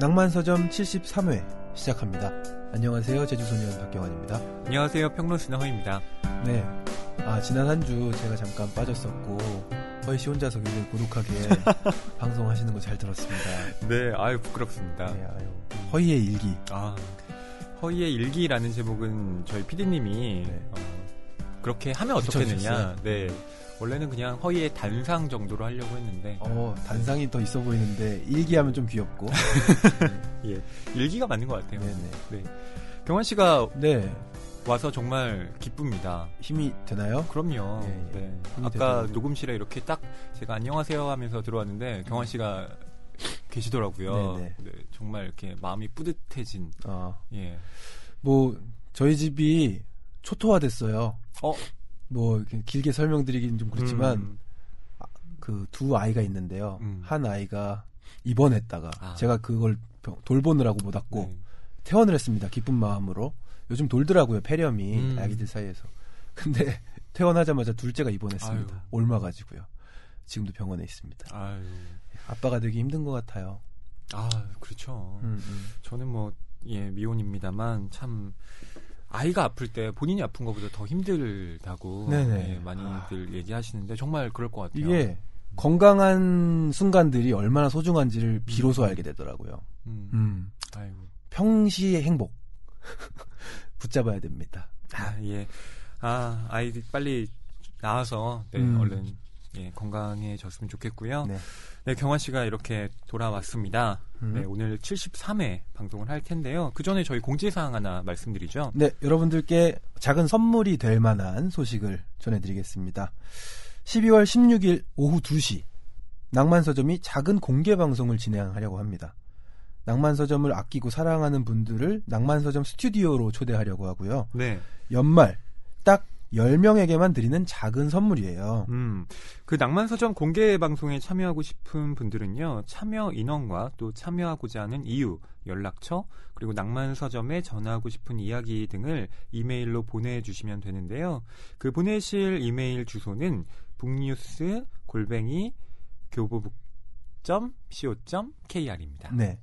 낭만서점 73회 시작합니다. 안녕하세요. 제주소년 박경환입니다. 안녕하세요. 평론스나 허입니다. 네. 아, 지난 한 주 제가 잠깐 빠졌었고, 허희 씨 혼자서 굉장히 고독하게 방송하시는 거 잘 들었습니다. 네, 아유, 부끄럽습니다. 네, 아유. 허희의 일기. 아, 허이의 일기라는 제목은 저희 PD님이 네. 어, 그렇게 하면 어떻겠느냐. 네. 원래는 그냥 허이의 단상 정도로 하려고 했는데 어, 단상이 더 있어 보이는데, 일기하면 좀 귀엽고. 예, 일기가 맞는 것 같아요. 네네. 네. 경환 씨가 네. 와서 정말 기쁩니다. 힘이 되나요? 그럼요. 예, 예. 네. 아까 되죠. 녹음실에 이렇게 딱 제가 안녕하세요 하면서 들어왔는데 경환 씨가 계시더라고요. 네네. 네, 정말 이렇게 마음이 뿌듯해진. 어, 예. 뭐, 저희 집이 초토화됐어요. 어? 뭐, 이렇게 길게 설명드리긴 좀 그렇지만, 음, 그 두 아이가 있는데요. 음. 한 아이가 입원했다가 아. 제가 그걸 병- 돌보느라고 못 왔고 네. 퇴원을 했습니다. 기쁜 마음으로. 요즘 돌더라고요. 폐렴이 음. 아기들 사이에서. 근데 퇴원하자마자 둘째가 입원했습니다. 아유. 옮아가지고요. 지금도 병원에 있습니다. 아유. 아빠가 되기 힘든 것 같아요. 아, 그렇죠. 음, 음. 저는 뭐, 예, 미혼입니다만, 참, 아이가 아플 때 본인이 아픈 것보다 더 힘들다고. 예, 많이들 얘기하시는데, 정말 그럴 것 같아요. 이게 건강한 순간들이 얼마나 소중한지를 비로소 알게 되더라고요. 음, 음. 평시의 행복 붙잡아야 됩니다. 아, 예. 아, 아이들 빨리 나와서, 네, 음. 얼른, 예, 건강해졌으면 좋겠고요. 네. 네, 경환 씨가 이렇게 돌아왔습니다. 음. 네, 오늘 73회 방송을 할 텐데요. 그 전에 저희 공지사항 하나 말씀드리죠. 네, 여러분들께 작은 선물이 될 만한 소식을 전해드리겠습니다. 12월 16일 오후 2시, 낭만서점이 작은 공개 방송을 진행하려고 합니다. 낭만서점을 아끼고 사랑하는 분들을 낭만서점 스튜디오로 초대하려고 하고요. 네. 연말, 딱 10명에게만 드리는 작은 선물이에요. 음, 그 낭만 서점 공개 방송에 참여하고 싶은 분들은요, 참여 인원과 또 참여하고자 하는 이유, 연락처, 그리고 낭만 서점에 전하고 싶은 이야기 등을 이메일로 보내 주시면 되는데요. 그 보내실 이메일 주소는 북뉴스 골뱅이 교보북.co.kr입니다. 네.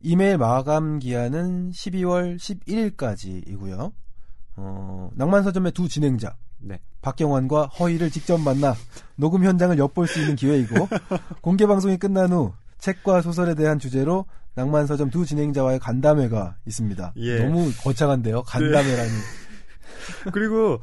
이메일 마감 기한은 12월 11일까지이고요. 어, 낭만서점의 두 진행자, 네. 박경환과 허희를 직접 만나 녹음 현장을 엿볼 수 있는 기회이고 공개 방송이 끝난 후 책과 소설에 대한 주제로 낭만서점 두 진행자와의 간담회가 있습니다. 예. 네. 너무 거창한데요. 간담회라니. 그리고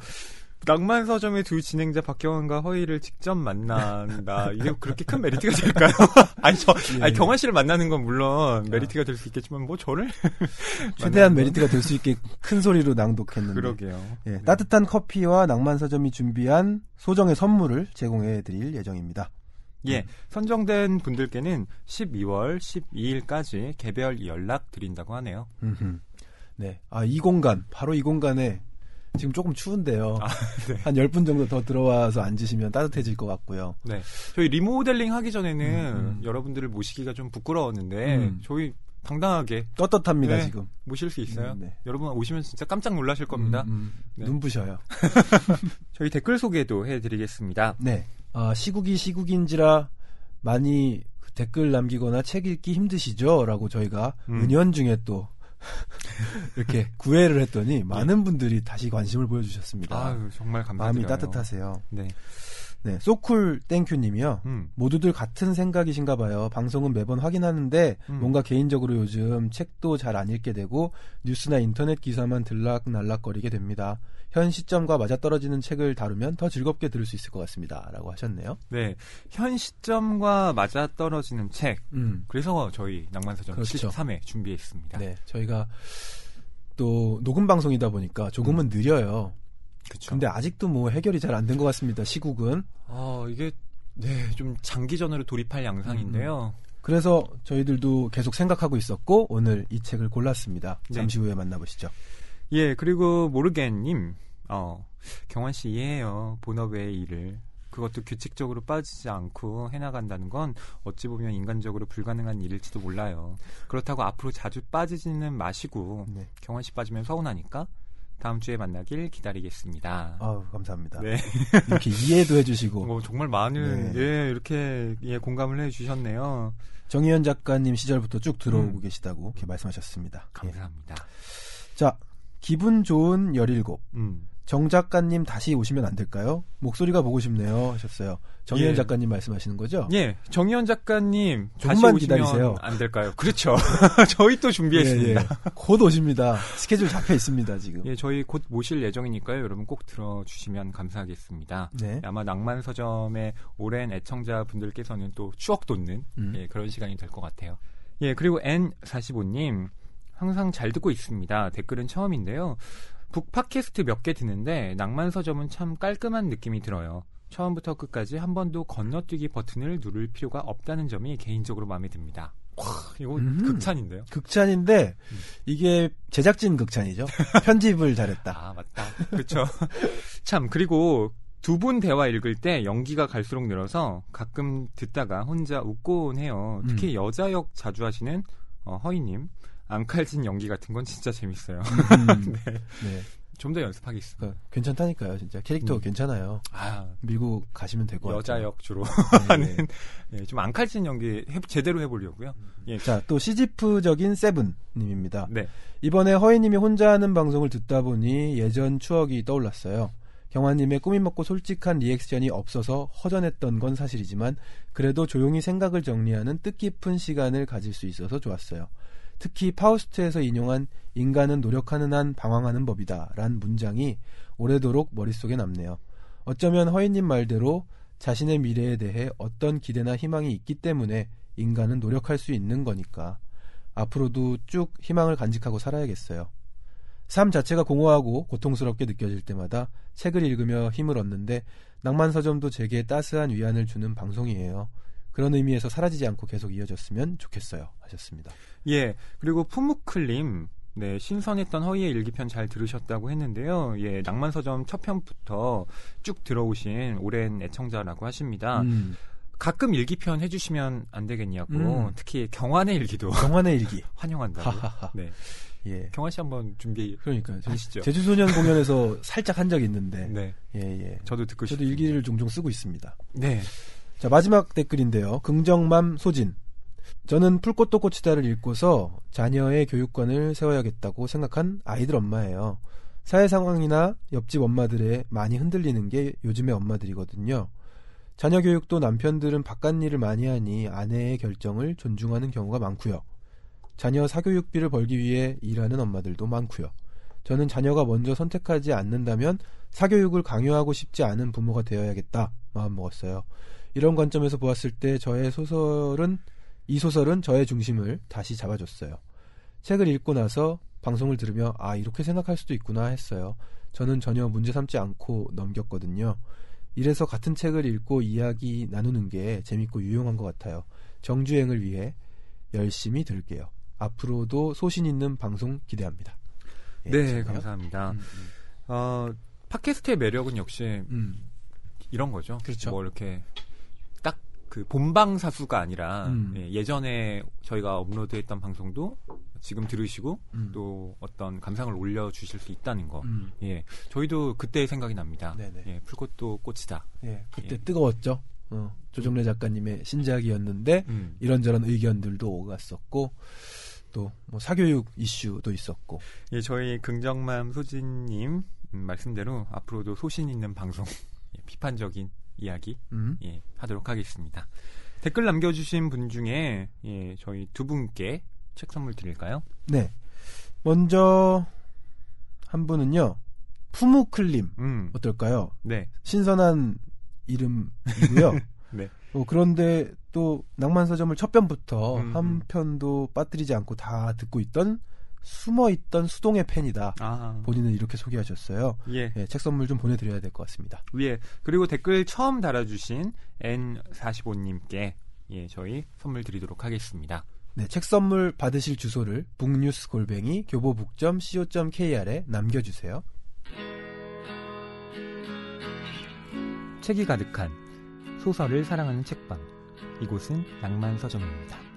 낭만 서점의 두 진행자 박경환과 허희를 직접 만난다. 이게 그렇게 큰 메리트가 될까요? 아니 저, 예, 아니 예. 경환 씨를 만나는 건 물론 메리트가 될 수 있겠지만 뭐 저를 최대한 메리트가 될 수 있게 큰 소리로 낭독했는데 그러게요. 예, 네. 따뜻한 커피와 낭만 서점이 준비한 소정의 선물을 제공해 드릴 예정입니다. 예, 선정된 분들께는 12월 12일까지 개별 연락 드린다고 하네요. 음흠. 네. 아, 이 공간, 바로 이 공간에 지금 조금 추운데요. 아, 네. 한 10분 정도 더 들어와서 앉으시면 따뜻해질 것 같고요. 네, 저희 리모델링 하기 전에는 음, 음. 여러분들을 모시기가 좀 부끄러웠는데 음. 저희 당당하게 떳떳합니다, 네. 지금. 모실 수 있어요. 음, 네. 여러분 오시면 진짜 깜짝 놀라실 겁니다. 음, 음. 네. 눈부셔요. 저희 댓글 소개도 해드리겠습니다. 네. 아, 시국이 시국인지라 많이 그 댓글 남기거나 책 읽기 힘드시죠? 라고 저희가 음. 은연 중에 또 이렇게 구애를 했더니 많은 분들이 다시 관심을 보여주셨습니다. 예. 아유 정말 감사드려요. 마음이 따뜻하세요. 네. 네. 소쿨 땡큐님이요. 음. 모두들 같은 생각이신가 봐요. 방송은 매번 확인하는데 음. 뭔가 개인적으로 요즘 책도 잘 안 읽게 되고 뉴스나 인터넷 기사만 들락날락거리게 됩니다. 현 시점과 맞아떨어지는 책을 다루면 더 즐겁게 들을 수 있을 것 같습니다. 라고 하셨네요. 네. 현 시점과 맞아 떨어지는 책. 음. 그래서 저희 낭만서점 그렇죠. 73회 준비했습니다. 네. 저희가 또 녹음 방송이다 보니까 조금은 느려요. 그렇죠. 근데 아직도 뭐 해결이 잘 안 된 것 같습니다. 시국은. 어, 이게 네, 좀 장기전으로 돌입할 양상인데요. 그래서 저희들도 계속 생각하고 있었고 오늘 이 책을 골랐습니다. 네. 잠시 후에 만나보시죠. 예, 그리고 모르겐님, 어, 경환 씨 이해해요. 본업의 일을. 그것도 규칙적으로 빠지지 않고 해나간다는 건 어찌 보면 인간적으로 불가능한 일일지도 몰라요. 그렇다고 앞으로 자주 빠지지는 마시고 네. 경환 씨 빠지면 서운하니까 다음 주에 만나길 기다리겠습니다. 아우, 감사합니다. 네. 이렇게 이해도 해주시고. 뭐 정말 많은 네. 예 이렇게 예 공감을 해주셨네요. 정희연 작가님 시절부터 쭉 들어오고 음. 계시다고 이렇게 말씀하셨습니다. 예. 감사합니다. 자, 기분 좋은 17. 음. 정 작가님 다시 오시면 안 될까요? 목소리가 보고 싶네요. 하셨어요. 정희연 예. 작가님 말씀하시는 거죠? 예, 정희연 작가님 다시 조금만 오시면 기다리세요. 안 될까요? 그렇죠. 저희 또 준비했습니다. 예, 예. 곧 오십니다. 스케줄 잡혀 있습니다, 지금. 예, 저희 곧 모실 예정이니까요. 여러분 꼭 들어주시면 감사하겠습니다. 네. 아마 낭만 서점의 오랜 애청자 분들께서는 또 추억 돋는 음. 예, 그런 시간이 될 것 같아요. 예, 그리고 N45님 항상 잘 듣고 있습니다. 댓글은 처음인데요. 북 팟캐스트 몇 개 듣는데 낭만 서점은 참 깔끔한 느낌이 들어요. 처음부터 끝까지 한 번도 건너뛰기 버튼을 누를 필요가 없다는 점이 개인적으로 마음에 듭니다. 와, 이거 음. 극찬인데요. 극찬인데 음. 이게 제작진 극찬이죠. 편집을 잘했다. 아, 맞다. 그렇죠. 참 그리고 두 분 대화 읽을 때 연기가 갈수록 늘어서 가끔 듣다가 혼자 웃곤 해요. 특히 여자 역 자주 하시는 어, 허이님 앙칼진 연기 같은 건 진짜 재밌어요. 음, 네. 네. 좀 더 연습하겠습니다. 그러니까 괜찮다니까요, 진짜. 캐릭터 음. 괜찮아요. 아, 밀고 가시면 될것 여자 같아요. 역 주로 네, 하는 네. 예, 좀 앙칼진 연기 해- 제대로 해보려고요. 예, 자, 또 시지프적인 세븐님입니다. 네. 이번에 허이님이 혼자 하는 방송을 듣다 보니 예전 추억이 떠올랐어요. 경화님의 꾸민 먹고 솔직한 리액션이 없어서 허전했던 건 사실이지만 그래도 조용히 생각을 정리하는 뜻깊은 시간을 가질 수 있어서 좋았어요. 특히 파우스트에서 인용한 인간은 노력하는 한 방황하는 법이다 란 문장이 오래도록 머릿속에 남네요. 어쩌면 허이님 말대로 자신의 미래에 대해 어떤 기대나 희망이 있기 때문에 인간은 노력할 수 있는 거니까 앞으로도 쭉 희망을 간직하고 살아야겠어요. 삶 자체가 공허하고 고통스럽게 느껴질 때마다 책을 읽으며 힘을 얻는데 낭만서점도 제게 따스한 위안을 주는 방송이에요. 그런 의미에서 사라지지 않고 계속 이어졌으면 좋겠어요. 하셨습니다. 예, 그리고 푸무클님, 네, 신선했던 허이의 일기편 잘 들으셨다고 했는데요. 예, 낭만서점 첫 편부터 쭉 들어오신 오랜 애청자라고 하십니다. 음, 가끔 일기편 해주시면 안 되겠냐고. 음. 특히 경환의 일기도 정환의 일기. 환영한다고. 하하하. 네, 예. 경환 씨 한번 준비. 그러니까요. 제- 하시죠. 제주 소년 공연에서 살짝 한 적이 있는데. 네, 예, 예. 저도 듣고 저도 싶습니다. 일기를 종종 쓰고 있습니다. 네, 자, 마지막 댓글인데요. 긍정맘 소진. 저는 풀꽃도 꽃이다를 읽고서 자녀의 교육관을 세워야겠다고 생각한 아이들 엄마예요. 사회 상황이나 옆집 엄마들의 많이 흔들리는 게 요즘의 엄마들이거든요. 자녀 교육도 남편들은 바깥 일을 많이 하니 아내의 결정을 존중하는 경우가 많고요. 자녀 사교육비를 벌기 위해 일하는 엄마들도 많고요. 저는 자녀가 먼저 선택하지 않는다면 사교육을 강요하고 싶지 않은 부모가 되어야겠다 마음 먹었어요. 이런 관점에서 보았을 때 저의 소설은 이 소설은 저의 중심을 다시 잡아줬어요. 책을 읽고 나서 방송을 들으며 아 이렇게 생각할 수도 있구나 했어요. 저는 전혀 문제 삼지 않고 넘겼거든요. 이래서 같은 책을 읽고 이야기 나누는 게 재밌고 유용한 것 같아요. 정주행을 위해 열심히 들을게요. 앞으로도 소신 있는 방송 기대합니다. 예, 네, 좋네요. 감사합니다. 음, 어, 팟캐스트의 매력은 역시 음, 이런 거죠. 그렇죠. 뭐 이렇게 딱 그 본방 사수가 아니라 음. 예, 전에 저희가 업로드했던 방송도 지금 들으시고 음, 또 어떤 감상을 올려 주실 수 있다는 거. 음, 예, 저희도 그때 생각이 납니다. 네네. 예, 풀꽃도 꽃이다. 예, 그때 예. 뜨거웠죠. 어, 조정래 작가님의 신작이었는데 음. 이런저런 의견들도 오갔었고 또 뭐 사교육 이슈도 있었고 예, 저희 긍정맘 소진님 음, 말씀대로 앞으로도 소신 있는 방송, 예, 비판적인 이야기 음, 예, 하도록 하겠습니다. 댓글 남겨주신 분 중에 예, 저희 두 분께 책 선물 드릴까요? 네 먼저 한 분은요 푸무클림 음, 어떨까요? 네, 신선한 이름이고요. 네. 어, 그런데 또 낭만서점을 첫 편부터 음, 한 음. 편도 빠뜨리지 않고 다 듣고 있던 숨어 있던 수동의 팬이다. 아, 본인은 이렇게 소개하셨어요. 예, 예, 책 선물 좀 보내드려야 될 것 같습니다. 위에 그리고 댓글 처음 달아주신 N45님께 예, 저희 선물 드리도록 하겠습니다. 네, 책 선물 받으실 주소를 북뉴스 골뱅이 교보북점 co.kr에 남겨주세요. 책이 가득한 소설을 사랑하는 책방. 이곳은 낭만 서점입니다.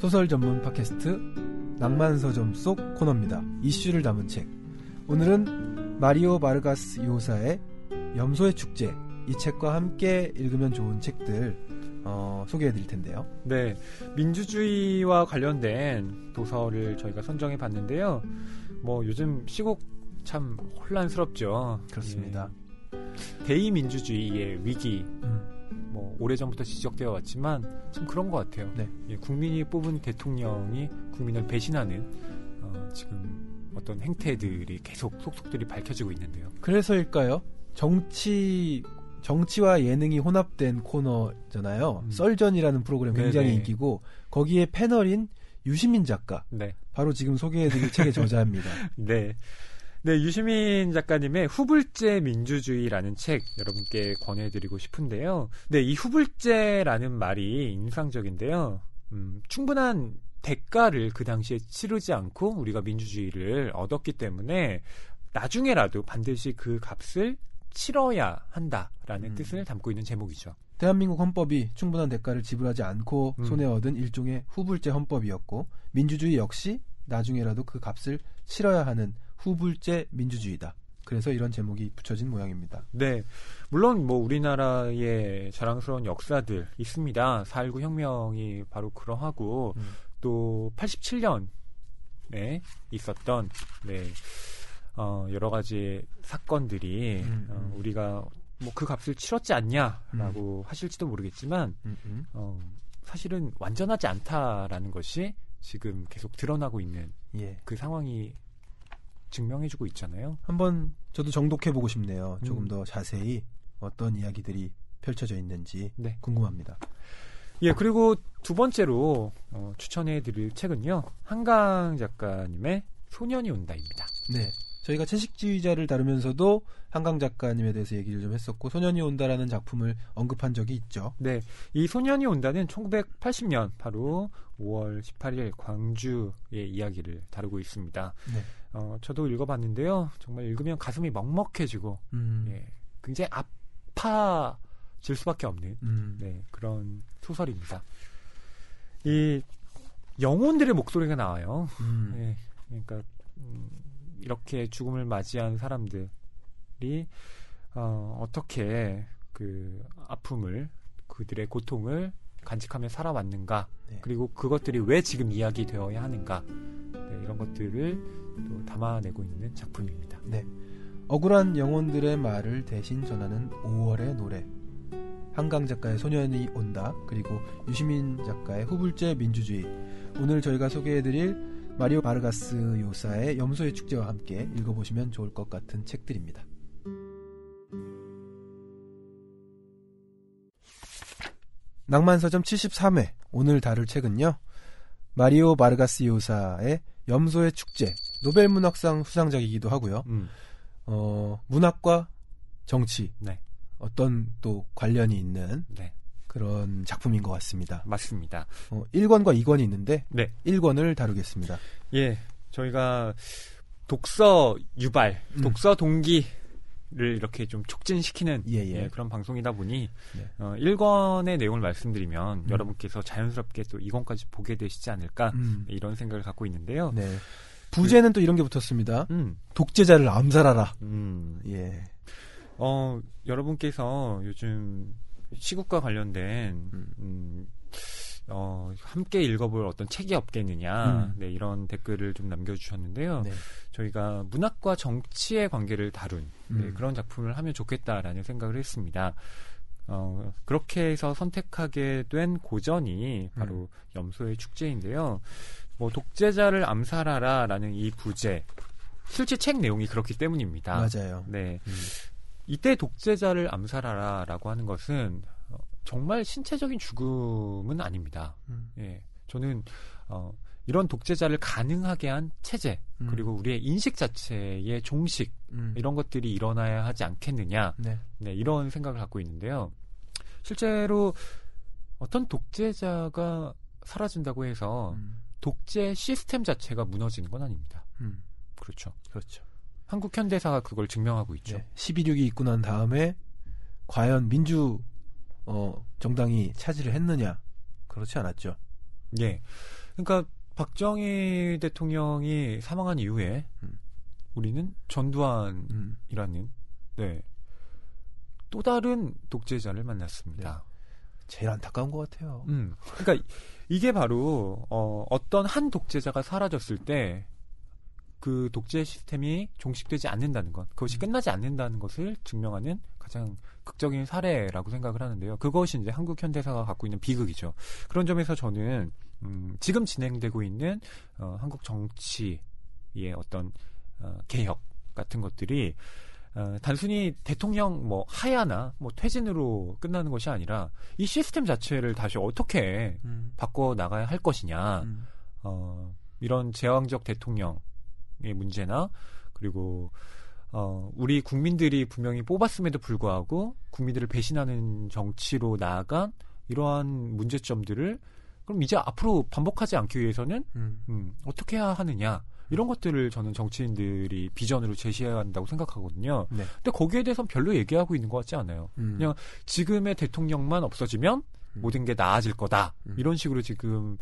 소설 전문 팟캐스트 낭만서점 속 코너입니다. 이슈를 담은 책. 오늘은 마리오 바르가스 요사의 염소의 축제 이 책과 함께 읽으면 좋은 책들 어, 소개해 드릴 텐데요. 네, 민주주의와 관련된 도서를 저희가 선정해 봤는데요. 뭐 요즘 시국 참 혼란스럽죠. 그렇습니다. 예. 대의민주주의의 위기, 음, 뭐 오래전부터 지적되어 왔지만 참 그런 것 같아요. 네. 예, 국민이 뽑은 대통령이 국민을 배신하는 어, 지금 어떤 행태들이 계속 속속들이 밝혀지고 있는데요. 그래서일까요? 정치 정치와 예능이 혼합된 코너잖아요. 음. 썰전이라는 프로그램 굉장히 네네. 인기고 거기에 패널인 유시민 작가 네. 바로 지금 소개해드릴 책의 저자입니다. 네. 네, 유시민 작가님의 후불제 민주주의라는 책 여러분께 권해드리고 싶은데요. 네, 이 후불제라는 말이 인상적인데요. 음, 충분한 대가를 그 당시에 치르지 않고 우리가 민주주의를 얻었기 때문에 나중에라도 반드시 그 값을 치러야 한다라는 음. 뜻을 담고 있는 제목이죠. 대한민국 헌법이 충분한 대가를 지불하지 않고 음. 손에 얻은 일종의 후불제 헌법이었고 민주주의 역시 나중에라도 그 값을 치러야 하는 후불제 민주주의다. 그래서 이런 제목이 붙여진 모양입니다. 네. 물론 뭐 우리나라의 자랑스러운 역사들 있습니다. 4.19 혁명이 바로 그러하고 음. 또 87년에 있었던 네. 어, 여러 가지 사건들이 음, 어, 음. 우리가 뭐 그 값을 치렀지 않냐라고 하실지도 모르겠지만 음, 음. 어, 사실은 완전하지 않다라는 것이 지금 계속 드러나고 있는 예. 그 상황이 증명해주고 있잖아요. 한번 저도 정독해 보고 싶네요. 조금 음. 더 자세히 어떤 이야기들이 펼쳐져 있는지 네. 궁금합니다. 예, 그리고 두 번째로 어, 추천해드릴 책은요. 한강 작가님의 소년이 온다입니다. 네. 저희가 채식주의자를 다루면서도 한강 작가님에 대해서 얘기를 좀 했었고 소년이 온다라는 작품을 언급한 적이 있죠. 네, 이 소년이 온다는 1980년 바로 5월 18일 광주의 이야기를 다루고 있습니다. 네. 어, 저도 읽어봤는데요. 정말 읽으면 가슴이 먹먹해지고 음. 예, 굉장히 아파질 수밖에 없는 음. 네, 그런 소설입니다. 이 영혼들의 목소리가 나와요. 음. 예, 그러니까 음, 이렇게 죽음을 맞이한 사람들이 어, 어떻게 그 아픔을 그들의 고통을 간직하며 살아왔는가 네. 그리고 그것들이 왜 지금 이야기되어야 하는가 네, 이런 것들을 또 담아내고 있는 작품입니다. 네. 억울한 영혼들의 말을 대신 전하는 5월의 노래. 한강 작가의 소년이 온다. 그리고 유시민 작가의 후불제 민주주의. 오늘 저희가 소개해드릴 마리오 바르가스 요사의 염소의 축제와 함께 읽어보시면 좋을 것 같은 책들입니다. 낭만서점 73회 오늘 다룰 책은요. 마리오 바르가스 요사의 염소의 축제 노벨 문학상 수상작이기도 하고요. 음, 어, 문학과 정치 네, 어떤 또 관련이 있는 네, 그런 작품인 것 같습니다. 맞습니다. 어, 1권과 2권이 있는데 네, 1권을 다루겠습니다. 예, 저희가 독서 유발, 음. 독서 동기 를 이렇게 좀 촉진시키는 예, 예. 예, 그런 방송이다 보니 네. 어, 1권의 내용을 말씀드리면 음. 여러분께서 자연스럽게 또 2권까지 보게 되시지 않을까 음, 이런 생각을 갖고 있는데요. 네. 부제는 또 이런 게 붙었습니다. 음, 독재자를 암살하라. 음, 예. 어, 여러분께서 요즘 시국과 관련된 음. 음, 어, 함께 읽어볼 어떤 책이 없겠느냐, 음. 네, 이런 댓글을 좀 남겨주셨는데요. 네. 저희가 문학과 정치의 관계를 다룬 네, 음. 그런 작품을 하면 좋겠다라는 생각을 했습니다. 어, 그렇게 해서 선택하게 된 고전이 바로 염소의 축제인데요. 뭐 독재자를 암살하라 라는 이 부제 실제 책 내용이 그렇기 때문입니다. 맞아요. 네. 음. 이때 독재자를 암살하라라고 하는 것은 어, 정말 신체적인 죽음은 아닙니다. 음. 예. 저는 어, 이런 독재자를 가능하게 한 체제 음. 그리고 우리의 인식 자체의 종식 음. 이런 것들이 일어나야 하지 않겠느냐 네. 네, 이런 생각을 갖고 있는데요. 실제로 어떤 독재자가 사라진다고 해서 음. 독재 시스템 자체가 무너지는 건 아닙니다. 음. 그렇죠. 그렇죠. 한국 현대사가 그걸 증명하고 있죠. 네. 12.6이 있고 난 다음에 과연 민주 어, 정당이 차지를 했느냐? 그렇지 않았죠. 예. 그러니까 박정희 대통령이 사망한 이후에 음. 우리는 전두환이라는 음. 네. 또 다른 독재자를 만났습니다. 제일 안타까운 것 같아요. 음. 그러니까 이게 바로 어, 어떤 한 독재자가 사라졌을 때 그 독재 시스템이 종식되지 않는다는 것, 그것이 끝나지 않는다는 것을 증명하는 가장 극적인 사례라고 생각을 하는데요. 그것이 이제 한국 현대사가 갖고 있는 비극이죠. 그런 점에서 저는 음, 지금 진행되고 있는 어, 한국 정치의 어떤 어, 개혁 같은 것들이 어, 단순히 대통령 뭐 하야나 뭐 퇴진으로 끝나는 것이 아니라 이 시스템 자체를 다시 어떻게 음. 바꿔 나가야 할 것이냐 음. 어, 이런 제왕적 대통령 의 문제나 그리고 어, 우리 국민들이 분명히 뽑았음에도 불구하고 국민들을 배신하는 정치로 나아간 이러한 문제점들을 그럼 이제 앞으로 반복하지 않기 위해서는 음. 음, 어떻게 해야 하느냐 이런 것들을 저는 정치인들이 비전으로 제시해야 한다고 생각하거든요. 네. 근데 거기에 대해서는 별로 얘기하고 있는 것 같지 않아요. 음. 그냥 지금의 대통령만 없어지면 음. 모든 게 나아질 거다. 음. 이런 식으로 지금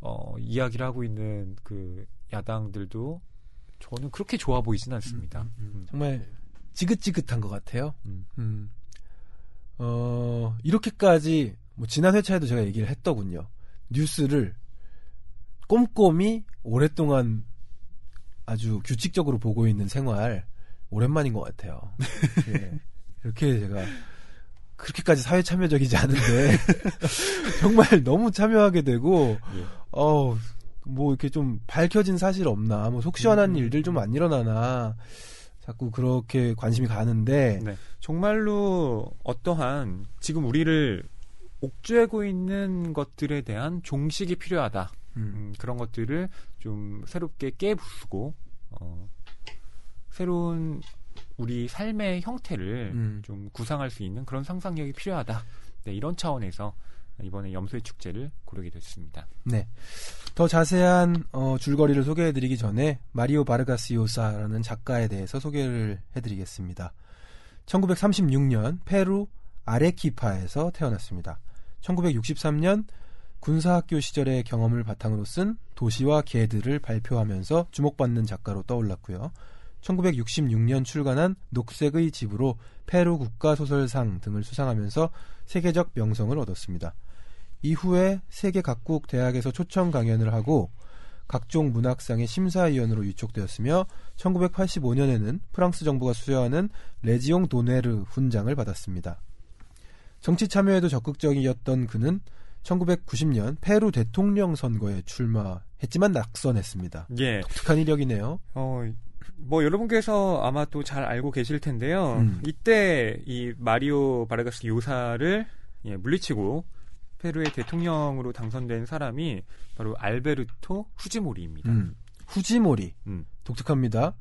어, 이야기를 하고 있는 그 야당들도 저는 그렇게 좋아 보이진 않습니다. 음, 음. 음. 정말 지긋지긋한 것 같아요. 음. 음. 어, 이렇게까지, 뭐, 지난 회차에도 제가 얘기를 했더군요. 뉴스를 꼼꼼히 오랫동안 아주 규칙적으로 보고 있는 생활, 오랜만인 것 같아요. 예. 이렇게 제가, 그렇게까지 사회 참여적이지 않은데, 정말 너무 참여하게 되고, 예. 어, 뭐 이렇게 좀 밝혀진 사실 없나, 뭐 속 시원한 음, 음, 일들 좀 안 일어나나, 자꾸 그렇게 관심이 가는데, 네. 정말로 어떠한 지금 우리를 옥죄고 있는 것들에 대한 종식이 필요하다. 음, 음, 그런 것들을 좀 새롭게 깨부수고 어, 새로운 우리 삶의 형태를 음. 좀 구상할 수 있는 그런 상상력이 필요하다. 네, 이런 차원에서 이번에 염소의 축제를 고르게 됐습니다. 네. 더 자세한 어, 줄거리를 소개해드리기 전에 마리오 바르가스 요사라는 작가에 대해서 소개를 해드리겠습니다. 1936년 페루 아레키파에서 태어났습니다. 1963년 군사학교 시절의 경험을 바탕으로 쓴 도시와 개들을 발표하면서 주목받는 작가로 떠올랐고요. 1966년 출간한 녹색의 집으로 페루 국가소설상 등을 수상하면서 세계적 명성을 얻었습니다. 이후에 세계 각국 대학에서 초청 강연을 하고 각종 문학상의 심사위원으로 위촉되었으며 1985년에는 프랑스 정부가 수여하는 레지옹 도네르 훈장을 받았습니다. 정치 참여에도 적극적이었던 그는 1990년 페루 대통령 선거에 출마했지만 낙선했습니다. 예. 독특한 이력이네요. 어, 뭐 여러분께서 아마 또 잘 알고 계실 텐데요. 음. 이때 이 마리오 바르가스 요사를 예, 물리치고 페루의 대통령으로 당선된 사람이 바로 알베르토 후지모리입니다. 음. 후지모리. 음. 독특합니다.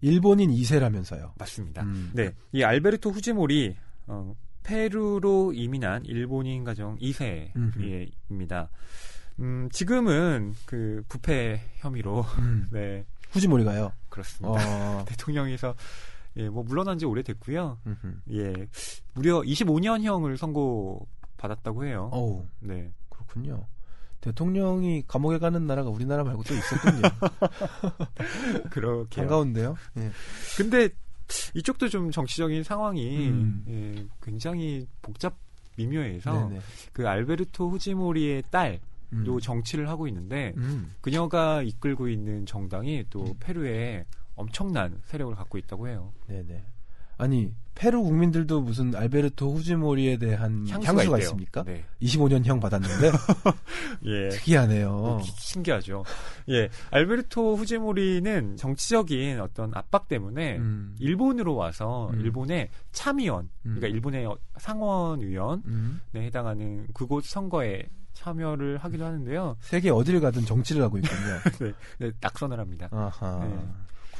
일본인 2세라면서요. 맞습니다. 음. 네, 이 알베르토 후지모리 어, 페루로 이민한 일본인 가정 2세입니다. 음, 지금은 그 부패 혐의로 음. 네 후지모리가요. 그렇습니다. 어. 대통령에서 예, 뭐 물러난 지 오래됐고요. 음흠. 예, 무려 25년형을 선고 받았다고 해요. 어우, 네, 그렇군요. 대통령이 감옥에 가는 나라가 우리나라 말고 또 있었군요. 그렇게. 반가운데요. 예. 근데 이쪽도 좀 정치적인 상황이 음. 예, 굉장히 복잡 미묘해서 네네. 그 알베르토 후지모리의 딸 도 음. 정치를 하고 있는데 음. 그녀가 이끌고 있는 정당이 또 음. 페루에 엄청난 세력을 갖고 있다고 해요. 네네. 아니 페루 국민들도 무슨 알베르토 후지모리에 대한 향수가, 있대요. 있습니까? 네. 25년 형 받았는데 예. 특이하네요. 기- 신기하죠. 예. 알베르토 후지모리는 정치적인 어떤 압박 때문에 음. 일본으로 와서 음. 일본의 참의원, 음. 그러니까 일본의 어- 상원의원에 음. 해당하는 그곳 선거에 참여를 하기도 하는데요. 세계 어디를 가든 정치를 하고 있군요. 네, 낙선을 합니다. 아하. 네.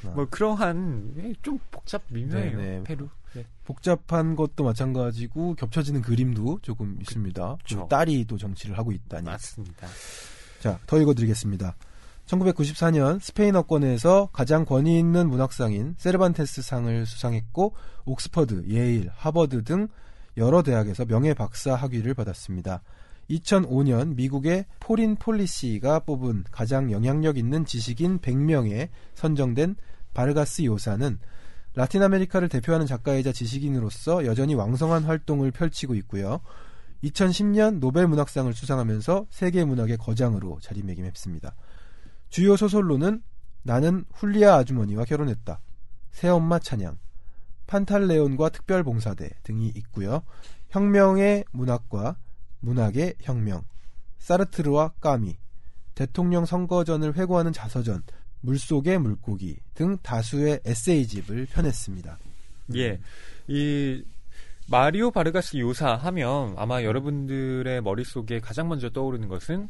그렇구나. 뭐 그러한 예, 좀 복잡 미묘해요. 네네. 페루. 네. 복잡한 것도 마찬가지고 겹쳐지는 그림도 조금 있습니다. 그리고 딸이 또 정치를 하고 있다니. 맞습니다. 자, 더 읽어드리겠습니다. 1994년 스페인어권에서 가장 권위 있는 문학상인 세르반테스 상을 수상했고 옥스퍼드, 예일, 하버드 등 여러 대학에서 명예 박사 학위를 받았습니다. 2005년 미국의 포린 폴리시가 뽑은 가장 영향력 있는 지식인 100명에 선정된 바르가스 요사는 라틴 아메리카를 대표하는 작가이자 지식인으로서 여전히 왕성한 활동을 펼치고 있고요. 2010년 노벨 문학상을 수상하면서 세계 문학의 거장으로 자리매김했습니다. 주요 소설로는 나는 훌리아 아주머니와 결혼했다. 새엄마 찬양, 판탈레온과 특별봉사대 등이 있고요. 혁명의 문학과 문학의 혁명, 사르트르와 까미, 대통령 선거전을 회고하는 자서전, 물속의 물고기 등 다수의 에세이집을 펴냈습니다. 예. 이 마리오 바르가스 요사 하면 아마 여러분들의 머릿속에 가장 먼저 떠오르는 것은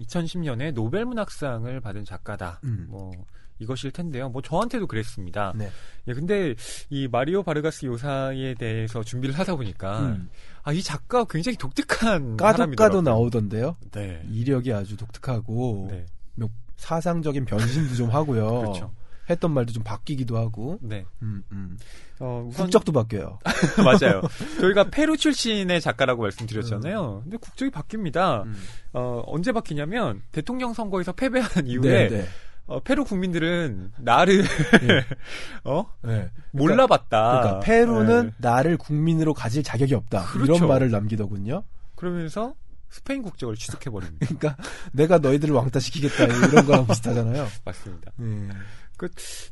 2010년에 노벨 문학상을 받은 작가다. 음. 뭐 이것일 텐데요. 뭐 저한테도 그랬습니다. 네. 예, 근데 이 마리오 바르가스 요사에 대해서 준비를 하다 보니까 음. 아, 이 작가 굉장히 독특한 까도. 까도 나오던데요. 네. 이력이 아주 독특하고 네. 몇- 사상적인 변신도 좀 하고요. 그렇죠. 했던 말도 좀 바뀌기도 하고. 네. 음, 음. 어, 우선 국적도 바뀌어요. 맞아요. 저희가 페루 출신의 작가라고 말씀드렸잖아요. 근데 국적이 바뀝니다. 음. 어, 언제 바뀌냐면 대통령 선거에서 패배한 네, 이후에 네. 어, 페루 국민들은 나를 어 네. 몰라봤다. 그러니까 페루는 네. 나를 국민으로 가질 자격이 없다. 그렇죠. 이런 말을 남기더군요. 그러면서 스페인 국적을 취득해 버립니다. 그러니까 내가 너희들을 왕따시키겠다 이런 거랑 비슷하잖아요. 맞습니다. 네.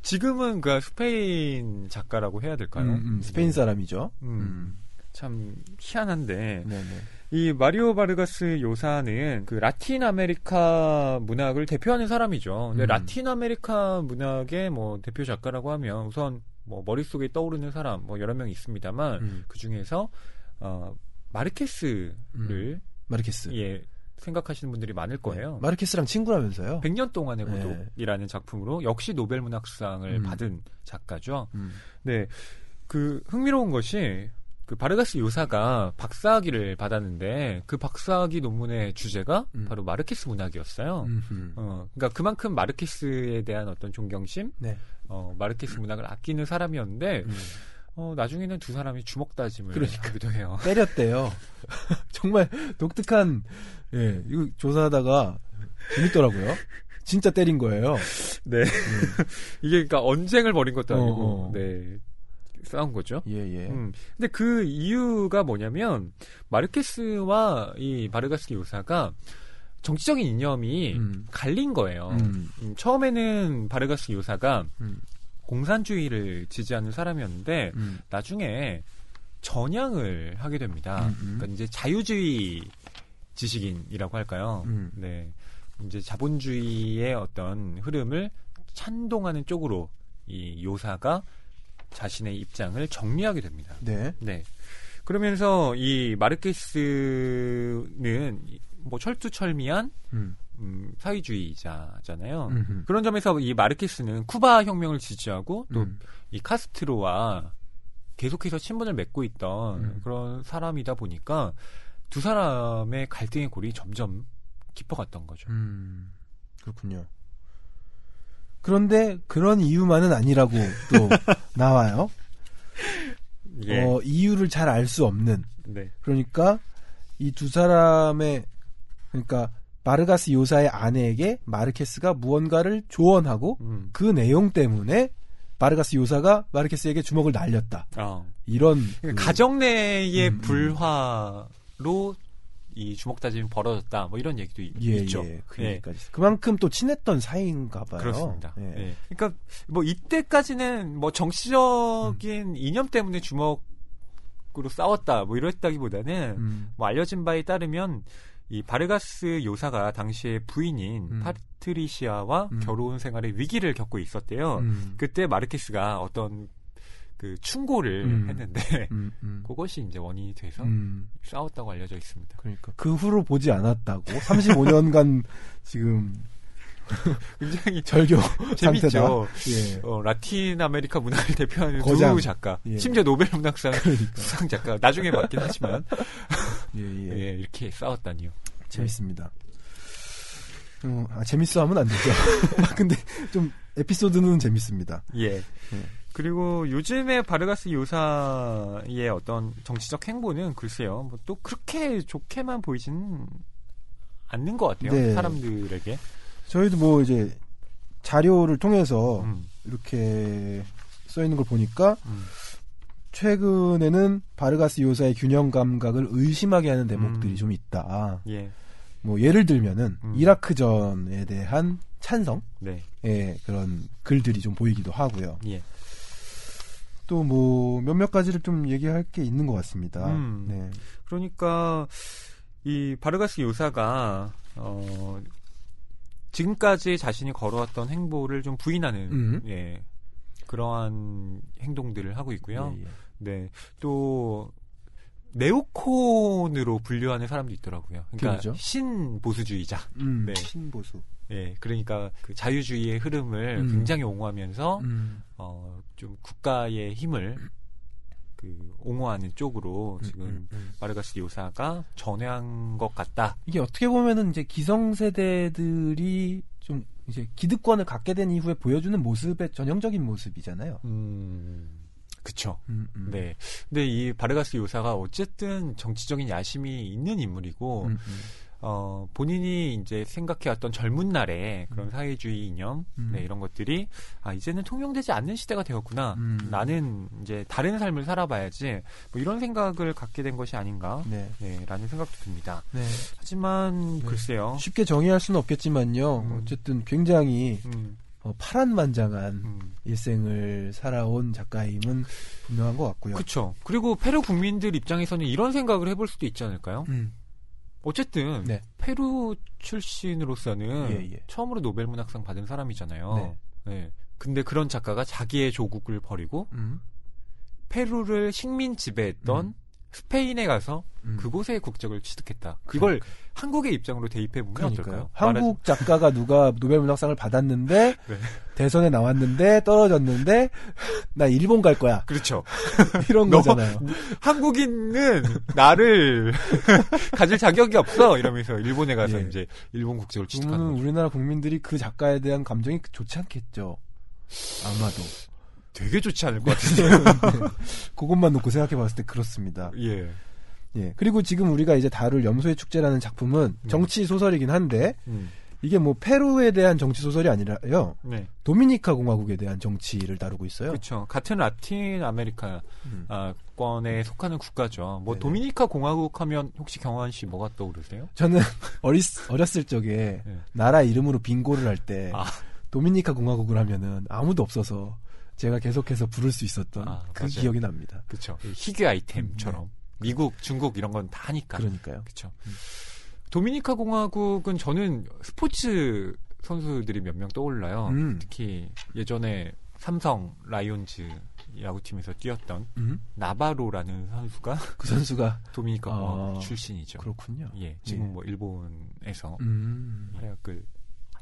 지금은 그 스페인 작가라고 해야 될까요? 음, 음, 스페인 네. 사람이죠. 음. 음. 참 희한한데 네, 네. 이 마리오 바르가스 요사는 그 라틴 아메리카 문학을 대표하는 사람이죠. 근데 음. 라틴 아메리카 문학의 뭐 대표 작가라고 하면 우선 뭐 머릿속에 떠오르는 사람 뭐 여러 명 있습니다만 음. 그 중에서 어 마르케스를 마르케스. 예 생각하시는 분들이 많을 거예요. 네. 마르케스랑 친구라면서요. 100년 동안의 네. 고독이라는 작품으로 역시 노벨 문학상을 음. 받은 작가죠. 음. 네. 그 흥미로운 것이 그 바르가스 요사가 박사학위를 받았는데 그 박사학위 논문의 주제가 음. 바로 마르케스 문학이었어요. 음흠. 어, 그러니까 그만큼 마르케스에 대한 어떤 존경심, 네. 어, 마르케스 문학을 아끼는 사람이었는데 음. 어, 나중에는 두 사람이 주먹 다짐을 그러니까. 하기도 해요. 때렸대요. 정말 독특한 예 이거 조사하다가 재밌더라고요. 진짜 때린 거예요. 네. 이게 그러니까 언쟁을 벌인 것도 아니고 어, 어. 네. 싸운 거죠. 예 예. 음. 근데 그 이유가 뭐냐면 마르케스와 이 바르가스 요사가 정치적인 이념이 음. 갈린 거예요. 음. 음, 처음에는 바르가스 요사가 음. 공산주의를 지지하는 사람이었는데 음. 나중에 전향을 하게 됩니다. 음, 음. 그러니까 이제 자유주의 지식인이라고 할까요? 음. 네. 이제 자본주의의 어떤 흐름을 찬동하는 쪽으로 이 요사가 자신의 입장을 정리하게 됩니다. 네. 네. 그러면서 이 마르케스는 뭐 철두철미한 음. 음, 사회주의자잖아요. 음흠. 그런 점에서 이 마르케스는 쿠바 혁명을 지지하고 또이 음. 카스트로와 계속해서 친분을 맺고 있던 음. 그런 사람이다 보니까 두 사람의 갈등의 골이 점점 깊어갔던 거죠. 음, 그렇군요. 그런데 그런 이유만은 아니라고 또 나와요. 예. 어, 이유를 잘 알 수 없는. 네. 그러니까 이 두 사람의 그러니까 마르가스 요사의 아내에게 마르케스가 무언가를 조언하고 음. 그 내용 때문에 마르가스 요사가 마르케스에게 주먹을 날렸다. 어. 이런 그러니까 그- 가정 내의 음, 음. 불화로 이 주먹 다짐이 벌어졌다. 뭐 이런 얘기도 있- 예, 있죠. 예, 그 예. 그만큼 또 친했던 사이인가 봐요. 그렇습니다. 예. 예. 그러니까 뭐 이때까지는 뭐 정치적인 이념 때문에 주먹으로 싸웠다. 뭐 이랬다기보다는 음, 뭐 알려진 바에 따르면 이 바르가스 요사가 당시에 부인인 음. 파트리시아와 음. 결혼 생활에 위기를 겪고 있었대요. 음, 그때 마르케스가 어떤 그 충고를 음. 했는데 음, 음, 그것이 이제 원인이 돼서 음. 싸웠다고 알려져 있습니다. 그러니까 그 후로 보지 않았다고 35년간 지금 굉장히 절교 재밌죠. 상태다. 예. 어, 라틴 아메리카 문화를 대표하는 거장. 두 작가, 예. 심지어 노벨 문학상 그러니까. 수상 작가 나중에 맞긴 하지만 예, 예. 예, 이렇게 싸웠다니요. 재밌습니다. 어, 아, 재밌어 하면 안 되죠. 근데 좀 에피소드는 재밌습니다. 예. 그리고 요즘에 바르가스 요사의 어떤 정치적 행보는 글쎄요, 뭐 또 그렇게 좋게만 보이지는 않는 것 같아요. 네. 사람들에게. 저희도 뭐 이제 자료를 통해서 음, 이렇게 써 있는 걸 보니까 음. 최근에는 바르가스 요사의 균형 감각을 의심하게 하는 대목들이 음. 좀 있다. 예, 뭐 예를 들면은 음. 이라크전에 대한 찬성의 네, 그런 글들이 좀 보이기도 하고요. 예. 또뭐 몇몇 가지를 좀 얘기할 게 있는 것 같습니다. 음. 네. 그러니까 이 바르가스 요사가 어 지금까지 자신이 걸어왔던 행보를 좀 부인하는 음. 예 그러한 행동들을 하고 있고요. 예, 예. 네. 또 네오콘으로 분류하는 사람도 있더라고요. 그러니까 그게 뭐죠? 신보수주의자. 음, 네. 신보수. 예. 그러니까 그 자유주의의 흐름을 음. 굉장히 옹호하면서 음. 어좀 국가의 힘을 그 옹호하는 쪽으로 지금 음, 음. 마르가스 요사가 전향한 것 같다. 이게 어떻게 보면은 이제 기성세대들이 좀 이제 기득권을 갖게 된 이후에 보여주는 모습의 전형적인 모습이잖아요. 음, 그쵸. 음, 음. 네. 근데 이 바르가스 요사가 어쨌든 정치적인 야심이 있는 인물이고, 음, 음. 어, 본인이 이제 생각해왔던 젊은 날의 그런 사회주의 이념, 음. 네, 이런 것들이, 아, 이제는 통용되지 않는 시대가 되었구나. 음. 나는 이제 다른 삶을 살아봐야지. 뭐 이런 생각을 갖게 된 것이 아닌가. 네. 네, 라는 생각도 듭니다. 네. 하지만, 네. 글쎄요. 쉽게 정의할 수는 없겠지만요. 음. 어쨌든 굉장히 음, 어, 파란만장한 음. 일생을 살아온 작가임은 분명한 것 같고요. 그쵸. 그리고 페루 국민들 입장에서는 이런 생각을 해볼 수도 있지 않을까요? 음. 어쨌든 네. 페루 출신으로서는 예, 예. 처음으로 노벨 문학상 받은 사람이잖아요. 네. 네. 근데 그런 작가가 자기의 조국을 버리고 음. 페루를 식민 지배했던 음. 스페인에 가서 음. 그곳의 국적을 취득했다. 이걸 한국의 입장으로 대입해 보면 그러니까요. 어떨까요? 한국 작가가 누가 노벨 문학상을 받았는데 네. 대선에 나왔는데 떨어졌는데 나 일본 갈 거야. 그렇죠. 이런 너- 거잖아요. 한국인은 나를 가질 자격이 없어 이러면서 일본에 가서 예. 이제 일본 국적을 취득하는 그러면 거죠. 우리나라 국민들이 그 작가에 대한 감정이 좋지 않겠죠. 아마도. 되게 좋지 않을 것 같은데요. 그것만 놓고 생각해 봤을 때 그렇습니다. 예. 예. 그리고 지금 우리가 이제 다룰 염소의 축제라는 작품은 음. 정치 소설이긴 한데 음. 이게 뭐 페루에 대한 정치 소설이 아니라요. 네. 도미니카 공화국에 대한 정치를 다루고 있어요. 그렇죠. 같은 라틴 아메리카 음. 아, 권에 속하는 국가죠. 뭐 네네. 도미니카 공화국 하면 혹시 경환 씨 뭐가 떠오르세요? 저는 어리, 어렸을 적에 네. 나라 이름으로 빙고를 할때 아. 도미니카 공화국을 하면은 아무도 없어서 제가 계속해서 부를 수 있었던 아, 그 맞아요. 기억이 납니다. 그렇죠. 희귀 아이템처럼 미국, 중국 이런 건 다 하니까. 그러니까요. 그렇죠. 음. 도미니카 공화국은 저는 스포츠 선수들이 몇 명 떠올라요. 음. 특히 예전에 삼성 라이온즈 야구팀에서 뛰었던 음? 나바로라는 선수가 그 선수가 도미니카 아, 공화국 출신이죠. 그렇군요. 예, 지금 예. 뭐 일본에서 음. 활약을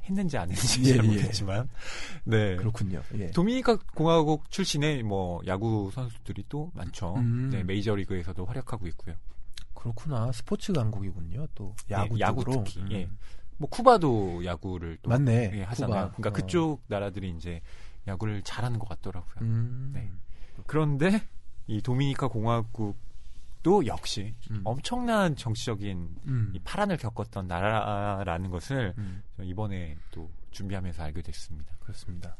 했는지 안 했는지 예, 잘 예. 모르겠지만, 네. 그렇군요. 예. 도미니카 공화국 출신의 뭐 야구 선수들이 또 많죠. 음. 네, 메이저 리그에서도 활약하고 있고요. 그렇구나. 스포츠 강국이군요. 또 야구 네, 야구 쪽으로. 특히, 음. 예. 뭐 쿠바도 야구를 또 맞네. 예, 하잖아요. 쿠바. 그러니까 어. 그쪽 나라들이 이제 야구를 잘하는 것 같더라고요. 음. 네. 그런데 이 도미니카 공화국 도 역시 음. 엄청난 정치적인 음. 이 파란을 겪었던 나라라는 것을 음. 저 이번에 또 준비하면서 알게 됐습니다. 그렇습니다.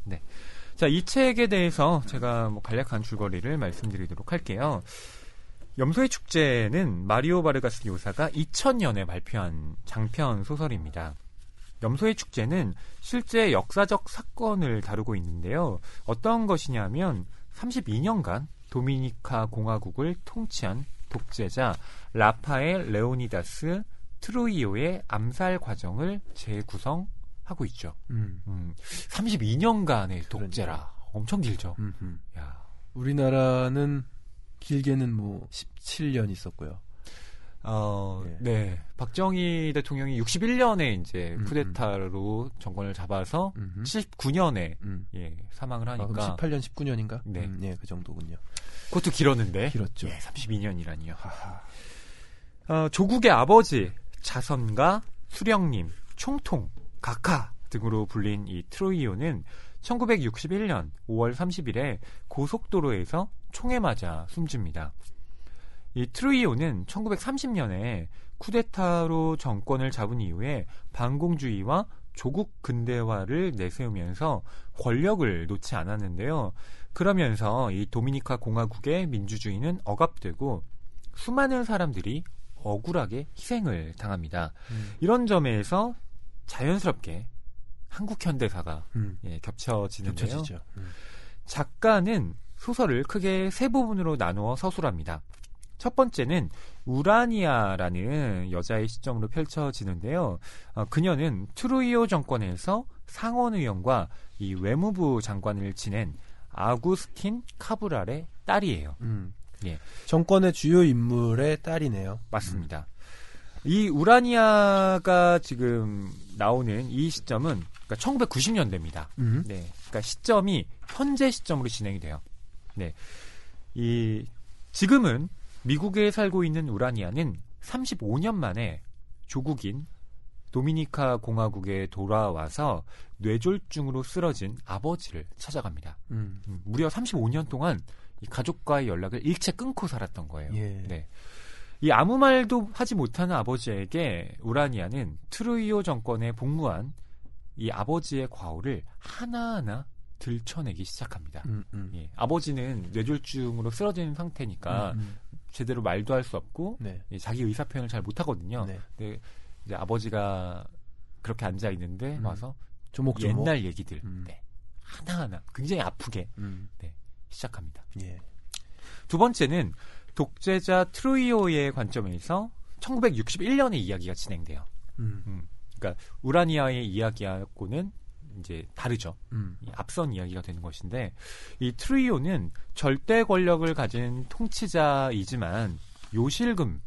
자, 이 책에 대해서 제가 뭐 간략한 줄거리를 말씀드리도록 할게요. 염소의 축제는 마리오 바르가스 요사가 2000년에 발표한 장편 소설입니다. 염소의 축제는 실제 역사적 사건을 다루고 있는데요. 어떤 것이냐면 32년간 도미니카 공화국을 통치한 독재자 라파엘 레오니다스 트루이오의 암살 과정을 재구성하고 있죠. 음. 음, 32년간의 독재라 엄청 길죠. 음. 야, 우리나라는 길게는 뭐 17년 있었고요. 어, 예. 네. 박정희 대통령이 61년에 이제 음, 쿠데타로 정권을 잡아서 음. 79년에 음. 예, 사망을 아, 하니까 18년, 19년인가? 네. 음, 예, 그 정도군요. 그것도 길었는데 길었죠. 예, 32년이라니요. 하하. 어, 조국의 아버지 자선가 수령님 총통 각하 등으로 불린 이 트로이오는 1961년 5월 30일에 고속도로에서 총에 맞아 숨집니다. 이 트루이오는 1930년에 쿠데타로 정권을 잡은 이후에 반공주의와 조국 근대화를 내세우면서 권력을 놓지 않았는데요. 그러면서 이 도미니카 공화국의 민주주의는 억압되고 수많은 사람들이 억울하게 희생을 당합니다. 음. 이런 점에서 자연스럽게 한국 현대사가 음. 예, 겹쳐지는데요. 겹쳐지죠. 음. 작가는 소설을 크게 세 부분으로 나누어 서술합니다. 첫 번째는 우라니아라는 여자의 시점으로 펼쳐지는데요. 어, 그녀는 트루이오 정권에서 상원의원과 이 외무부 장관을 지낸 아구스틴 카브랄의 딸이에요. 음. 예. 정권의 주요 인물의 딸이네요. 맞습니다. 이 우라니아가 지금 나오는 이 시점은 그러니까 1990년대입니다. 음. 네. 그러니까 시점이 현재 시점으로 진행이 돼요. 네. 이 지금은 미국에 살고 있는 우라니아는 35년 만에 조국인 도미니카 공화국에 돌아와서 뇌졸중으로 쓰러진 아버지를 찾아갑니다. 음. 음, 무려 35년 동안 이 가족과의 연락을 일체 끊고 살았던 거예요. 예. 네. 이 아무 말도 하지 못하는 아버지에게 우라니아는 트루이오 정권에 복무한 이 아버지의 과오를 하나하나 들춰내기 시작합니다. 음, 음. 예, 아버지는 뇌졸중으로 쓰러진 상태니까 음, 제대로 말도 할 수 없고 네. 예, 자기 의사 표현을 잘 못하거든요. 네. 이제 아버지가 그렇게 앉아 있는데 음. 와서 조목조목. 옛날 얘기들 음. 네, 하나하나 굉장히 아프게 음. 시작합니다. 예. 두 번째는 독재자 트루이오의 관점에서 1961년의 이야기가 진행돼요. 음. 그러니까 우라니아의 이야기하고는 이제 다르죠. 음. 이 앞선 이야기가 되는 것인데 이 트루이오는 절대 권력을 가진 통치자이지만 요실금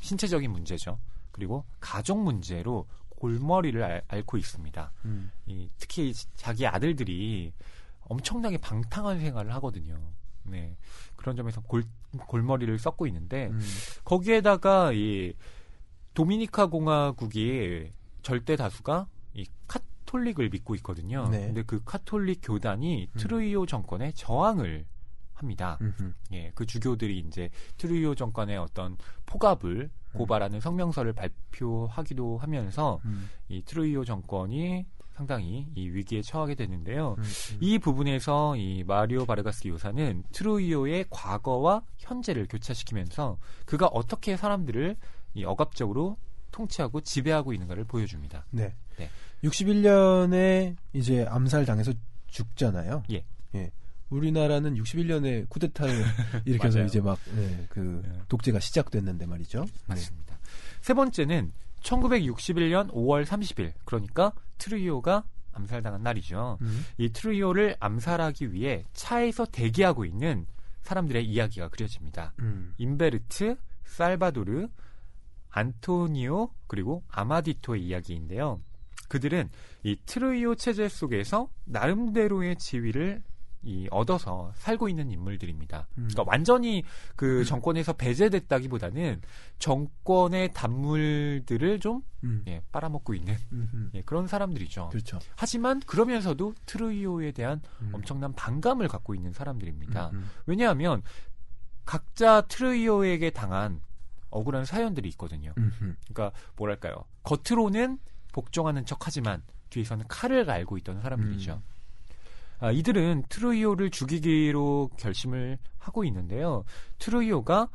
신체적인 문제죠. 그리고 가족 문제로 골머리를 앓, 앓고 있습니다. 음. 이, 특히 자기 아들들이 엄청나게 방탕한 생활을 하거든요. 네. 그런 점에서 골, 골머리를 썩고 있는데 음. 거기에다가 이 도미니카 공화국이 절대 다수가 이 카톨릭을 믿고 있거든요. 네. 근데 그 카톨릭 교단이 음. 트루이오 정권에 저항을 합니다. 음흠. 예, 그 주교들이 이제 트루이오 정권의 어떤 포갑을 음. 고발하는 성명서를 발표하기도 하면서 음. 이 트루이오 정권이 상당히 이 위기에 처하게 되는데요. 음. 음. 이 부분에서 이 마리오 바르가스 요사는 트루이오의 과거와 현재를 교차시키면서 그가 어떻게 사람들을 이 억압적으로 통치하고 지배하고 있는가를 보여줍니다. 네. 네. 61년에 이제 암살당해서 죽잖아요. 예. 우리나라는 61년에 쿠데타를 일으켜서. 이제 막, 네, 그, 네. 독재가 시작됐는데 말이죠. 맞습니다. 세 번째는 1961년 5월 30일, 그러니까 트루이오가 암살당한 날이죠. 음. 이 트루이오를 암살하기 위해 차에서 대기하고 있는 사람들의 이야기가 그려집니다. 음. 임베르트, 살바도르, 안토니오 그리고 아마디토의 이야기인데요. 그들은 이 트루이오 체제 속에서 나름대로의 지위를 이 얻어서 살고 있는 인물들입니다. 음. 그러니까 완전히 그 정권에서 배제됐다기보다는 정권의 단물들을 좀 음. 예, 빨아먹고 있는. 예, 그런 사람들이죠. 그렇죠. 하지만 그러면서도 트루이오에 대한 음. 엄청난 반감을 갖고 있는 사람들입니다. 음, 음. 왜냐하면 각자 트루이오에게 당한 억울한 사연들이 있거든요. 그러니까 뭐랄까요? 겉으로는 복종하는 척하지만 뒤에서는 칼을 갈고 있던 사람들이죠. 음. 아, 이들은 트루이오를 죽이기로 결심을 하고 있는데요. 트루이오가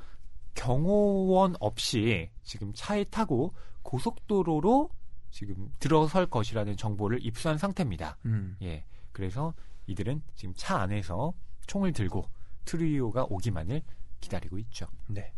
경호원 없이 지금 차에 타고 고속도로로 지금 들어설 것이라는 정보를 입수한 상태입니다. 음. 예. 그래서 이들은 지금 차 안에서 총을 들고 트루이오가 오기만을 기다리고 있죠. 네.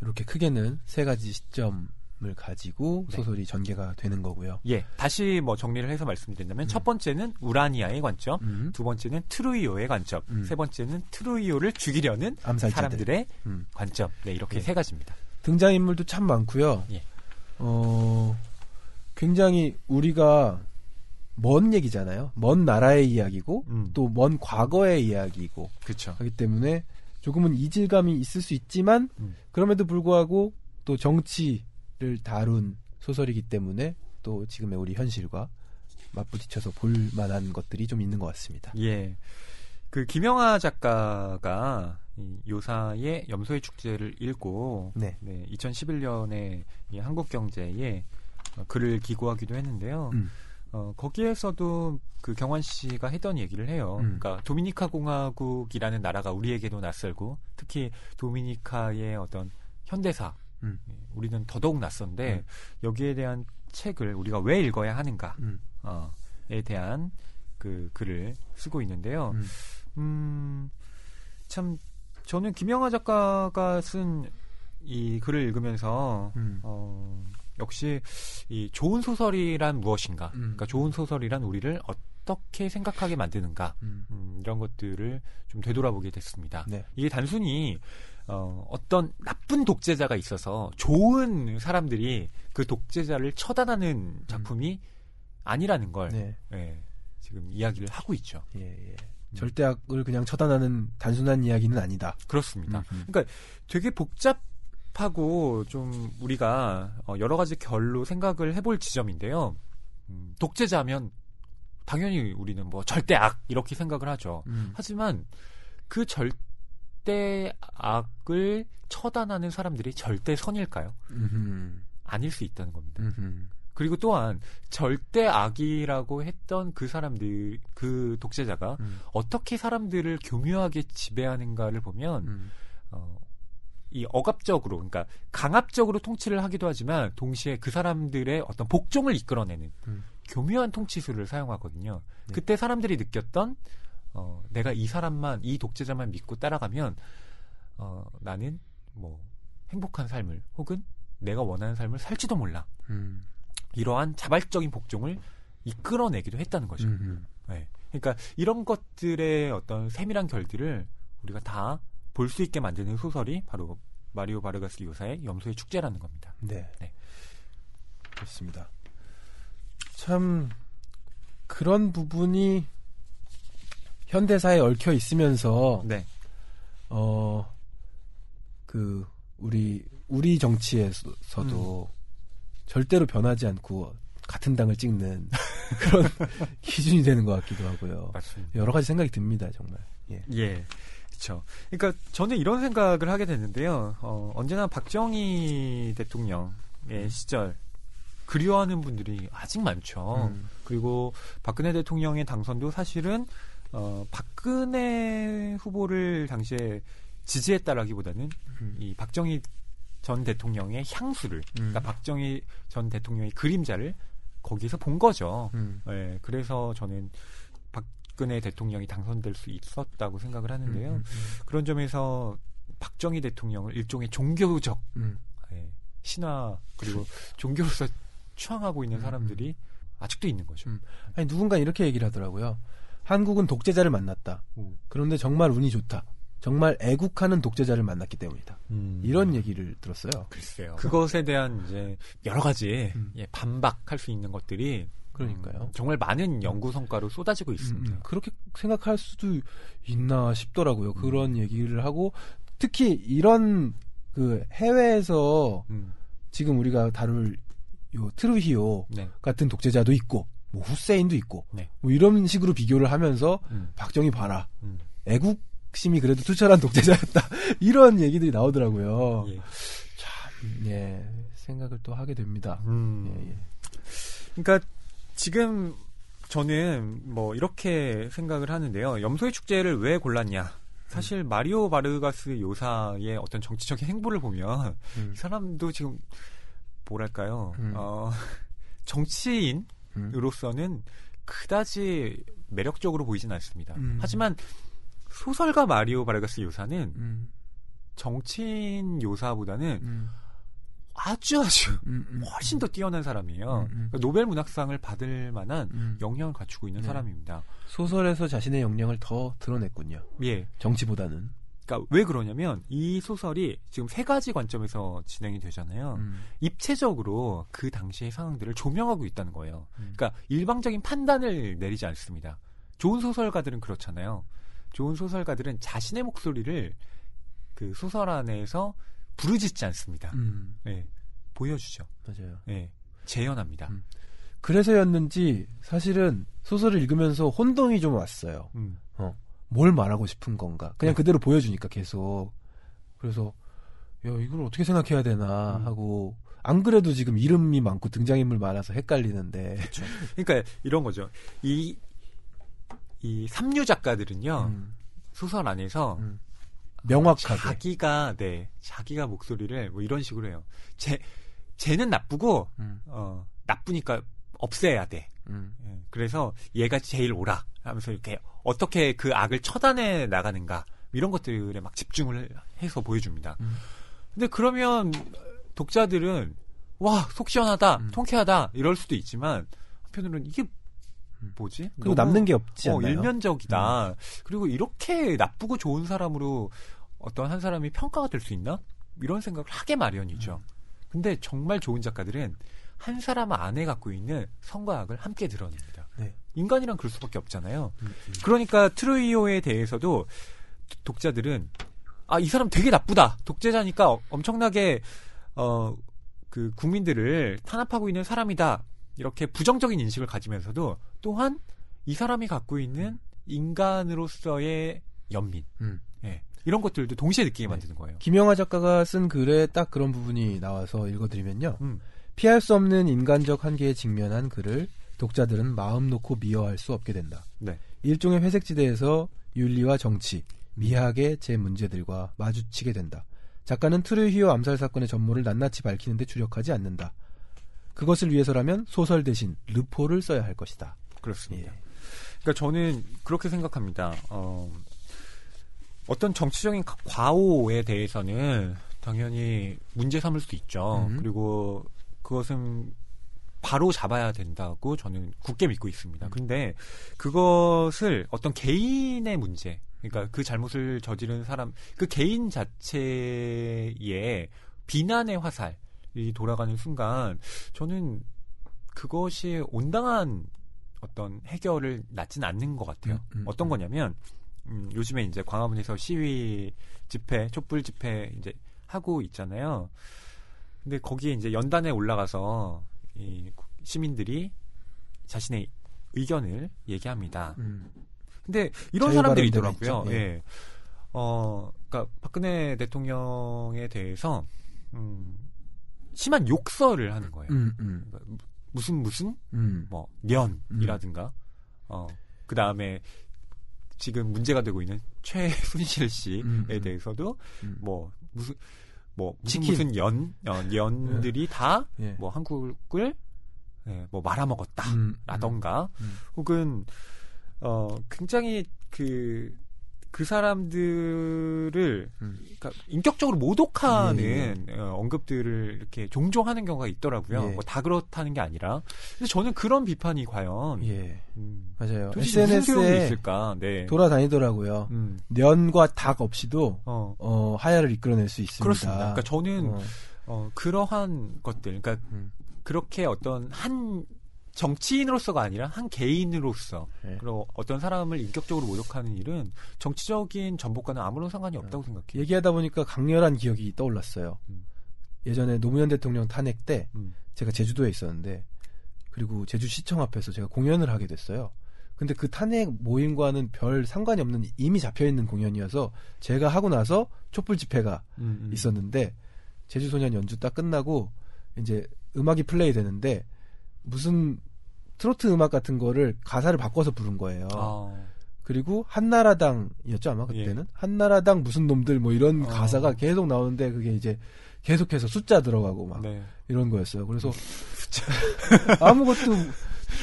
이렇게 크게는 세 가지 시점 을 가지고 네. 소설이 전개가 되는 거고요. 예. 다시 뭐 정리를 해서 말씀드린다면 첫 번째는 우라니아의 관점, 음. 두 번째는 트루이오의 관점, 음. 세 번째는 트루이오를 죽이려는 암살자들. 사람들의 음. 관점. 네, 이렇게 예. 세 가지입니다. 등장 인물도 참 많고요. 예. 어, 굉장히 우리가 먼 얘기잖아요. 먼 나라의 이야기고 음. 또먼 과거의 이야기고 그렇죠. 하기 때문에 조금은 이질감이 있을 수 있지만 음. 그럼에도 불구하고 또 정치 를 다룬 소설이기 때문에 또 지금의 우리 현실과 맞부딪혀서 볼 만한 것들이 좀 있는 것 같습니다. 예. 그 김영하 작가가 이 요사의 염소의 축제를 읽고 네. 네, 2011년에 이 한국경제에 어, 글을 기고하기도 했는데요. 음. 어, 거기에서도 그 경환 씨가 했던 얘기를 해요. 음. 그러니까 도미니카 공화국이라는 나라가 우리에게도 낯설고 특히 도미니카의 어떤 현대사 음. 예, 우리는 더더욱 낯선데 음. 여기에 대한 책을 우리가 왜 읽어야 하는가 음. 어, 에 대한 그 글을 쓰고 있는데요. 음. 음, 참, 저는 김영하 작가가 쓴 이 글을 읽으면서, 음. 어, 역시 이 좋은 소설이란 무엇인가, 음. 그러니까 좋은 소설이란 우리를 어떻게 생각하게 만드는가, 음. 음, 이런 것들을 좀 되돌아보게 됐습니다. 네. 이게 단순히 어, 어떤 나쁜 독재자가 있어서 좋은 사람들이 그 독재자를 처단하는 작품이 아니라는 걸 네. 예, 지금 이야기를 하고 있죠. 예, 예. 음. 절대악을 그냥 처단하는 단순한 이야기는 아니다. 그렇습니다. 음, 음. 그러니까 되게 복잡하고 좀 우리가 어, 여러 가지 결로 생각을 해볼 지점인데요. 음, 독재자면 당연히 우리는 뭐 절대악 이렇게 생각을 하죠. 음. 하지만 그 절대 악을 처단하는 사람들이 절대 선일까요? 음흠. 아닐 수 있다는 겁니다. 음흠. 그리고 또한 절대 악이라고 했던 그 사람들, 그 독재자가 음. 어떻게 사람들을 교묘하게 지배하는가를 보면 음. 어, 이 억압적으로, 그러니까 강압적으로 통치를 하기도 하지만 동시에 그 사람들의 어떤 복종을 이끌어내는 음. 교묘한 통치술을 사용하거든요. 네. 그때 사람들이 느꼈던 어, 내가 이 사람만, 이 독재자만 믿고 따라가면 어, 나는 뭐 행복한 삶을 혹은 내가 원하는 삶을 살지도 몰라. 음. 이러한 자발적인 복종을 이끌어내기도 했다는 거죠. 네. 그러니까 이런 것들의 어떤 세밀한 결들을 우리가 다 볼 수 있게 만드는 소설이 바로 마리오 바르가스 요사의 염소의 축제라는 겁니다. 네. 네. 그렇습니다. 참 그런 부분이 현대사에 얽혀 있으면서 네. 어 그 우리 우리 정치에서도 절대로 변하지 않고 같은 당을 찍는 그런 기준이 되는 것 같기도 하고요. 맞습니다. 여러 가지 생각이 듭니다, 정말. 예. 예. 그렇죠. 그러니까 저는 이런 생각을 하게 됐는데요. 어, 언제나 박정희 대통령의 시절 그리워하는 분들이 아직 많죠. 음. 그리고 박근혜 대통령의 당선도 사실은 어, 박근혜 후보를 당시에 지지했다라기보다는 음. 이 박정희 전 대통령의 향수를, 음. 그러니까 박정희 전 대통령의 그림자를 거기서 본 거죠. 음. 예, 그래서 저는 박근혜 대통령이 당선될 수 있었다고 생각을 하는데요. 음, 그런 점에서 박정희 대통령을 일종의 종교적 음, 예, 신화 그리고 종교로서 추앙하고 있는 음, 사람들이 아직도 있는 거죠. 음. 아니 누군가 이렇게 얘기를 하더라고요. 한국은 독재자를 만났다. 음. 그런데 정말 운이 좋다. 정말 애국하는 독재자를 만났기 때문이다. 음. 이런 얘기를 들었어요. 글쎄요. 그것에 대한 이제 여러 가지 음. 예, 반박할 수 있는 것들이 그러니까요. 음, 정말 많은 연구 성과로 쏟아지고 있습니다. 음, 음. 그렇게 생각할 수도 있나 싶더라고요. 그런 얘기를 하고 특히 이런 그 해외에서 음. 지금 우리가 다룰 요 트루히오 네. 같은 독재자도 있고 뭐 후세인도 있고 네. 뭐 이런 식으로 비교를 하면서 음. 박정희 봐라 음. 애국심이 그래도 투철한 독재자였다 이런 얘기들이 나오더라고요. 예. 참, 예 생각을 또 하게 됩니다. 음. 예, 예. 그러니까 지금 저는 뭐 이렇게 생각을 하는데요. 염소의 축제를 왜 골랐냐? 사실 마리오 바르가스 요사의 어떤 정치적인 행보를 보면 음, 이 사람도 지금 뭐랄까요? 음. 어, 정치인 으로서는 음. 그다지 매력적으로 보이진 않습니다. 음. 하지만 소설가 마리오 바르가스 요사는 음, 정치인 요사보다는 음, 아주 아주 음, 음, 훨씬 더 뛰어난 사람이에요. 그러니까 노벨 문학상을 받을 만한 음. 역량을 갖추고 있는 네. 사람입니다. 소설에서 자신의 역량을 더 드러냈군요. 예. 정치보다는. 그러니까 왜 그러냐면 이 소설이 지금 세 가지 관점에서 진행이 되잖아요. 음, 입체적으로 그 당시의 상황들을 조명하고 있다는 거예요. 음. 그러니까 일방적인 판단을 내리지 않습니다. 좋은 소설가들은 그렇잖아요. 좋은 소설가들은 자신의 목소리를 그 소설 안에서 부르짖지 않습니다. 음, 예. 보여주죠. 맞아요. 예. 재현합니다. 음. 그래서였는지 사실은 소설을 읽으면서 혼동이 좀 왔어요. 음. 뭘 말하고 싶은 건가. 그냥 네. 그대로 보여주니까 계속. 그래서 야 이걸 어떻게 생각해야 되나 음. 하고 안 그래도 지금 이름이 많고 등장인물 많아서 헷갈리는데. 그렇죠. 그러니까 이런 거죠. 이, 이 삼류 작가들은요, 음, 소설 안에서 음. 명확하게. 자기가, 네, 자기가 목소리를 뭐 이런 식으로 해요. 쟤, 쟤는 나쁘고, 음, 어, 나쁘니까 없애야 돼. 음, 예, 그래서 얘가 제일 옳아. 하면서 이렇게 어떻게 그 악을 처단해 나가는가. 이런 것들에 막 집중을 해서 보여줍니다. 음. 근데 그러면 독자들은 와, 속 시원하다, 음. 통쾌하다, 이럴 수도 있지만, 한편으로는 이게 뭐지? 그리고 남는 게 없지 어, 않나요? 음. 일면적이다. 그리고 이렇게 나쁘고 좋은 사람으로 어떤 한 사람이 평가가 될 수 있나? 이런 생각을 하게 마련이죠. 음. 근데 정말 좋은 작가들은 한 사람 안에 갖고 있는 성과 악을 함께 드러냅니다. 네. 인간이란 그럴 수밖에 없잖아요. 음, 음. 그러니까 트루이오에 대해서도 독자들은 아 이 사람 되게 나쁘다 독재자니까 어- 엄청나게 어 그 국민들을 탄압하고 있는 사람이다 이렇게 부정적인 인식을 가지면서도 또한 이 사람이 갖고 있는 인간으로서의 연민 음. 예, 이런 것들도 동시에 느끼게 네. 만드는 거예요. 김영하 작가가 쓴 글에 딱 그런 부분이 나와서 읽어드리면요. 음, 피할 수 없는 인간적 한계에 직면한 그를 독자들은 마음 놓고 미워할 수 없게 된다. 네. 일종의 회색지대에서 윤리와 정치, 미학의 제 문제들과 마주치게 된다. 작가는 트루히오 암살 사건의 전모를 낱낱이 밝히는데 주력하지 않는다. 그것을 위해서라면 소설 대신 르포를 써야 할 것이다. 그렇습니다. 예. 그러니까 저는 그렇게 생각합니다. 어, 어떤 정치적인 가- 과오에 대해서는 당연히 문제 삼을 수 있죠. 음. 그리고 그것은 바로 잡아야 된다고 저는 굳게 믿고 있습니다. 음. 근데 그것을 어떤 개인의 문제, 그러니까 그 잘못을 저지른 사람, 그 개인 자체의 비난의 화살이 돌아가는 순간 저는 그것이 온당한 어떤 해결을 낳진 않는 것 같아요. 음, 음, 어떤 음. 거냐면 음, 요즘에 이제 광화문에서 시위 집회, 촛불 집회 이제 하고 있잖아요. 근데 거기에 이제 연단에 올라가서 이 시민들이 자신의 의견을 얘기합니다. 음. 근데 이런 사람들이 있더라고요. 예. 예. 어, 그러니까 박근혜 대통령에 대해서 음, 심한 욕설을 하는 거예요. 음, 음, 그러니까 무슨 무슨 음. 뭐 년이라든가 어 그 다음에 지금 문제가 되고 있는 최순실 씨에 음, 음. 대해서도 음. 뭐 무슨 뭐 무슨 치킨. 무슨 연 어, 연들이 다뭐 예. 한국을 예, 뭐 말아먹었다 음, 라던가 음. 혹은 어 굉장히 그 그 사람들을 음. 그러니까 인격적으로 모독하는 예, 어, 언급들을 이렇게 종종 하는 경우가 있더라고요. 예. 뭐다 그렇다는 게 아니라. 근데 저는 그런 비판이 과연 예, 음, 맞아요. SNS에 있을까? 네. 돌아다니더라고요. 음, 년과 닭 없이도 어, 어, 하야를 이끌어낼 수 있습니다. 그렇습니다. 그러니까 저는 어, 어, 그러한 것들, 그러니까 음. 그렇게 어떤 한 정치인으로서가 아니라 한 개인으로서 예. 그리고 어떤 사람을 인격적으로 모독하는 일은 정치적인 전복과는 아무런 상관이 없다고 생각해요. 얘기하다 보니까 강렬한 기억이 떠올랐어요. 음. 예전에 노무현 대통령 탄핵 때 음. 제가 제주도에 있었는데 그리고 제주 시청 앞에서 제가 공연을 하게 됐어요. 근데 그 탄핵 모임과는 별 상관이 없는 이미 잡혀 있는 공연이어서 제가 하고 나서 촛불 집회가 음, 음. 있었는데 제주 소년 연주 딱 끝나고 이제 음악이 플레이 되는데 무슨 트로트 음악 같은 거를 가사를 바꿔서 부른 거예요. 아, 그리고 한나라당이었죠 아마 그때는 예. 한나라당 무슨 놈들 뭐 이런 어. 가사가 계속 나오는데 그게 이제 계속해서 숫자 들어가고 막 네. 이런 거였어요. 그래서 아무것도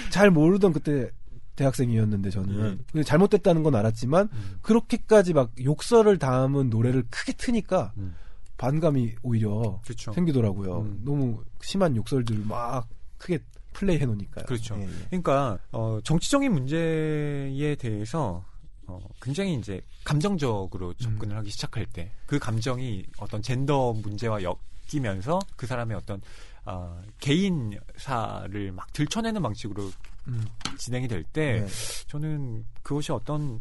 잘 모르던 그때 대학생이었는데 저는 예. 근데 잘못됐다는 건 알았지만 음. 그렇게까지 막 욕설을 담은 노래를 크게 트니까 음. 반감이 오히려 그렇죠. 생기더라고요. 음. 너무 심한 욕설들 막 크게 플레이 해놓으니까요. 그렇죠. 예, 예. 그러니까 어, 정치적인 문제에 대해서 어, 굉장히 이제 감정적으로 접근을 하기 시작할 때 그 감정이 어떤 젠더 문제와 엮이면서 그 사람의 어떤 아, 개인사를 막 들춰내는 방식으로 음, 진행이 될때 네. 저는 그것이 어떤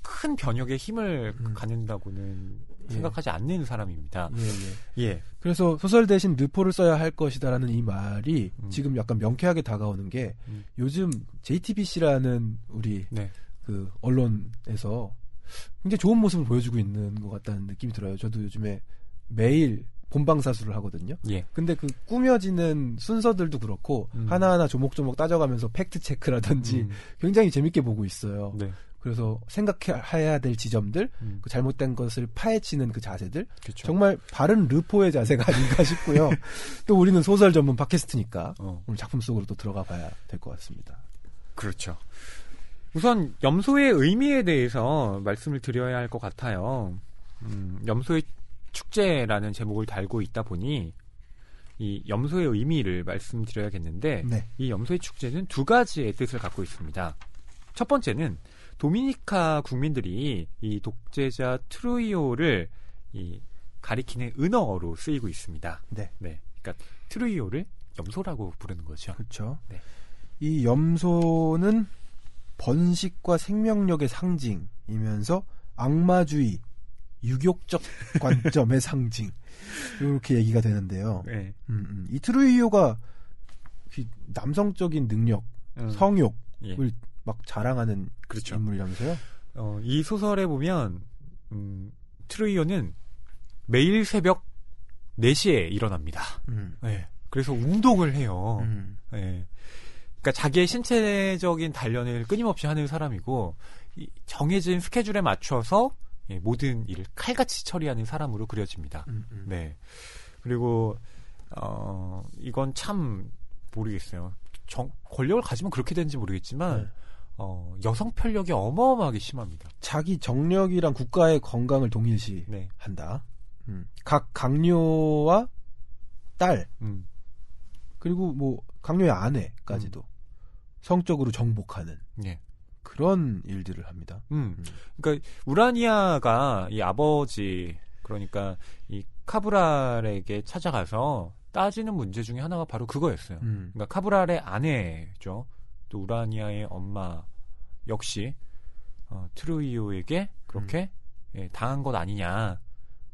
큰 변혁의 힘을 음. 갖는다고는 예. 생각하지 않는 사람입니다. 예, 예. 예. 그래서 소설 대신 느포를 써야 할 것이다라는 이 말이 음. 지금 약간 명쾌하게 다가오는 게 음. 요즘 JTBC라는 우리 네. 그 언론에서 굉장히 좋은 모습을 보여주고 있는 것 같다는 느낌이 들어요. 저도 요즘에 매일 본방사수를 하거든요. 예. 근데 그 꾸며지는 순서들도 그렇고 음. 하나하나 조목조목 따져가면서 팩트 체크라든지 음. 굉장히 재밌게 보고 있어요. 네. 그래서 생각해야 될 지점들, 음. 그 잘못된 것을 파헤치는 그 자세들, 그쵸. 정말 바른 르포의 자세가 아닌가 싶고요. 또 우리는 소설 전문 팟캐스트니까 어. 오늘 작품 속으로 또 들어가 봐야 될 것 같습니다. 그렇죠. 우선 염소의 의미에 대해서 말씀을 드려야 할 것 같아요. 음, 염소의 축제라는 제목을 달고 있다 보니 이 염소의 의미를 말씀드려야겠는데 네. 이 염소의 축제는 두 가지의 뜻을 갖고 있습니다. 첫 번째는 도미니카 국민들이 이 독재자 트루이오를 이 가리키는 은어로 쓰이고 있습니다. 네. 네. 그러니까 트루이오를 염소라고 부르는 거죠. 그렇죠. 네. 이 염소는 번식과 생명력의 상징이면서 악마주의, 유격적 관점의 상징 이렇게 얘기가 되는데요. 네. 음, 음. 이 트루이오가 남성적인 능력, 음. 성욕을 예. 막 자랑하는 그렇죠. 인물이라면서요? 어, 이 소설에 보면 음, 트루이오는 매일 새벽 4시에 일어납니다. 음. 네. 그래서 운동을 해요. 음. 네. 그러니까 자기의 신체적인 단련을 끊임없이 하는 사람이고 정해진 스케줄에 맞춰서 예, 모든 일을 칼같이 처리하는 사람으로 그려집니다. 음, 음. 네. 그리고 어 이건 참 모르겠어요. 정, 권력을 가지면 그렇게 되는지 모르겠지만 네. 어, 여성 편력이 어마어마하게 심합니다. 자기 정력이랑 국가의 건강을 동일시한다. 네. 음. 각 강요와 딸 음. 그리고 뭐 강요의 아내까지도 음. 성적으로 정복하는. 네. 그런 일들을 합니다. 음. 음. 그러니까 우라니아가 이 아버지 그러니까 이 카브랄에게 찾아가서 따지는 문제 중에 하나가 바로 그거였어요. 음. 그러니까 카브랄의 아내죠. 또 우라니아의 엄마 역시 어, 트루이오에게 그렇게 음. 예, 당한 것 아니냐.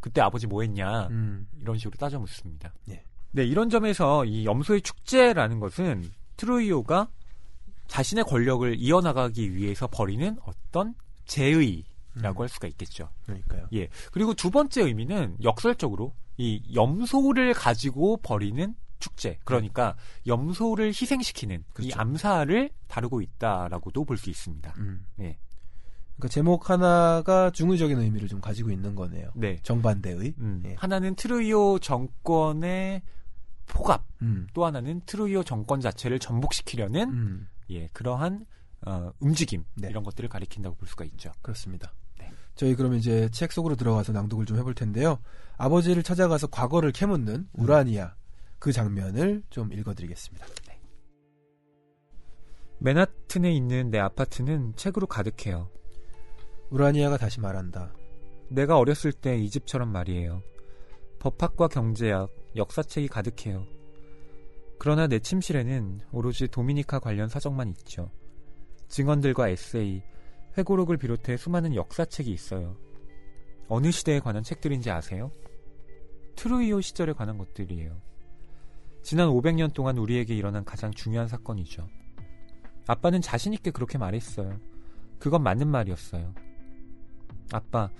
그때 아버지 뭐 했냐. 음. 이런 식으로 따져 묻습니다. 예. 네, 이런 점에서 이 염소의 축제라는 것은 트루이오가 자신의 권력을 이어나가기 위해서 벌이는 어떤 제의라고 음. 할 수가 있겠죠. 그러니까요. 예. 그리고 두 번째 의미는 역설적으로 이 염소를 가지고 벌이는 축제. 그러니까 염소를 희생시키는 그렇죠. 이 암사를 다루고 있다라고도 볼 수 있습니다. 음. 예. 그러니까 제목 하나가 중의적인 의미를 좀 가지고 있는 거네요. 네. 정반대의. 음. 예. 하나는 트루이오 정권의 포갑, 음. 또 하나는 트루이오 정권 자체를 전복시키려는 음. 예, 그러한 어, 움직임 네. 이런 것들을 가리킨다고 볼 수가 있죠. 그렇습니다. 네. 저희 그러면 이제 책 속으로 들어가서 낭독을 좀 해볼 텐데요. 아버지를 찾아가서 과거를 캐묻는 음. 우라니아 그 장면을 좀 읽어드리겠습니다. 네. 맨하튼에 있는 내 아파트는 책으로 가득해요. 우라니아가 다시 말한다. 내가 어렸을 때 이 집처럼 말이에요. 법학과 경제학, 역사책이 가득해요. 그러나 내 침실에는 오로지 도미니카 관련 사정만 있죠. 증언들과 에세이, 회고록을 비롯해 수많은 역사책이 있어요. 어느 시대에 관한 책들인지 아세요? 트루이오 시절에 관한 것들이에요. 지난 500년 동안 우리에게 일어난 가장 중요한 사건이죠. 아빠는 자신있게 그렇게 말했어요. 그건 맞는 말이었어요. 아빠,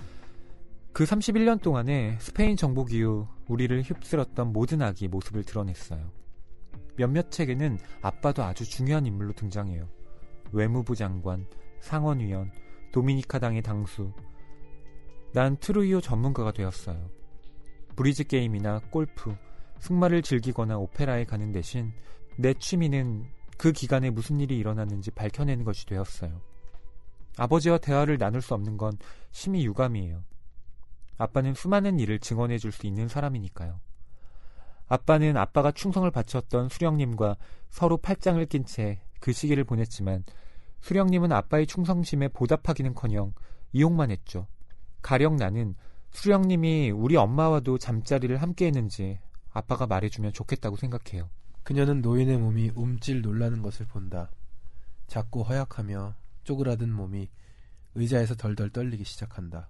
그 31년 동안에 스페인 정복 이후 우리를 휩쓸었던 모든 악이 모습을 드러냈어요. 몇몇 책에는 아빠도 아주 중요한 인물로 등장해요. 외무부 장관, 상원위원, 도미니카당의 당수. 난 트루이오 전문가가 되었어요. 브리즈 게임이나 골프, 승마를 즐기거나 오페라에 가는 대신 내 취미는 그 기간에 무슨 일이 일어났는지 밝혀내는 것이 되었어요. 아버지와 대화를 나눌 수 없는 건 심히 유감이에요. 아빠는 수많은 일을 증언해 줄 수 있는 사람이니까요. 아빠는 아빠가 충성을 바쳤던 수령님과 서로 팔짱을 낀 채 그 시기를 보냈지만 수령님은 아빠의 충성심에 보답하기는커녕 이용만 했죠. 가령 나는 수령님이 우리 엄마와도 잠자리를 함께 했는지 아빠가 말해주면 좋겠다고 생각해요. 그녀는 노인의 몸이 움찔 놀라는 것을 본다. 작고 허약하며 쪼그라든 몸이 의자에서 덜덜 떨리기 시작한다.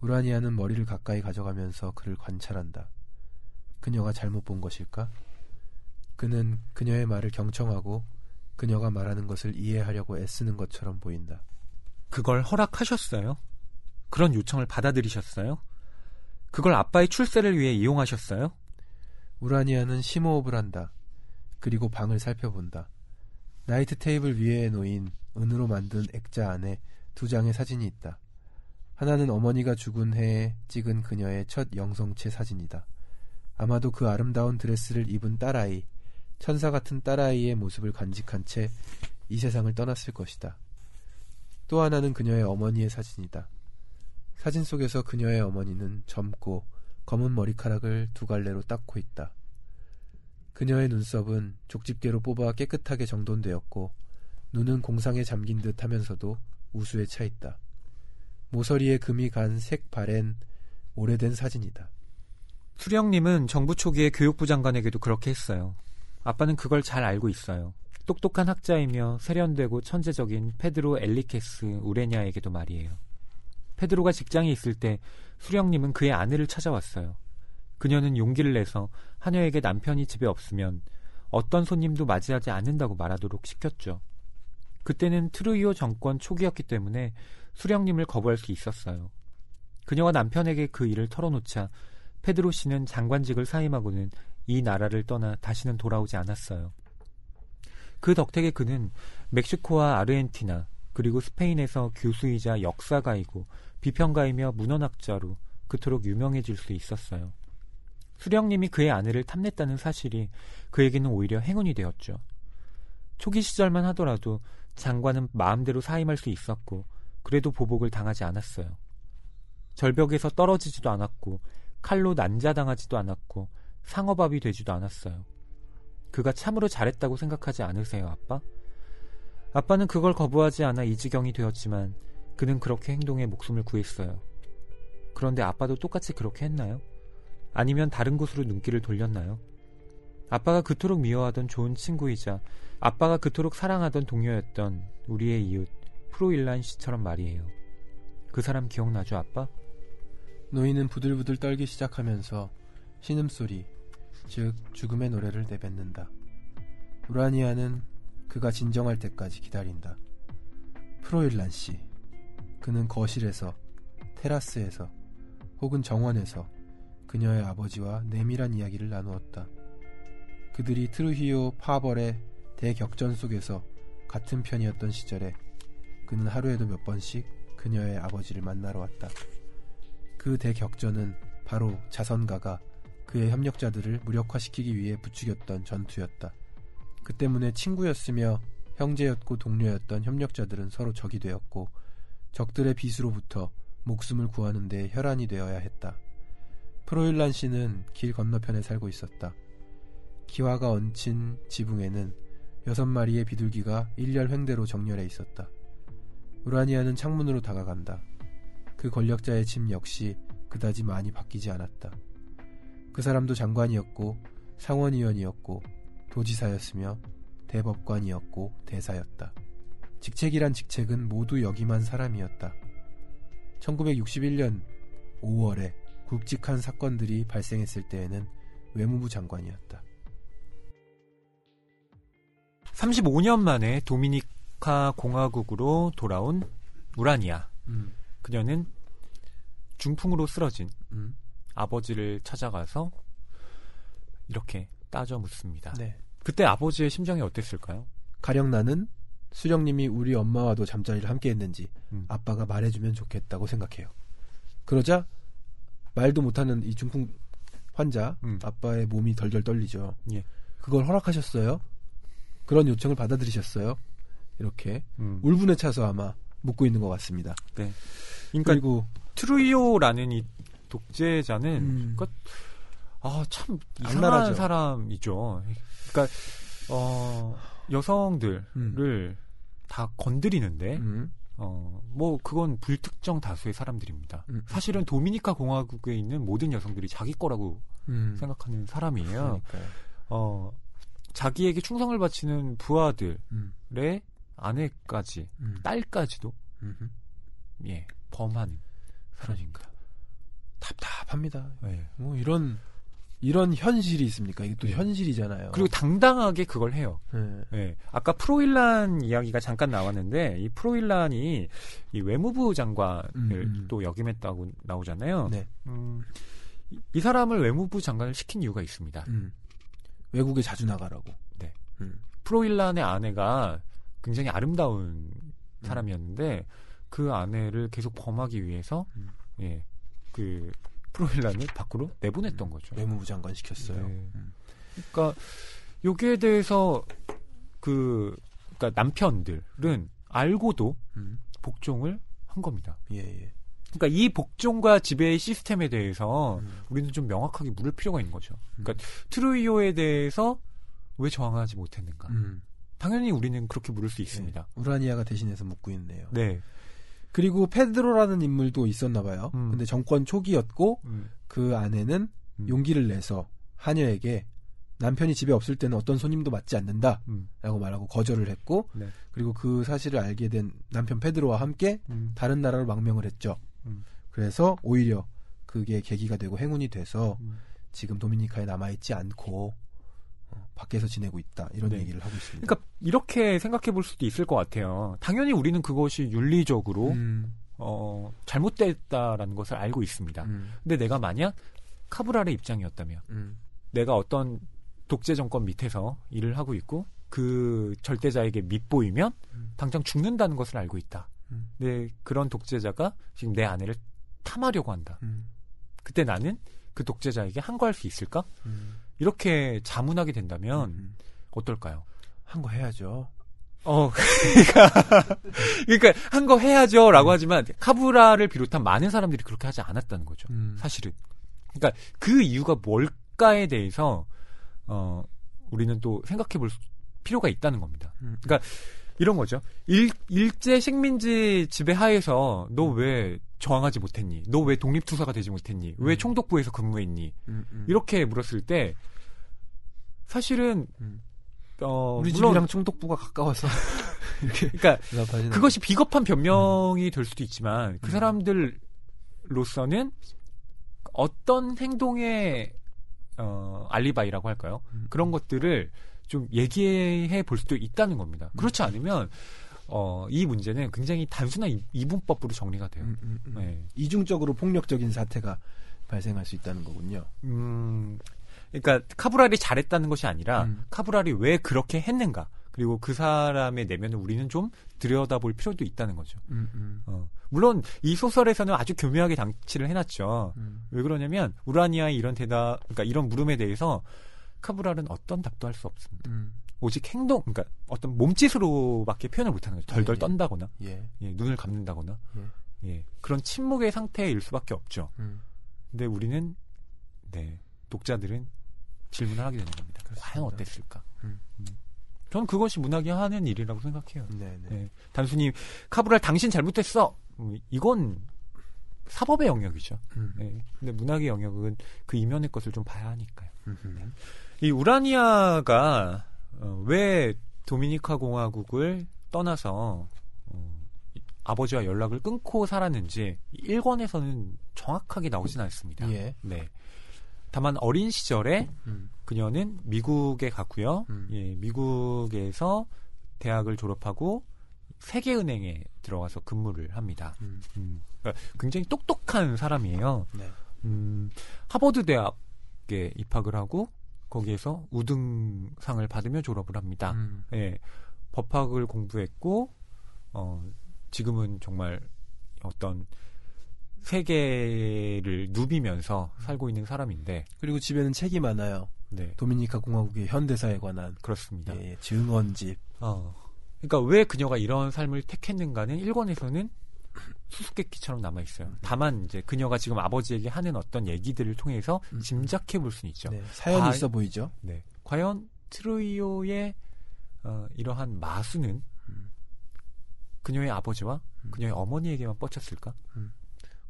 우라니아는 머리를 가까이 가져가면서 그를 관찰한다. 그녀가 잘못 본 것일까? 그는 그녀의 말을 경청하고 그녀가 말하는 것을 이해하려고 애쓰는 것처럼 보인다. 그걸 허락하셨어요? 그런 요청을 받아들이셨어요? 그걸 아빠의 출세를 위해 이용하셨어요? 우라니아는 심호흡을 한다. 그리고 방을 살펴본다. 나이트 테이블 위에 놓인 은으로 만든 액자 안에 두 장의 사진이 있다. 하나는 어머니가 죽은 해에 찍은 그녀의 첫 영성체 사진이다. 아마도 그 아름다운 드레스를 입은 딸아이, 천사 같은 딸아이의 모습을 간직한 채 이 세상을 떠났을 것이다. 또 하나는 그녀의 어머니의 사진이다. 사진 속에서 그녀의 어머니는 젊고 검은 머리카락을 두 갈래로 닦고 있다. 그녀의 눈썹은 족집게로 뽑아 깨끗하게 정돈되었고 눈은 공상에 잠긴 듯 하면서도 우수에 차 있다. 모서리에 금이 간 색 바랜 오래된 사진이다. 수령님은 정부 초기에 교육부 장관에게도 그렇게 했어요. 아빠는 그걸 잘 알고 있어요. 똑똑한 학자이며 세련되고 천재적인 페드로 엘리케스 우레냐에게도 말이에요. 페드로가 직장에 있을 때 수령님은 그의 아내를 찾아왔어요. 그녀는 용기를 내서 하녀에게 남편이 집에 없으면 어떤 손님도 맞이하지 않는다고 말하도록 시켰죠. 그때는 트루이오 정권 초기였기 때문에 수령님을 거부할 수 있었어요. 그녀가 남편에게 그 일을 털어놓자 페드로 씨는 장관직을 사임하고는 이 나라를 떠나 다시는 돌아오지 않았어요. 그 덕택에 그는 멕시코와 아르헨티나 그리고 스페인에서 교수이자 역사가이고 비평가이며 문헌학자로 그토록 유명해질 수 있었어요. 수령님이 그의 아내를 탐냈다는 사실이 그에게는 오히려 행운이 되었죠. 초기 시절만 하더라도 장관은 마음대로 사임할 수 있었고 그래도 보복을 당하지 않았어요. 절벽에서 떨어지지도 않았고 칼로 난자당하지도 않았고 상어밥이 되지도 않았어요. 그가 참으로 잘했다고 생각하지 않으세요, 아빠? 아빠는 그걸 거부하지 않아 이 지경이 되었지만 그는 그렇게 행동해 목숨을 구했어요. 그런데 아빠도 똑같이 그렇게 했나요? 아니면 다른 곳으로 눈길을 돌렸나요? 아빠가 그토록 미워하던 좋은 친구이자 아빠가 그토록 사랑하던 동료였던 우리의 이웃 프로일란 씨처럼 말이에요. 그 사람 기억나죠, 아빠? 노인은 부들부들 떨기 시작하면서 신음소리, 즉 죽음의 노래를 내뱉는다. 우라니아는 그가 진정할 때까지 기다린다. 프로일란 씨. 그는 거실에서, 테라스에서, 혹은 정원에서 그녀의 아버지와 내밀한 이야기를 나누었다. 그들이 트루히오 파벌의 대격전 속에서 같은 편이었던 시절에 그는 하루에도 몇 번씩 그녀의 아버지를 만나러 왔다. 그 대격전은 바로 자선가가 그의 협력자들을 무력화시키기 위해 부추겼던 전투였다. 그 때문에 친구였으며 형제였고 동료였던 협력자들은 서로 적이 되었고 적들의 비수로부터 목숨을 구하는 데 혈안이 되어야 했다. 프로일란 씨는 길 건너편에 살고 있었다. 기와가 얹힌 지붕에는 여섯 마리의 비둘기가 일렬 횡대로 정렬해 있었다. 우라니아는 창문으로 다가간다. 그 권력자의 집 역시 그다지 많이 바뀌지 않았다. 그 사람도 장관이었고 상원의원이었고 도지사였으며 대법관이었고 대사였다. 직책이란 직책은 모두 역임한 사람이었다. 1961년 5월에 굵직한 사건들이 발생했을 때에는 외무부 장관이었다. 35년 만에 도미니카 공화국으로 돌아온 우라니아. 음, 그녀는 중풍으로 쓰러진 음, 아버지를 찾아가서 이렇게 따져 묻습니다. 네. 그때 아버지의 심정이 어땠을까요? 가령 나는 수령님이 우리 엄마와도 잠자리를 함께 했는지 음. 아빠가 말해주면 좋겠다고 생각해요. 그러자 말도 못하는 이 중풍 환자 음. 아빠의 몸이 덜덜 떨리죠. 예. 그걸 허락하셨어요? 그런 요청을 받아들이셨어요? 이렇게 음. 울분에 차서 아마 묻고 있는 것 같습니다. 네. 그러니까 그리고 트루이오라는 이 독재자는 음. 그러니까 아, 참 이상한 악랄하죠. 사람이죠. 그러니까 어, 여성들을 음. 다 건드리는데 음, 어, 뭐 그건 불특정 다수의 사람들입니다. 음. 사실은 도미니카 공화국에 있는 모든 여성들이 자기 거라고 음. 생각하는 사람이에요. 그러니까요. 어, 자기에게 충성을 바치는 부하들의 음, 아내까지 음, 딸까지도 음. 예 범하는 사람입니다. 답답합니다. 네. 뭐 이런 이런 현실이 있습니까? 이게 또 네. 현실이잖아요. 그리고 당당하게 그걸 해요. 네. 예. 아까 프로일란 이야기가 잠깐 나왔는데 이 프로일란이 이 외무부 장관을 음, 음. 또 역임했다고 나오잖아요. 네. 음, 이- 이 사람을 외무부 장관을 시킨 이유가 있습니다. 음. 외국에 자주 나가라고. 네. 음. 프로일란의 아내가 굉장히 아름다운 음. 사람이었는데 그 아내를 계속 범하기 위해서 음. 예. 그 프로일란을 밖으로 내보냈던 거죠. 외무부 장관 시켰어요. 네. 음. 그러니까 여기에 대해서 그 그러니까 남편들은 알고도 음. 복종을 한 겁니다. 예, 예. 그러니까 이 복종과 지배 시스템에 대해서 음. 우리는 좀 명확하게 물을 필요가 있는 거죠. 그러니까 트루이오에 대해서 왜 저항하지 못했는가? 음. 당연히 우리는 그렇게 물을 수 있습니다. 네. 우라니아가 대신해서 묻고 있네요. 네. 그리고 페드로라는 인물도 있었나 봐요. 음. 근데 정권 초기였고 음. 그 아내는 음. 용기를 내서 하녀에게 남편이 집에 없을 때는 어떤 손님도 맞지 않는다라고 음. 말하고 거절을 했고 네. 그리고 그 사실을 알게 된 남편 페드로와 함께 음. 다른 나라로 망명을 했죠. 음. 그래서 오히려 그게 계기가 되고 행운이 돼서 음. 지금 도미니카에 남아 있지 않고 어, 밖에서 지내고 있다 이런 네. 얘기를 하고 있습니다. 그러니까 이렇게 생각해 볼 수도 있을 것 같아요. 당연히 우리는 그것이 윤리적으로 음, 어, 잘못됐다라는 것을 알고 있습니다. 음, 근데 내가 만약 카브랄의 입장이었다면 음, 내가 어떤 독재 정권 밑에서 일을 하고 있고 그 절대자에게 밑보이면 음. 당장 죽는다는 것을 알고 있다. 음. 근데 그런 독재자가 지금 내 아내를 탐하려고 한다. 음, 그때 나는 그 독재자에게 항거할 수 있을까? 음, 이렇게 자문하게 된다면 음. 어떨까요? 한 거 해야죠. 어, 그러니까, 그러니까 한 거 해야죠라고 하지만 카브라를 비롯한 많은 사람들이 그렇게 하지 않았다는 거죠. 음. 사실은. 그러니까 그 이유가 뭘까에 대해서 어 우리는 또 생각해 볼 필요가 있다는 겁니다. 음. 그러니까 이런 거죠. 일, 일제 식민지 지배하에서 너 왜 저항하지 못했니? 너 왜 독립투사가 되지 못했니? 왜 음. 총독부에서 근무했니? 음, 음. 이렇게 물었을 때 사실은 음. 어 우리 물론 집이랑 총독부가 가까워서 이렇게 그러니까 그것이 비겁한 변명이 될 수도 있지만 그 음. 사람들로서는 어떤 행동의 어, 알리바이라고 할까요? 음. 그런 것들을 좀 얘기해 볼 수도 있다는 겁니다. 그렇지 않으면 어, 이 문제는 굉장히 단순한 이- 이분법으로 정리가 돼요. 음, 음, 음. 네. 이중적으로 폭력적인 사태가 발생할 수 있다는 거군요. 음, 그러니까 카브랄이 잘했다는 것이 아니라 음. 카브랄이 왜 그렇게 했는가 그리고 그 사람의 내면을 우리는 좀 들여다볼 필요도 있다는 거죠. 음, 음, 어. 물론 이 소설에서는 아주 교묘하게 당치를 해놨죠. 음. 왜 그러냐면 우라니아의 이런 대답, 그러니까 이런 물음에 대해서 카브랄은 어떤 답도 할 수 없습니다. 음. 오직 행동, 그러니까 어떤 몸짓으로밖에 표현을 못하는 거죠. 덜덜 예, 예. 떤다거나, 예. 예, 눈을 감는다거나, 예. 예, 그런 침묵의 상태일 수밖에 없죠. 음. 근데 우리는 네 독자들은 질문을 하게 되는 겁니다. 그렇습니다. 과연 어땠을까? 음. 음. 저는 그것이 문학이 하는 일이라고 생각해요. 네, 네. 네. 단순히 카브랄 당신 잘못했어. 음, 이건 사법의 영역이죠. 음. 네. 근데 문학의 영역은 그 이면의 것을 좀 봐야 하니까요. 음흠. 이 우라니아가 어, 왜 도미니카 공화국을 떠나서 어, 이- 아버지와 연락을 끊고 살았는지 1권에서는 정확하게 나오진 않습니다. 예. 네. 다만 어린 시절에 음. 그녀는 미국에 갔고요. 음. 예, 미국에서 대학을 졸업하고 세계은행에 들어가서 근무를 합니다. 음. 음, 그러니까 굉장히 똑똑한 사람이에요. 네. 음, 하버드 대학에 입학을 하고 거기에서 우등상을 받으며 졸업을 합니다. 음. 예, 법학을 공부했고 어, 지금은 정말 어떤 세계를 누비면서 살고 있는 사람인데, 그리고 집에는 책이 많아요. 네, 도미니카 공화국의 현대사에 관한 그렇습니다. 예, 예, 증언집. 어, 그러니까 왜 그녀가 이런 삶을 택했는가는 1권에서는 수수께끼처럼 남아 있어요. 다만 이제 그녀가 지금 아버지에게 하는 어떤 얘기들을 통해서 음. 짐작해 볼 수는 있죠. 네, 사연이 아, 있어 보이죠. 네. 과연 트루이오의 어, 이러한 마수는 음. 그녀의 아버지와 음. 그녀의 어머니에게만 뻗쳤을까?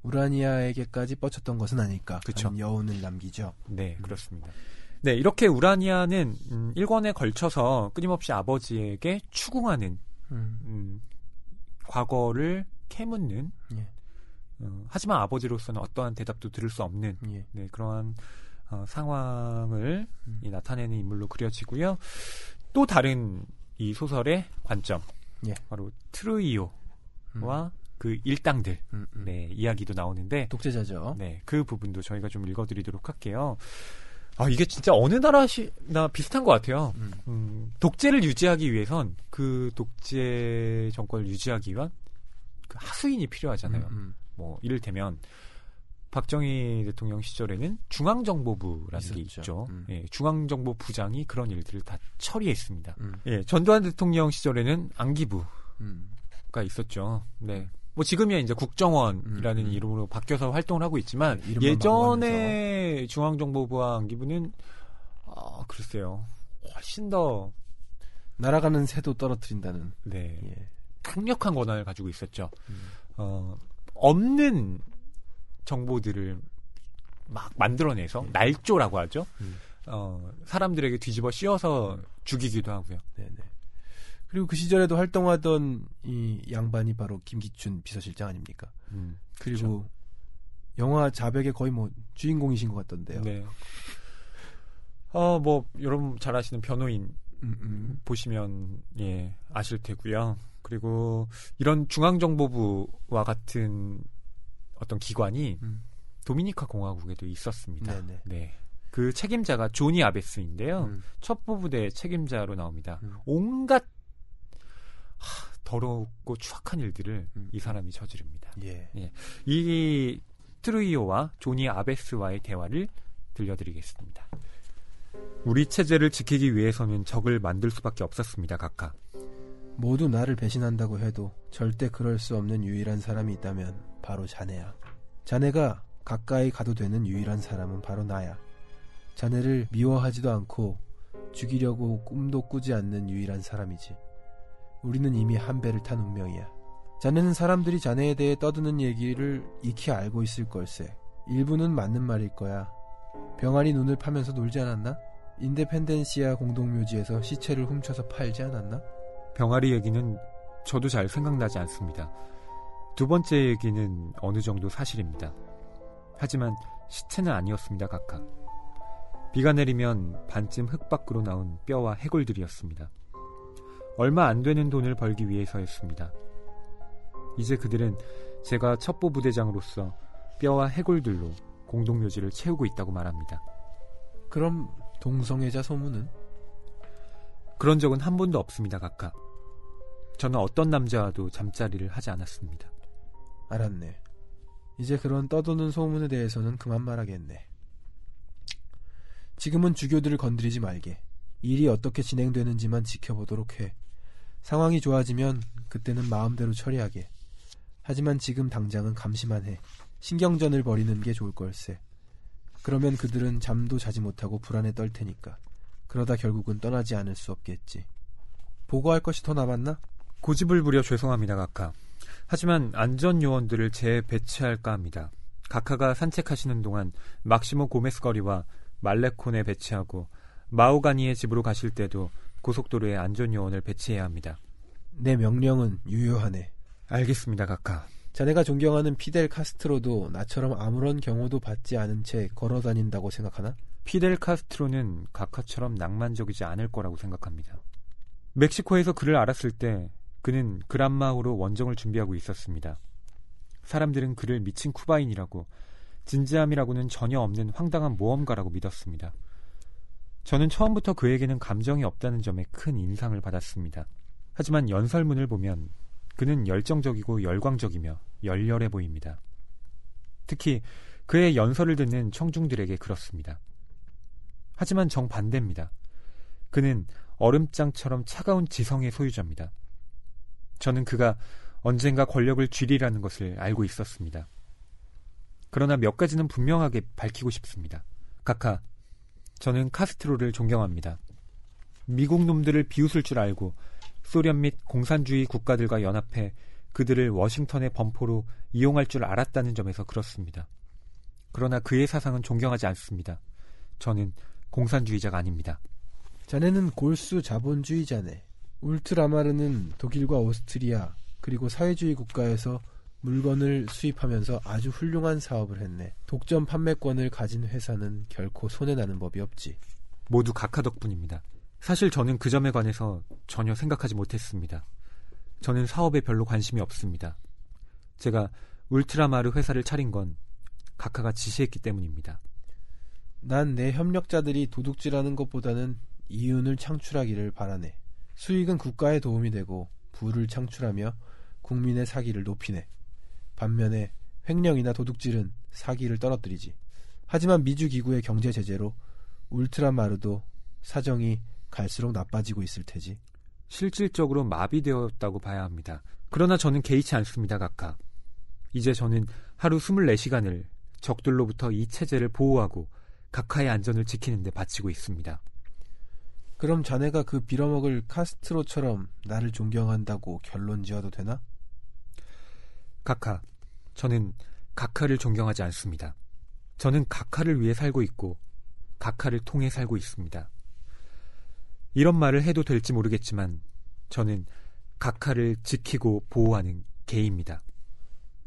우라니아에게까지 뻗쳤던 것은 아닐까 그쵸. 여운을 남기죠. 네, 그렇습니다. 네, 이렇게 우라니아는 음, 1권에 걸쳐서 끊임없이 아버지에게 추궁하는 음. 음, 과거를 캐묻는 예. 어, 하지만 아버지로서는 어떠한 대답도 들을 수 없는 예. 네, 그러한 어, 상황을 음. 이 나타내는 인물로 그려지고요. 또 다른 이 소설의 관점, 예. 바로 트루이오와 음. 그 일당들 음, 음. 네, 이야기도 나오는데 독재자죠. 네, 그 부분도 저희가 좀 읽어드리도록 할게요. 아, 이게 진짜 어느 나라나 비슷한 것 같아요. 음. 음, 독재를 유지하기 위해선 그 독재 정권을 유지하기 위한 그 하수인이 필요하잖아요. 음, 음. 뭐 이를테면 박정희 대통령 시절에는 중앙정보부라는 게 있었죠. 있죠. 음. 예, 중앙정보부장이 그런 일들을 다 처리했습니다. 음, 예, 전두환 대통령 시절에는 안기부가 음. 있었죠. 네. 뭐 지금이야 이제 국정원이라는 음, 음. 이름으로 바뀌어서 활동을 하고 있지만 네, 예전에 중앙정보부와 안기부는 아, 글쎄요. 훨씬 더 날아가는 새도 떨어뜨린다는. 네, 예. 강력한 권한을 가지고 있었죠. 음. 어, 없는 정보들을 막 만들어내서 음. 날조라고 하죠. 음. 어, 사람들에게 뒤집어 씌워서 죽이기도 하고요. 네네. 그리고 그 시절에도 활동하던 이 양반이 바로 김기춘 비서실장 아닙니까? 음, 그리고 영화 자백의 거의 뭐 주인공이신 것 같던데요. 네. 어, 뭐 여러분 잘 아시는 변호인 음, 음. 보시면 예 아실 테고요. 그리고 이런 중앙정보부와 같은 어떤 기관이 음. 도미니카 공화국에도 있었습니다. 네네. 네. 그 책임자가 조니 아베스인데요. 음. 첩보 부대 책임자로 나옵니다. 음. 온갖 하, 더럽고 추악한 일들을 음. 이 사람이 저지릅니다. 예. 이 트루이오와 조니 아베스와의 대화를 들려드리겠습니다. 우리 체제를 지키기 위해서는 적을 만들 수밖에 없었습니다, 각각. 모두 나를 배신한다고 해도 절대 그럴 수 없는 유일한 사람이 있다면 바로 자네야. 자네가 가까이 가도 되는 유일한 사람은 바로 나야. 자네를 미워하지도 않고 죽이려고 꿈도 꾸지 않는 유일한 사람이지. 우리는 이미 한 배를 탄 운명이야. 자네는 사람들이 자네에 대해 떠드는 얘기를 익히 알고 있을 걸세. 일부는 맞는 말일 거야. 병아리 눈을 파면서 놀지 않았나? 인데펜덴시아 공동묘지에서 시체를 훔쳐서 팔지 않았나? 병아리 얘기는 저도 잘 생각나지 않습니다. 두 번째 얘기는 어느 정도 사실입니다. 하지만 시체는 아니었습니다, 각각. 비가 내리면 반쯤 흙 밖으로 나온 뼈와 해골들이었습니다. 얼마 안 되는 돈을 벌기 위해서였습니다. 이제 그들은 제가 첩보 부대장으로서 뼈와 해골들로 공동묘지를 채우고 있다고 말합니다. 그럼 동성애자 소문은? 그런 적은 한 번도 없습니다, 각각. 저는 어떤 남자와도 잠자리를 하지 않았습니다. 알았네. 이제 그런 떠도는 소문에 대해서는 그만 말하겠네. 지금은 주교들을 건드리지 말게. 일이 어떻게 진행되는지만 지켜보도록 해. 상황이 좋아지면 그때는 마음대로 처리하게. 하지만 지금 당장은 감시만 해. 신경전을 벌이는 게 좋을 걸세. 그러면 그들은 잠도 자지 못하고 불안에 떨 테니까. 그러다 결국은 떠나지 않을 수 없겠지. 보고할 것이 더 남았나? 고집을 부려 죄송합니다, 각하. 하지만 안전 요원들을 재배치할까 합니다. 각하가 산책하시는 동안 막시모 고메스 거리와 말레콘에 배치하고 마오가니의 집으로 가실 때도 고속도로에 안전 요원을 배치해야 합니다. 내 명령은 유효하네. 알겠습니다, 각하. 자네가 존경하는 피델 카스트로도 나처럼 아무런 경호도 받지 않은 채 걸어 다닌다고 생각하나? 피델 카스트로는 각하처럼 낭만적이지 않을 거라고 생각합니다. 멕시코에서 그를 알았을 때 그는 그란마호로 원정을 준비하고 있었습니다. 사람들은 그를 미친 쿠바인이라고 진지함이라고는 전혀 없는 황당한 모험가라고 믿었습니다. 저는 처음부터 그에게는 감정이 없다는 점에 큰 인상을 받았습니다. 하지만 연설문을 보면 그는 열정적이고 열광적이며 열렬해 보입니다. 특히 그의 연설을 듣는 청중들에게 그렇습니다. 하지만 정반대입니다. 그는 얼음장처럼 차가운 지성의 소유자입니다. 저는 그가 언젠가 권력을 쥐리라는 것을 알고 있었습니다. 그러나 몇 가지는 분명하게 밝히고 싶습니다. 카카, 저는 카스트로를 존경합니다. 미국 놈들을 비웃을 줄 알고 소련 및 공산주의 국가들과 연합해 그들을 워싱턴의 범포로 이용할 줄 알았다는 점에서 그렇습니다. 그러나 그의 사상은 존경하지 않습니다. 저는 공산주의자가 아닙니다. 자네는 골수 자본주의자네. 울트라마르는 독일과 오스트리아 그리고 사회주의 국가에서 물건을 수입하면서 아주 훌륭한 사업을 했네. 독점 판매권을 가진 회사는 결코 손해나는 법이 없지. 모두 각하 덕분입니다. 사실 저는 그 점에 관해서 전혀 생각하지 못했습니다. 저는 사업에 별로 관심이 없습니다. 제가 울트라마르 회사를 차린 건 각하가 지시했기 때문입니다. 난 내 협력자들이 도둑질하는 것보다는 이윤을 창출하기를 바라네. 수익은 국가에 도움이 되고 부를 창출하며 국민의 사기를 높이네. 반면에 횡령이나 도둑질은 사기를 떨어뜨리지. 하지만 미주 기구의 경제 제재로 울트라마르도 사정이 갈수록 나빠지고 있을 테지. 실질적으로 마비되었다고 봐야 합니다. 그러나 저는 개의치 않습니다, 각하. 이제 저는 하루 24시간을 적들로부터 이 체제를 보호하고 각하의 안전을 지키는 데 바치고 있습니다. 그럼 자네가 그 빌어먹을 카스트로처럼 나를 존경한다고 결론 지어도 되나? 각하, 저는 각하를 존경하지 않습니다. 저는 각하를 위해 살고 있고 각하를 통해 살고 있습니다. 이런 말을 해도 될지 모르겠지만 저는 각하를 지키고 보호하는 개입니다.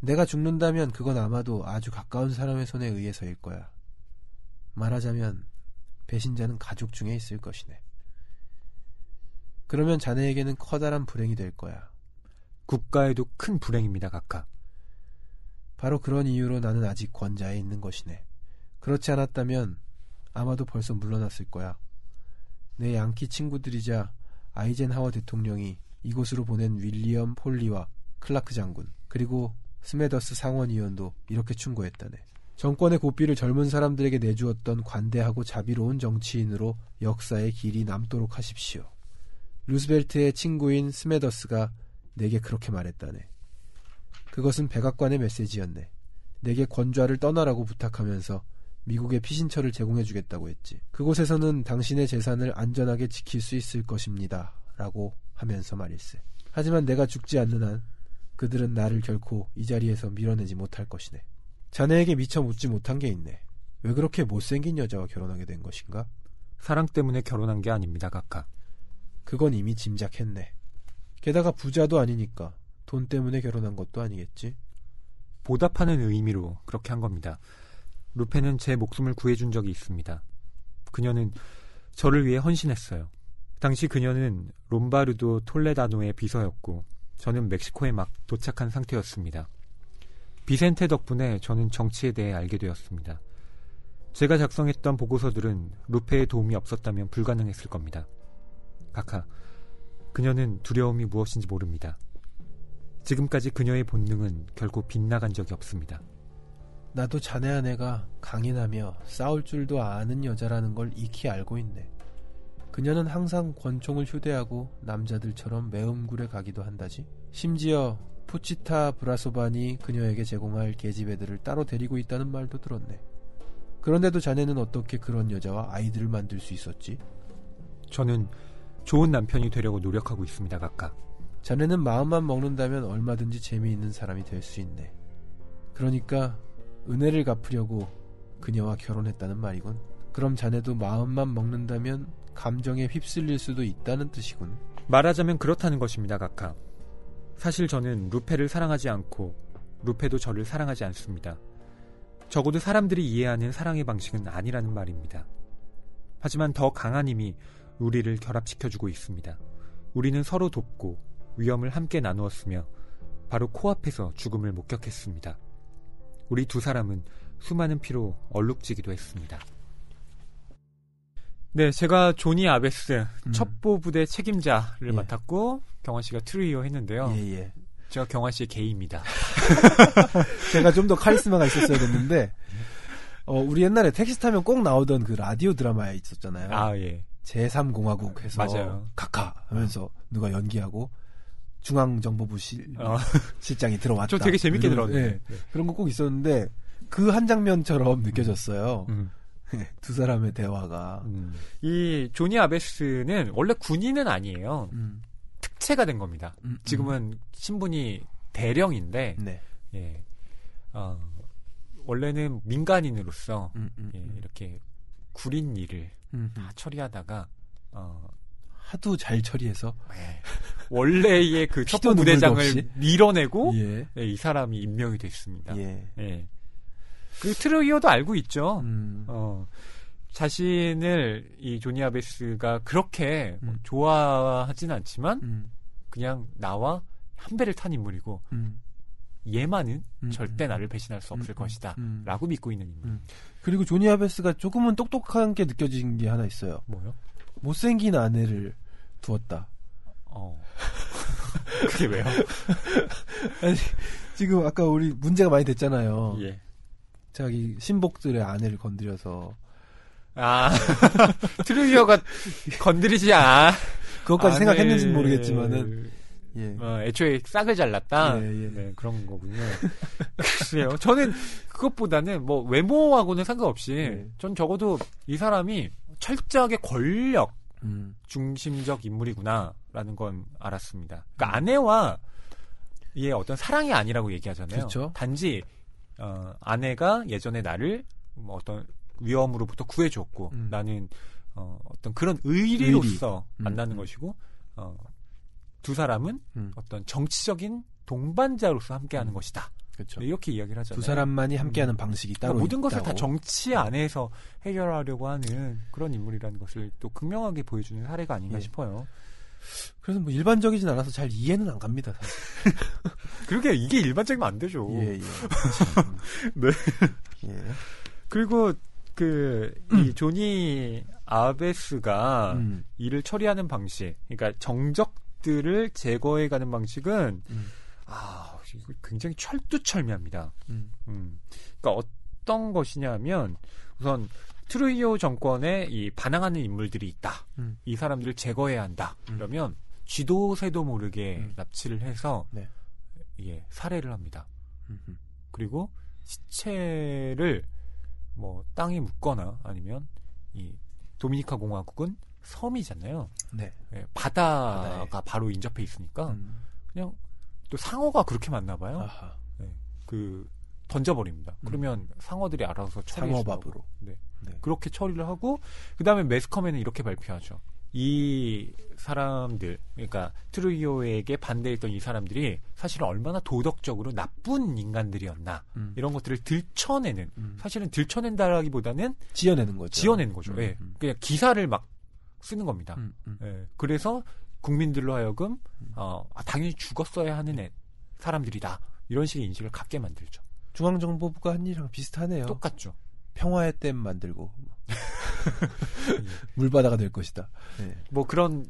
내가 죽는다면 그건 아마도 아주 가까운 사람의 손에 의해서일 거야. 말하자면 배신자는 가족 중에 있을 것이네. 그러면 자네에게는 커다란 불행이 될 거야. 국가에도 큰 불행입니다, 각하. 바로 그런 이유로 나는 아직 권자에 있는 것이네. 그렇지 않았다면 아마도 벌써 물러났을 거야. 내 양키 친구들이자 아이젠하워 대통령이 이곳으로 보낸 윌리엄 폴리와 클라크 장군 그리고 스메더스 상원의원도 이렇게 충고했다네. 정권의 고삐를 젊은 사람들에게 내주었던 관대하고 자비로운 정치인으로 역사에 길이 남도록 하십시오. 루스벨트의 친구인 스메더스가 내게 그렇게 말했다네. 그것은 백악관의 메시지였네. 내게 권좌를 떠나라고 부탁하면서 미국의 피신처를 제공해주겠다고 했지. 그곳에서는 당신의 재산을 안전하게 지킬 수 있을 것입니다. 라고 하면서 말일세. 하지만 내가 죽지 않는 한 그들은 나를 결코 이 자리에서 밀어내지 못할 것이네. 자네에게 미처 묻지 못한 게 있네. 왜 그렇게 못생긴 여자와 결혼하게 된 것인가? 사랑 때문에 결혼한 게 아닙니다, 각하. 그건 이미 짐작했네. 게다가 부자도 아니니까 돈 때문에 결혼한 것도 아니겠지? 보답하는 의미로 그렇게 한 겁니다. 루페는 제 목숨을 구해준 적이 있습니다. 그녀는 저를 위해 헌신했어요. 당시 그녀는 롬바르도 톨레다노의 비서였고 저는 멕시코에 막 도착한 상태였습니다. 비센테 덕분에 저는 정치에 대해 알게 되었습니다. 제가 작성했던 보고서들은 루페의 도움이 없었다면 불가능했을 겁니다. 카카, 그녀는 두려움이 무엇인지 모릅니다. 지금까지 그녀의 본능은 결코 빗나간 적이 없습니다. 나도 자네 아내가 강인하며 싸울 줄도 아는 여자라는 걸 익히 알고 있네. 그녀는 항상 권총을 휴대하고 남자들처럼 매음굴에 가기도 한다지. 심지어 푸치타 브라소반이 그녀에게 제공할 계집애들을 따로 데리고 있다는 말도 들었네. 그런데도 자네는 어떻게 그런 여자와 아이들을 만들 수 있었지? 저는 좋은 남편이 되려고 노력하고 있습니다, 각각. 자네는 마음만 먹는다면 얼마든지 재미있는 사람이 될 수 있네. 그러니까 은혜를 갚으려고 그녀와 결혼했다는 말이군. 그럼 자네도 마음만 먹는다면 감정에 휩쓸릴 수도 있다는 뜻이군. 말하자면 그렇다는 것입니다, 각하. 사실 저는 루페를 사랑하지 않고 루페도 저를 사랑하지 않습니다. 적어도 사람들이 이해하는 사랑의 방식은 아니라는 말입니다. 하지만 더 강한 힘이 우리를 결합시켜주고 있습니다. 우리는 서로 돕고 위험을 함께 나누었으며 바로 코앞에서 죽음을 목격했습니다. 우리 두 사람은 수많은 피로 얼룩지기도 했습니다. 네, 제가 조니 아베스 음. 첩보 부대 책임자를 예. 맡았고 경화 씨가 트루이오 했는데요. 예, 예. 제가 경화 씨의 게이입니다. 제가 좀 더 카리스마가 있었어야 됐는데 어, 우리 옛날에 택시 타면 꼭 나오던 그 라디오 드라마에 있었잖아요. 아, 예. 제3공화국 해서 맞아요. 카카 하면서 누가 연기하고 중앙정보부 실, 어. 실장이 들어왔다. 저 되게 재밌게 들었는데. 네. 네. 그런 거 꼭 있었는데 그 한 장면처럼 느껴졌어요. 음. 네, 두 사람의 대화가. 음. 이 조니 아베스는 원래 군인은 아니에요. 음. 특채가 된 겁니다. 음, 음. 지금은 신분이 대령인데, 네. 예, 어, 원래는 민간인으로서 음, 예, 이렇게 구린 일을 다 처리하다가 어, 하도 잘 처리해서 네. 원래의 그 첩보 부대장을. 밀어내고 예. 네, 이 사람이 임명이 됐습니다. 예. 예. 그 트루이어도 알고 있죠. 음. 어, 자신을 이 조니 아베스가 그렇게 뭐 음. 좋아하진 않지만 음. 그냥 나와 한 배를 탄 인물이고 음. 얘만은 음. 절대 음. 나를 배신할 수 없을 음. 것이다. 음. 라고 믿고 있는 인물. 음. 그리고 조니 아베스가 조금은 똑똑한 게 느껴진 게 하나 있어요. 뭐요? 못생긴 아내를 두었다. 어. 그게 왜요? 아니, 지금 아까 우리 문제가 많이 됐잖아요. 예. 자기 신복들의 아내를 건드려서 아, 트루이어가 건드리지 않아. 그것까지 아내를- 생각했는지는 모르겠지만은 예. 어, 애초에 싹을 잘랐다. 예, 예. 네, 그런 거군요. 글쎄요. 저는 그것보다는 뭐 외모하고는 상관없이 네. 전 적어도 이 사람이 철저하게 권력 음. 중심적 인물이구나라는 건 알았습니다. 그러니까 음. 아내와 이 어떤 사랑이 아니라고 얘기하잖아요. 그렇죠. 단지 어, 아내가 예전에 나를 뭐 어떤 위험으로부터 구해줬고 음. 나는 어, 어떤 그런 의리로서 음, 만나는 음. 것이고 어, 두 사람은 음. 어떤 정치적인 동반자로서 함께하는 음. 것이다. 그렇죠. 네, 이렇게 이야기를 하잖아요. 두 사람만이 함께하는 음. 방식이 그러니까 따로 모든 것을 다 있다고. 정치 안에서 해결하려고 하는 그런 인물이라는 것을 또 극명하게 보여주는 사례가 아닌가 예. 싶어요. 그래서 뭐 일반적이진 않아서 잘 이해는 안 갑니다. 사실. 그러게 이게 일반적이면 안 되죠. 예, 예. 네. 예. 그리고 그 이 조니 아베스가 음. 일을 처리하는 방식, 그러니까 정적들을 제거해가는 방식은 음. 아 이거 굉장히 철두철미합니다. 음. 음. 그러니까 어떤 것이냐면 우선 트루이오 정권에 이 반항하는 인물들이 있다. 음. 이 사람들을 제거해야 한다. 음. 그러면 쥐도 새도 모르게 음. 납치를 해서 네. 예, 살해를 합니다. 음. 음. 그리고 시체를 뭐 땅에 묻거나 아니면 이 도미니카 공화국은 섬이잖아요. 네. 예, 바다가 바다에. 바로 인접해 있으니까 음. 그냥 또 상어가 그렇게 맞나 봐요. 아하. 그 던져버립니다. 음. 그러면 상어들이 알아서 상어밥으로. 네. 네. 그렇게 처리를 하고 그다음에 매스컴에는 이렇게 발표하죠. 이 사람들, 그러니까 트루이오에게 반대했던 이 사람들이 사실은 얼마나 도덕적으로 나쁜 인간들이었나 음. 이런 것들을 들춰내는 음. 사실은 들춰낸다라기보다는 지어내는 거죠. 지어내는 거죠. 음, 예. 음. 그냥 기사를 막 쓰는 겁니다. 음, 음. 예. 그래서 국민들로 하여금 어, 아, 당연히 죽었어야 하는 애, 사람들이다 이런 식의 인식을 갖게 만들죠. 중앙정보부가 한 일이랑 비슷하네요. 똑같죠. 평화의 댐 만들고 물바다가 될 것이다. 네. 뭐 그런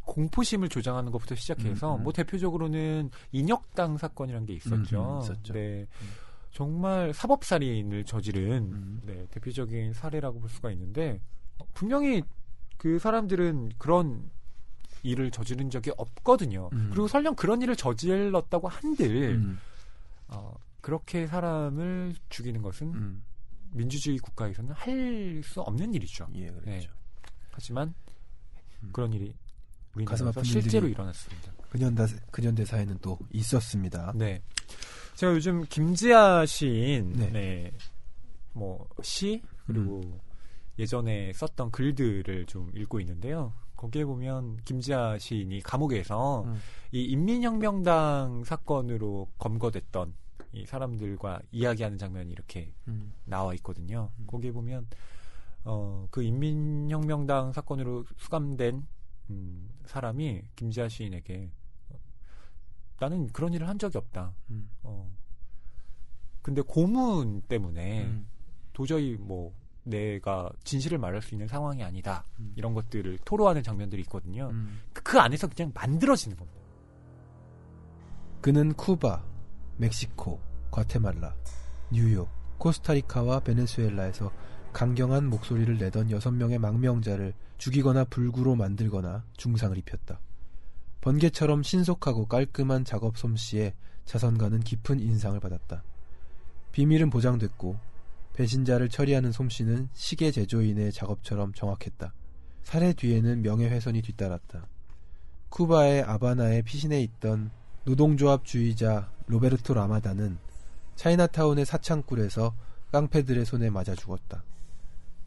공포심을 조장하는 것부터 시작해서 음, 음. 뭐 대표적으로는 인혁당 사건이라는 게 있었죠. 음, 음, 있었죠. 네. 음. 정말 사법살인을 저지른 음. 네, 대표적인 사례라고 볼 수가 있는데 어, 분명히 그 사람들은 그런 일을 저지른 적이 없거든요. 음. 그리고 설령 그런 일을 저질렀다고 한들 음. 어, 그렇게 사람을 죽이는 것은 음. 민주주의 국가에서는 할 수 없는 일이죠. 예, 그렇죠. 네. 하지만 음. 그런 일이 우리나라에서 실제로 일어났습니다. 근현대 근현대사에는 또 있었습니다. 네. 제가 요즘 김지아 시인 네. 네. 뭐 시 그리고 예전에 썼던 글들을 좀 읽고 있는데요. 거기에 보면 김지아 시인이 감옥에서 음. 이 인민혁명당 사건으로 검거됐던 이 사람들과 이야기하는 장면이 이렇게 음. 나와 있거든요. 음. 거기에 보면 어, 그 인민혁명당 사건으로 수감된 음, 사람이 김지아 시인에게 어, 나는 그런 일을 한 적이 없다. 음. 어. 근데 고문 때문에 음. 도저히 뭐 내가 진실을 말할 수 있는 상황이 아니다. 음. 이런 것들을 토로하는 장면들이 있거든요. 음. 그, 그 안에서 그냥 만들어지는 겁니다. 그는 쿠바, 멕시코, 과테말라, 뉴욕, 코스타리카와 베네수엘라에서 강경한 목소리를 내던 여섯 명의 망명자를 죽이거나 불구로 만들거나 중상을 입혔다. 번개처럼 신속하고 깔끔한 작업 솜씨에 자선가는 깊은 인상을 받았다. 비밀은 보장됐고 배신자를 처리하는 솜씨는 시계 제조인의 작업처럼 정확했다. 살해 뒤에는 명예훼손이 뒤따랐다. 쿠바의 아바나에 피신해 있던 노동조합주의자 로베르토 라마다는 차이나타운의 사창굴에서 깡패들의 손에 맞아 죽었다.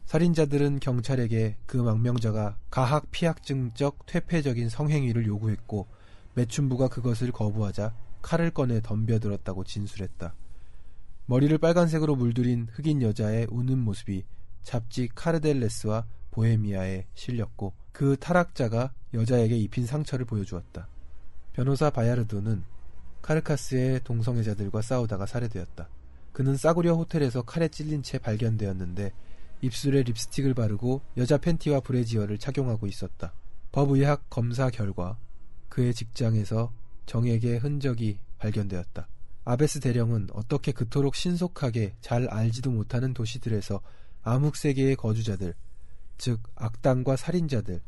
살인자들은 경찰에게 그 망명자가 가학 피학증적 퇴폐적인 성행위를 요구했고 매춘부가 그것을 거부하자 칼을 꺼내 덤벼들었다고 진술했다. 머리를 빨간색으로 물들인 흑인 여자의 우는 모습이 잡지 카르델레스와 보헤미아에 실렸고 그 타락자가 여자에게 입힌 상처를 보여주었다. 변호사 바야르도는 카르카스의 동성애자들과 싸우다가 살해되었다. 그는 싸구려 호텔에서 칼에 찔린 채 발견되었는데 입술에 립스틱을 바르고 여자 팬티와 브래지어를 착용하고 있었다. 법의학 검사 결과 그의 직장에서 정액의 흔적이 발견되었다. 아베스 대령은 어떻게 그토록 신속하게 잘 알지도 못하는 도시들에서 암흑 세계의 거주자들, 즉 악당과 살인자들,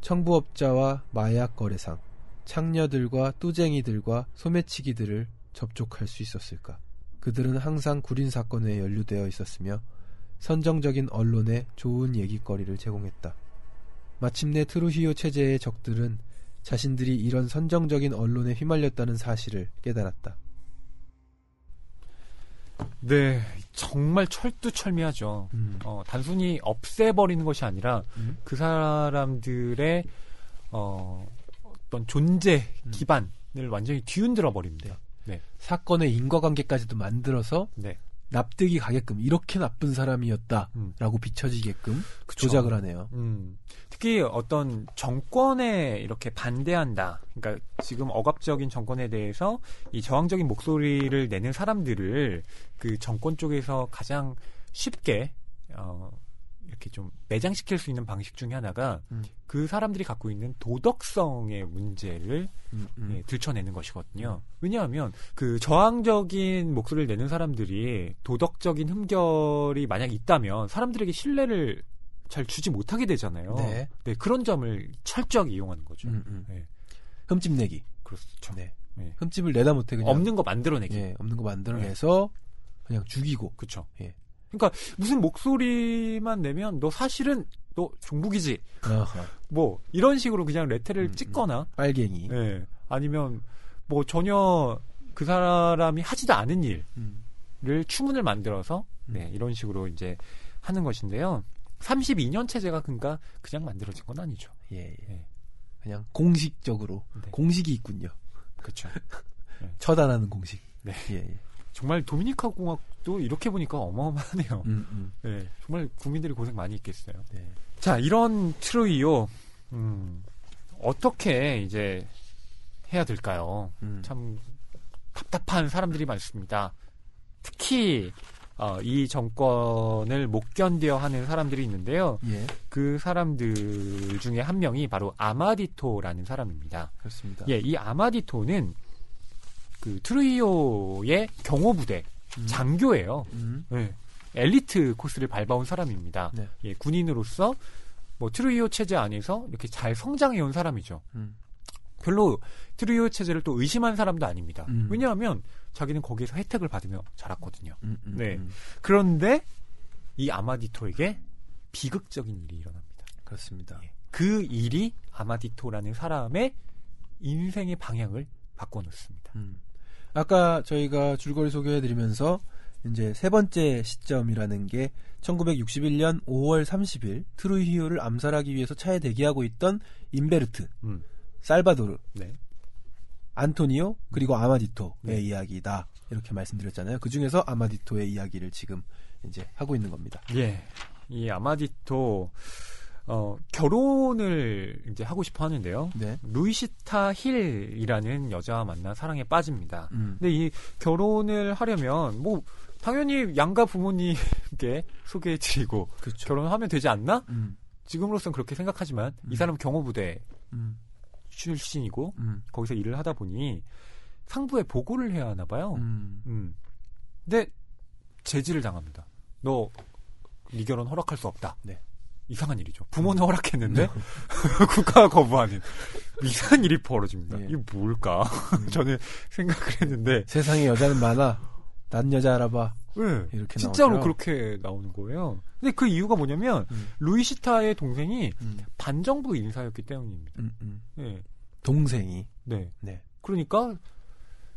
청부업자와 마약 거래상, 창녀들과 뚜쟁이들과 소매치기들을 접촉할 수 있었을까? 그들은 항상 구린 사건에 연루되어 있었으며 선정적인 언론에 좋은 얘기거리를 제공했다. 마침내 트루히오 체제의 적들은 자신들이 이런 선정적인 언론에 휘말렸다는 사실을 깨달았다. 네, 정말 철두철미하죠. 음. 어, 단순히 없애버리는 것이 아니라 음. 그 사람들의 어, 어떤 존재 음. 기반을 완전히 뒤흔들어 버립니다. 네, 사건의 인과관계까지도 만들어서 네, 납득이 가게끔 이렇게 나쁜 사람이었다라고 음. 비춰지게끔 그쵸. 조작을 하네요. 음, 특히 어떤 정권에 이렇게 반대한다. 그러니까 지금 억압적인 정권에 대해서 이 저항적인 목소리를 내는 사람들을 그 정권 쪽에서 가장 쉽게 어, 이렇게 좀 매장시킬 수 있는 방식 중에 하나가 음. 그 사람들이 갖고 있는 도덕성의 문제를 음, 음. 예, 들춰내는 것이거든요. 왜냐하면 그 저항적인 목소리를 내는 사람들이 도덕적인 흠결이 만약 있다면 사람들에게 신뢰를 잘 주지 못하게 되잖아요. 네. 그런 점을 철저하게 이용하는 거죠. 음, 음. 네, 흠집 내기. 그렇죠. 네. 네. 흠집을 내다 못해 그냥 없는 거 만들어내기. 예, 없는 거 만들어내서 그냥 죽이고. 그렇죠. 예. 그러니까 무슨 목소리만 내면 너 사실은 너 종북이지. 뭐 이런 식으로 그냥 레테를 음, 찍거나 빨갱이. 예. 아니면 뭐 전혀 그 사람이 하지도 않은 일을 음. 추문을 만들어서 네, 이런 식으로 이제 하는 것인데요. 32년 체제가 그러니까 그냥 만들어진 건 아니죠. 예, 예. 예. 그냥 공식적으로 네. 공식이 있군요. 그렇죠. 처단하는 공식. 네. 예, 예. 정말 도미니카 공화 국도 이렇게 보니까 어마어마하네요. 음, 음. 네, 정말 국민들이 고생 많이 했겠어요. 네. 자, 이런 트루이오 음, 어떻게 이제 해야 될까요? 음. 참 답답한 사람들이 많습니다. 특히 어, 이 정권을 못 견뎌 하는 사람들이 있는데요. 예, 그 사람들 중에 한 명이 바로 아마디토라는 사람입니다. 그렇습니다. 예, 이 아마디토는 그 트루이오의 경호부대 음. 장교예요. 음. 예, 엘리트 코스를 밟아온 사람입니다. 네. 예, 군인으로서 뭐 트루이오 체제 안에서 이렇게 잘 성장해온 사람이죠. 음. 별로 트루이오 체제를 또 의심한 사람도 아닙니다. 음. 왜냐하면 자기는 거기에서 혜택을 받으며 자랐거든요. 음, 음, 네. 음. 그런데 이 아마디토에게 비극적인 일이 일어납니다. 그렇습니다. 예. 그 일이 아마디토라는 사람의 인생의 방향을 바꿔놓습니다. 음. 아까 저희가 줄거리 소개해드리면서 이제 세 번째 시점이라는 게 1961년 5월 30일 트루히오를 암살하기 위해서 차에 대기하고 있던 인베르트, 음, 살바도르, 네. 안토니오 그리고 아마디토의 네. 이야기다 이렇게 말씀드렸잖아요. 그 중에서 아마디토의 이야기를 지금 이제 하고 있는 겁니다. 예. 이 아마디토 어, 결혼을 이제 하고 싶어 하는데요. 네. 루이시타 힐이라는 여자와 만나 사랑에 빠집니다. 음. 근데 이 결혼을 하려면 뭐 당연히 양가 부모님께 소개해드리고 그렇죠. 결혼하면 되지 않나? 음. 지금으로선 그렇게 생각하지만 음. 이 사람은 경호부대 음. 출신이고 음. 거기서 일을 하다 보니 상부에 보고를 해야 하나 봐요. 음. 음. 근데 제지를 당합니다. 너네 결혼 허락할 수 없다. 네. 이상한 일이죠. 부모는 허락했는데 국가가 거부하는 이상한 일이 벌어집니다. 예. 이게 뭘까? 저는 생각을 했는데 세상에 여자는 많아. 난 여자 알아봐. 네, 이렇게 진짜로 나오죠? 그렇게 나오는 거예요. 근데 그 이유가 뭐냐면 음. 루이시타의 동생이 음. 반정부 인사였기 때문입니다. 음, 음. 네. 동생이 네. 네. 그러니까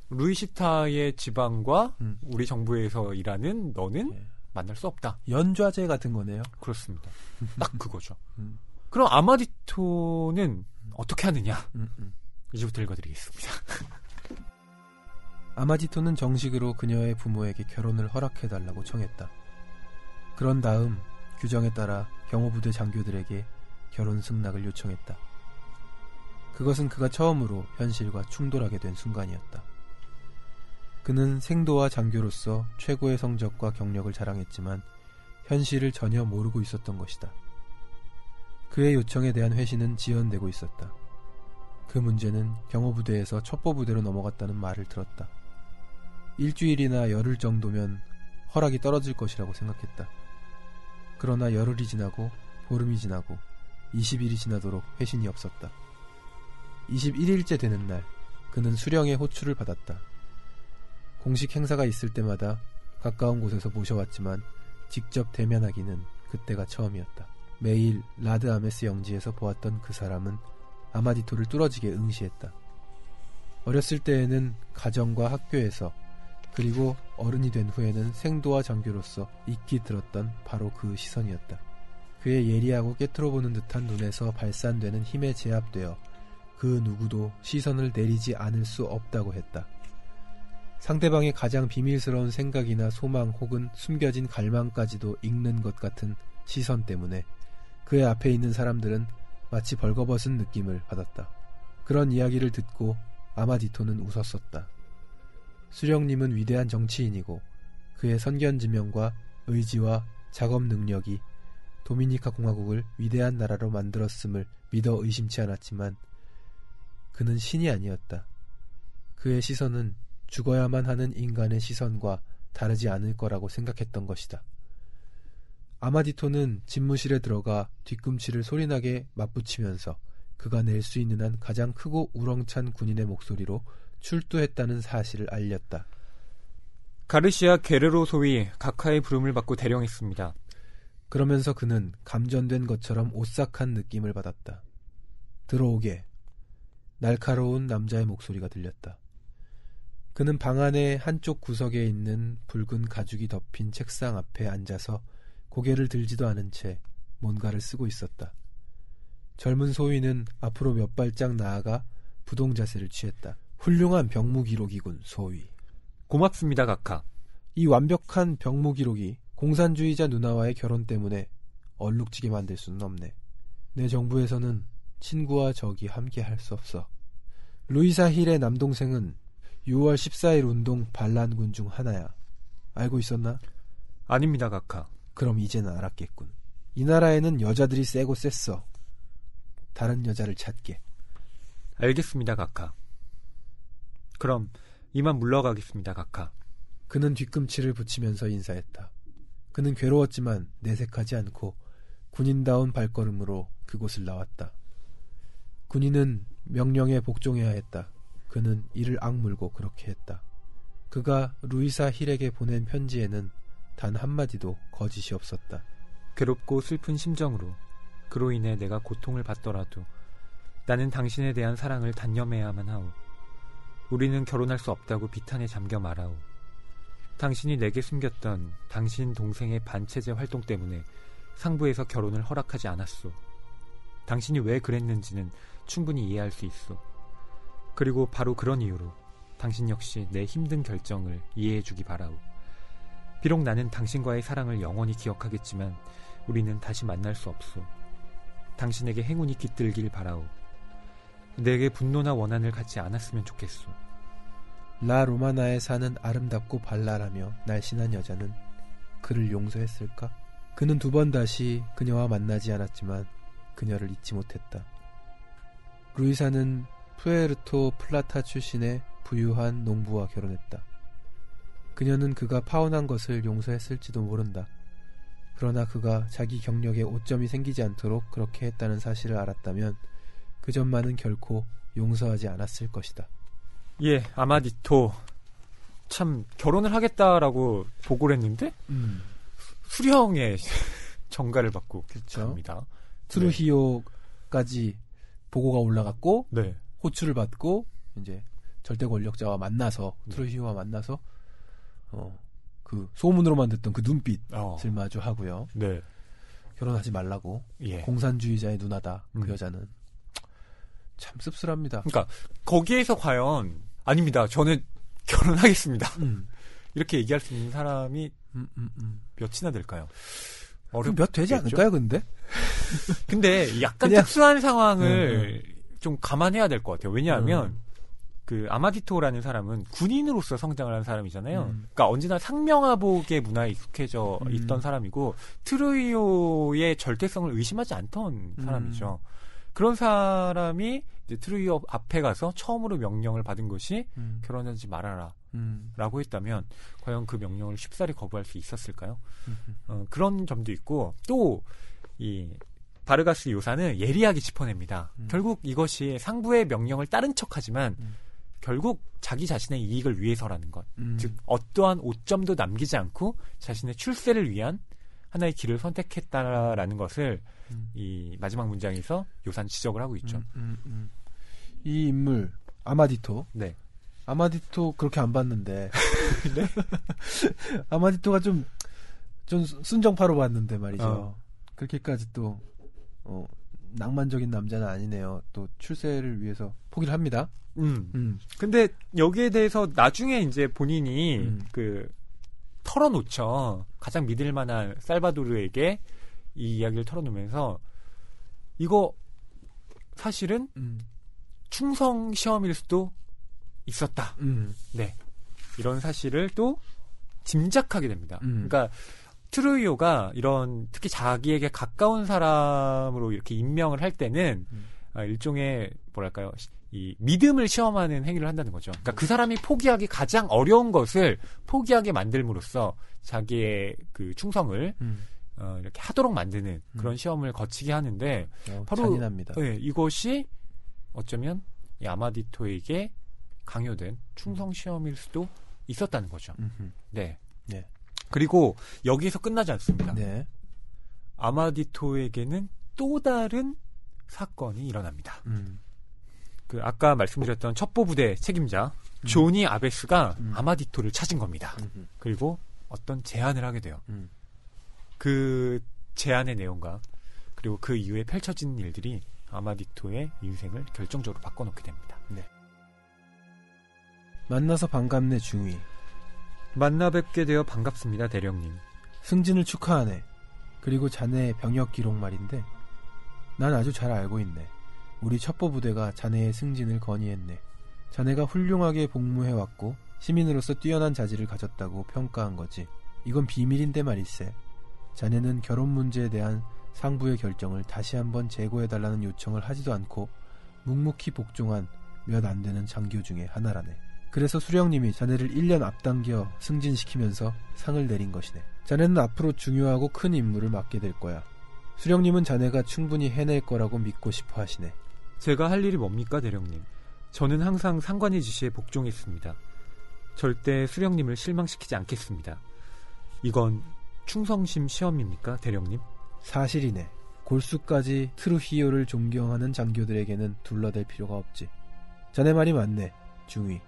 루이시타의 지방과 음. 우리 정부에서 일하는 너는 예. 만날 수 없다. 연좌제 같은 거네요. 그렇습니다. 딱 그거죠. 음. 그럼 아마디토는 어떻게 하느냐? 음, 음. 이제부터 읽어드리겠습니다. 아마디토는 정식으로 그녀의 부모에게 결혼을 허락해달라고 청했다. 그런 다음 규정에 따라 경호부대 장교들에게 결혼 승낙을 요청했다. 그것은 그가 처음으로 현실과 충돌하게 된 순간이었다. 그는 생도와 장교로서 최고의 성적과 경력을 자랑했지만 현실을 전혀 모르고 있었던 것이다. 그의 요청에 대한 회신은 지연되고 있었다. 그 문제는 경호부대에서 첩보부대로 넘어갔다는 말을 들었다. 일주일이나 열흘 정도면 허락이 떨어질 것이라고 생각했다. 그러나 열흘이 지나고 보름이 지나고 20일이 지나도록 회신이 없었다. 21일째 되는 날 그는 수령의 호출을 받았다. 공식 행사가 있을 때마다 가까운 곳에서 모셔왔지만 직접 대면하기는 그때가 처음이었다. 매일 라드 아메스 영지에서 보았던 그 사람은 아마디토를 뚫어지게 응시했다. 어렸을 때에는 가정과 학교에서 그리고 어른이 된 후에는 생도와 장교로서 익히 들었던 바로 그 시선이었다. 그의 예리하고 깨트로보는 듯한 눈에서 발산되는 힘에 제압되어 그 누구도 시선을 내리지 않을 수 없다고 했다. 상대방의 가장 비밀스러운 생각이나 소망 혹은 숨겨진 갈망까지도 읽는 것 같은 시선 때문에 그의 앞에 있는 사람들은 마치 벌거벗은 느낌을 받았다. 그런 이야기를 듣고 아마디토는 웃었었다. 수령님은 위대한 정치인이고 그의 선견지명과 의지와 작업 능력이 도미니카 공화국을 위대한 나라로 만들었음을 믿어 의심치 않았지만 그는 신이 아니었다. 그의 시선은 죽어야만 하는 인간의 시선과 다르지 않을 거라고 생각했던 것이다. 아마디토는 집무실에 들어가 뒤꿈치를 소리나게 맞붙이면서 그가 낼 수 있는 한 가장 크고 우렁찬 군인의 목소리로 출두했다는 사실을 알렸다. 가르시아 게르로 소위 각하의 부름을 받고 대령했습니다. 그러면서 그는 감전된 것처럼 오싹한 느낌을 받았다. 들어오게. 날카로운 남자의 목소리가 들렸다. 그는 방 안의 한쪽 구석에 있는 붉은 가죽이 덮인 책상 앞에 앉아서 고개를 들지도 않은 채 뭔가를 쓰고 있었다. 젊은 소위는 앞으로 몇 발짝 나아가 부동 자세를 취했다. 훌륭한 병무 기록이군, 소위. 고맙습니다, 각하. 이 완벽한 병무 기록이 공산주의자 누나와의 결혼 때문에 얼룩지게 만들 수는 없네. 내 정부에서는 친구와 적이 함께 할 수 없어. 루이사 힐의 남동생은 6월 14일 운동 반란군 중 하나야. 알고 있었나? 아닙니다, 각하. 그럼 이제는 알았겠군. 이 나라에는 여자들이 세고 셌어. 다른 여자를 찾게. 알겠습니다, 각하. 그럼 이만 물러가겠습니다, 각하. 그는 뒤꿈치를 붙이면서 인사했다. 그는 괴로웠지만 내색하지 않고 군인다운 발걸음으로 그곳을 나왔다. 군인은 명령에 복종해야 했다. 그는 이를 악물고 그렇게 했다. 그가 루이사 힐에게 보낸 편지에는 단 한마디도 거짓이 없었다. 괴롭고 슬픈 심정으로 그로 인해 내가 고통을 받더라도 나는 당신에 대한 사랑을 단념해야만 하오. 우리는 결혼할 수 없다고 비탄에 잠겨 말아오. 당신이 내게 숨겼던 당신 동생의 반체제 활동 때문에 상부에서 결혼을 허락하지 않았소. 당신이 왜 그랬는지는 충분히 이해할 수 있어. 그리고 바로 그런 이유로 당신 역시 내 힘든 결정을 이해해주기 바라오. 비록 나는 당신과의 사랑을 영원히 기억하겠지만 우리는 다시 만날 수 없소. 당신에게 행운이 깃들길 바라오. 내게 분노나 원한을 갖지 않았으면 좋겠소. 라 로마나에 사는 아름답고 발랄하며 날씬한 여자는 그를 용서했을까? 그는 두 번 다시 그녀와 만나지 않았지만 그녀를 잊지 못했다. 루이사는 푸에르토 플라타 출신의 부유한 농부와 결혼했다. 그녀는 그가 파혼한 것을 용서했을지도 모른다. 그러나 그가 자기 경력에 오점이 생기지 않도록 그렇게 했다는 사실을 알았다면 그 점만은 결코 용서하지 않았을 것이다. 예, 아마디토. 참, 결혼을 하겠다라고 보고를 했는데, 음, 수령의 정가를 받고 그쵸. 갑니다. 트루히오까지 보고가 올라갔고 네. 호출을 받고 이제 절대 권력자와 만나서 트루히오와 만나서 어 그 소문으로만 듣던 그 눈빛을 어. 마주하고요. 네. 결혼하지 말라고 예. 공산주의자의 누나다 그 음. 여자는 참 씁쓸합니다. 그러니까 거기에서 과연 아닙니다. 저는 결혼하겠습니다. 음, 이렇게 얘기할 수 있는 사람이 음, 음, 음. 몇이나 될까요? 그럼 몇 되지? 않을까요, 근데? 근데 약간 그냥- 특수한 상황을 좀 감안해야 될 것 같아요. 왜냐하면 음. 그 아마디토라는 사람은 군인으로서 성장을 한 사람이잖아요. 음. 그러니까 언제나 상명하복의 문화에 익숙해져 음. 있던 사람이고 트루이오의 절대성을 의심하지 않던 음. 사람이죠. 그런 사람이 이제 트루이오 앞에 가서 처음으로 명령을 받은 것이 음, 결혼하지 말아라. 음, 라고 했다면 과연 그 명령을 쉽사리 거부할 수 있었을까요? 음, 어, 그런 점도 있고 또이 바르가스 요사는 예리하게 짚어냅니다. 음. 결국 이것이 상부의 명령을 따른 척하지만 음. 결국 자기 자신의 이익을 위해서라는 것. 음. 즉 어떠한 오점도 남기지 않고 자신의 출세를 위한 하나의 길을 선택했다라는 것을 음. 이 마지막 문장에서 요사는 지적을 하고 있죠. 음, 음, 음. 이 인물 아마디토 네. 아마디토 그렇게 안 봤는데 아마디토가 좀 좀 순정파로 봤는데 말이죠. 어. 그렇게까지 또 어, 낭만적인 남자는 아니네요. 또 출세를 위해서 포기를 합니다. 음. 음. 근데 여기에 대해서 나중에 이제 본인이 음. 그 털어놓죠. 가장 믿을 만한 살바도르에게 이 이야기를 털어놓으면서 이거 사실은 음. 충성 시험일 수도 있었다. 음. 네. 이런 사실을 또 짐작하게 됩니다. 음. 그러니까 트루이오가 이런 특히 자기에게 가까운 사람으로 이렇게 임명을 할 때는 음. 아, 일종의 뭐랄까요 시- 이 믿음을 시험하는 행위를 한다는 거죠. 그러니까 그 사람이 포기하기 가장 어려운 것을 포기하게 만들므로써 자기의 그 충성을 음. 어, 이렇게 하도록 만드는 그런 음. 시험을 거치게 하는데 어, 바로- 잔인합니다. 네, 이것이 어쩌면 이 아마디토에게 강요된 충성 시험일 수도 있었다는 거죠. 음흠. 네. 네. 그리고 여기서 끝나지 않습니다. 네. 아마디토에게는 또 다른 사건이 일어납니다. 음. 그 아까 말씀드렸던 첩보 부대 책임자 조니 아베스가 음. 아마디토를 찾은 겁니다. 음흠. 그리고 어떤 제안을 하게 돼요. 음. 그 제안의 내용과 그리고 그 이후에 펼쳐진 일들이 아마디토의 인생을 결정적으로 바꿔놓게 됩니다. 만나서 반갑네 중위. 만나 뵙게 되어 반갑습니다, 대령님. 승진을 축하하네. 그리고 자네의 병역 기록 말인데 난 아주 잘 알고 있네. 우리 첩보 부대가 자네의 승진을 건의했네. 자네가 훌륭하게 복무해왔고 시민으로서 뛰어난 자질을 가졌다고 평가한 거지. 이건 비밀인데 말일세. 자네는 결혼 문제에 대한 상부의 결정을 다시 한번 재고해달라는 요청을 하지도 않고 묵묵히 복종한 몇 안 되는 장교 중에 하나라네. 그래서 수령님이 자네를 1년 앞당겨 승진시키면서 상을 내린 것이네. 자네는 앞으로 중요하고 큰 임무를 맡게 될 거야. 수령님은 자네가 충분히 해낼 거라고 믿고 싶어 하시네. 제가 할 일이 뭡니까, 대령님? 저는 항상 상관의 지시에 복종했습니다. 절대 수령님을 실망시키지 않겠습니다. 이건 충성심 시험입니까, 대령님? 사실이네. 골수까지 트루히오를 존경하는 장교들에게는 둘러댈 필요가 없지. 자네 말이 맞네, 중위.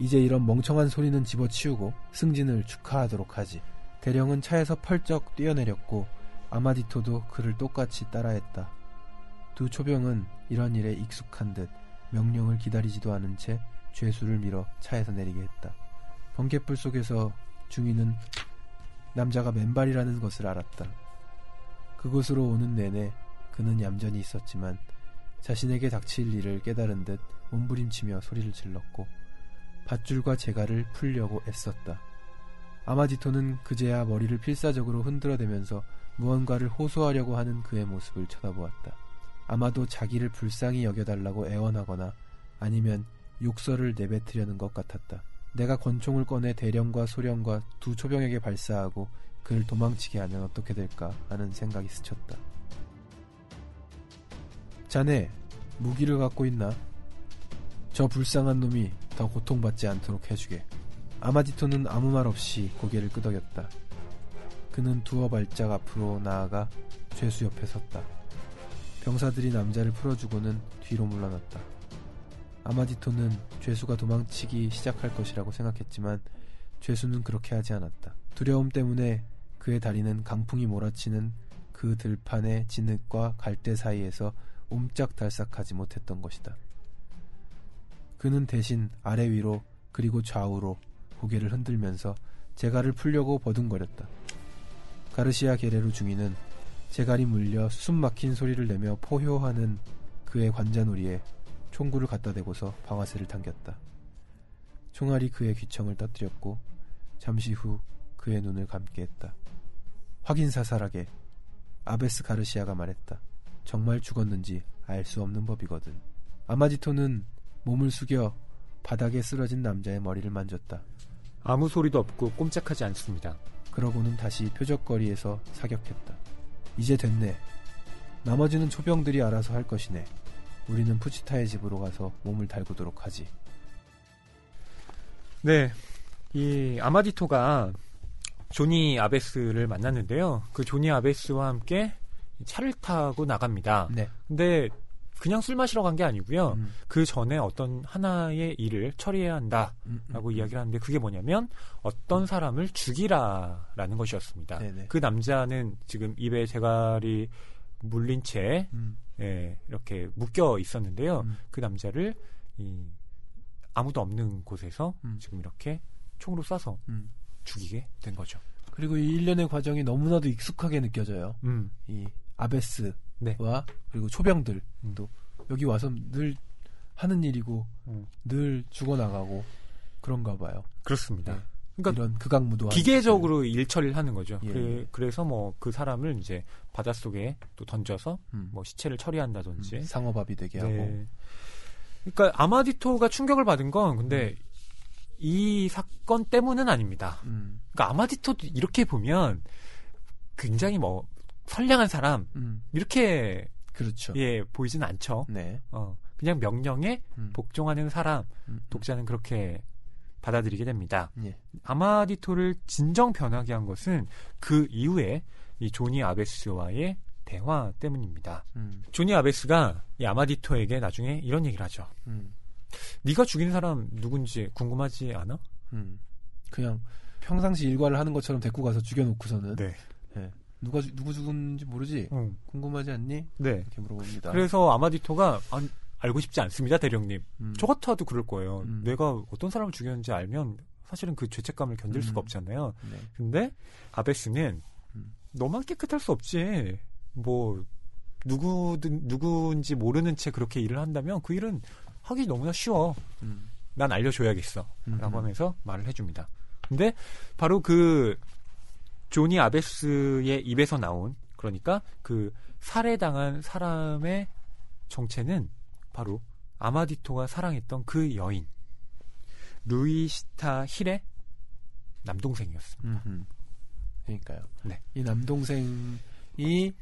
이제 이런 멍청한 소리는 집어치우고 승진을 축하하도록 하지. 대령은 차에서 펄쩍 뛰어내렸고 아마디토도 그를 똑같이 따라했다. 두 초병은 이런 일에 익숙한 듯 명령을 기다리지도 않은 채 죄수를 밀어 차에서 내리게 했다. 번갯불 속에서 중위는 남자가 맨발이라는 것을 알았다. 그곳으로 오는 내내 그는 얌전히 있었지만 자신에게 닥칠 일을 깨달은 듯 몸부림치며 소리를 질렀고 밧줄과 재갈을 풀려고 애썼다. 아마디토는 그제야 머리를 필사적으로 흔들어대면서 무언가를 호소하려고 하는 그의 모습을 쳐다보았다. 아마도 자기를 불쌍히 여겨달라고 애원하거나 아니면 욕설을 내뱉으려는 것 같았다. 내가 권총을 꺼내 대령과 소령과 두 초병에게 발사하고 그를 도망치게 하면 어떻게 될까 하는 생각이 스쳤다. 자네, 무기를 갖고 있나? 저 불쌍한 놈이 더 고통받지 않도록 해주게. 아마디토는 아무 말 없이 고개를 끄덕였다. 그는 두어 발짝 앞으로 나아가 죄수 옆에 섰다. 병사들이 남자를 풀어주고는 뒤로 물러났다. 아마디토는 죄수가 도망치기 시작할 것이라고 생각했지만 죄수는 그렇게 하지 않았다. 두려움 때문에 그의 다리는 강풍이 몰아치는 그 들판의 진흙과 갈대 사이에서 옴짝달싹하지 못했던 것이다. 그는 대신 아래 위로 그리고 좌우로 고개를 흔들면서 제갈을 풀려고 버둥거렸다. 가르시아 게레로 중위는 제갈이 물려 숨 막힌 소리를 내며 포효하는 그의 관자놀이에 총구를 갖다 대고서 방아쇠를 당겼다. 총알이 그의 귀청을 떠뜨렸고 잠시 후 그의 눈을 감게 했다. 확인사살하게 아베스 가르시아가 말했다. 정말 죽었는지 알 수 없는 법이거든. 아마디토는 몸을 숙여 바닥에 쓰러진 남자의 머리를 만졌다. 아무 소리도 없고 꼼짝하지 않습니다. 그러고는 다시 표적거리에서 사격했다. 이제 됐네. 나머지는 초병들이 알아서 할 것이네. 우리는 푸치타의 집으로 가서 몸을 달구도록 하지. 네. 이 아마디토가 조니 아베스를 만났는데요. 그 조니 아베스와 함께 차를 타고 나갑니다. 네. 근데 그냥 술 마시러 간 게 아니고요. 음, 그 전에 어떤 하나의 일을 처리해야 한다라고 음, 음, 이야기를 하는데 그게 뭐냐면 어떤 사람을 죽이라라는 것이었습니다. 네네. 그 남자는 지금 입에 대가리 물린 채 음, 예, 이렇게 묶여 있었는데요. 음. 그 남자를 이 아무도 없는 곳에서 음. 지금 이렇게 총으로 쏴서 음. 죽이게 된 거죠. 그리고 이 일련의 과정이 너무나도 익숙하게 느껴져요. 음, 이 아베스와 네. 그리고 초병들도 음. 여기 와서 늘 하는 일이고 음. 늘 죽어나가고 그런가 봐요. 그렇습니다. 네. 그러니까 이런 극악무도한 기계적으로 일 처리를 하는 거죠. 예, 그래, 예. 그래 서 뭐 그 사람을 이제 바닷속에 또 던져서 음, 뭐 시체를 처리한다든지. 음, 상어밥이 되게 하고 네. 그러니까 아마디토가 충격을 받은 건 근데 이 사건 때문은 아닙니다. 음, 그러니까 아마디토도 이렇게 보면 굉장히 뭐 선량한 사람 음, 이렇게 그렇죠. 예 보이진 않죠. 네. 어, 그냥 명령에 음, 복종하는 사람 음, 독자는 그렇게 받아들이게 됩니다. 예. 아마디토를 진정 변하게 한 것은 그 이후에 이 조니 아베스와의 대화 때문입니다. 음, 조니 아베스가 이 아마디토에게 나중에 이런 얘기를 하죠. 음, 네가 죽인 사람 누군지 궁금하지 않아? 음. 그냥 평상시 일과를 하는 것처럼 데리고 가서 죽여놓고서는 네. 누가 죽- 누구 죽은지 모르지 응. 궁금하지 않니? 네. 이렇게 물어봅니다. 그래서 아마디토가 안- 알고 싶지 않습니다, 대령님. 음, 저 같아도 그럴 거예요. 음. 내가 어떤 사람을 죽였는지 알면 사실은 그 죄책감을 견딜 음. 수가 없잖아요. 네. 근데 아베스는 음. 너만 깨끗할 수 없지. 뭐 누구든 누구인지 모르는 채 그렇게 일을 한다면 그 일은 하기 너무나 쉬워. 음, 난 알려줘야겠어. 음, 라고 음. 하면서 말을 해줍니다. 근데 바로 그 조니 아베스의 입에서 나온 그러니까 그 살해당한 사람의 정체는 바로 아마디토가 사랑했던 그 여인 루이시타 힐의 남동생이었습니다. 음, 음. 그러니까요. 네. 이 남동생이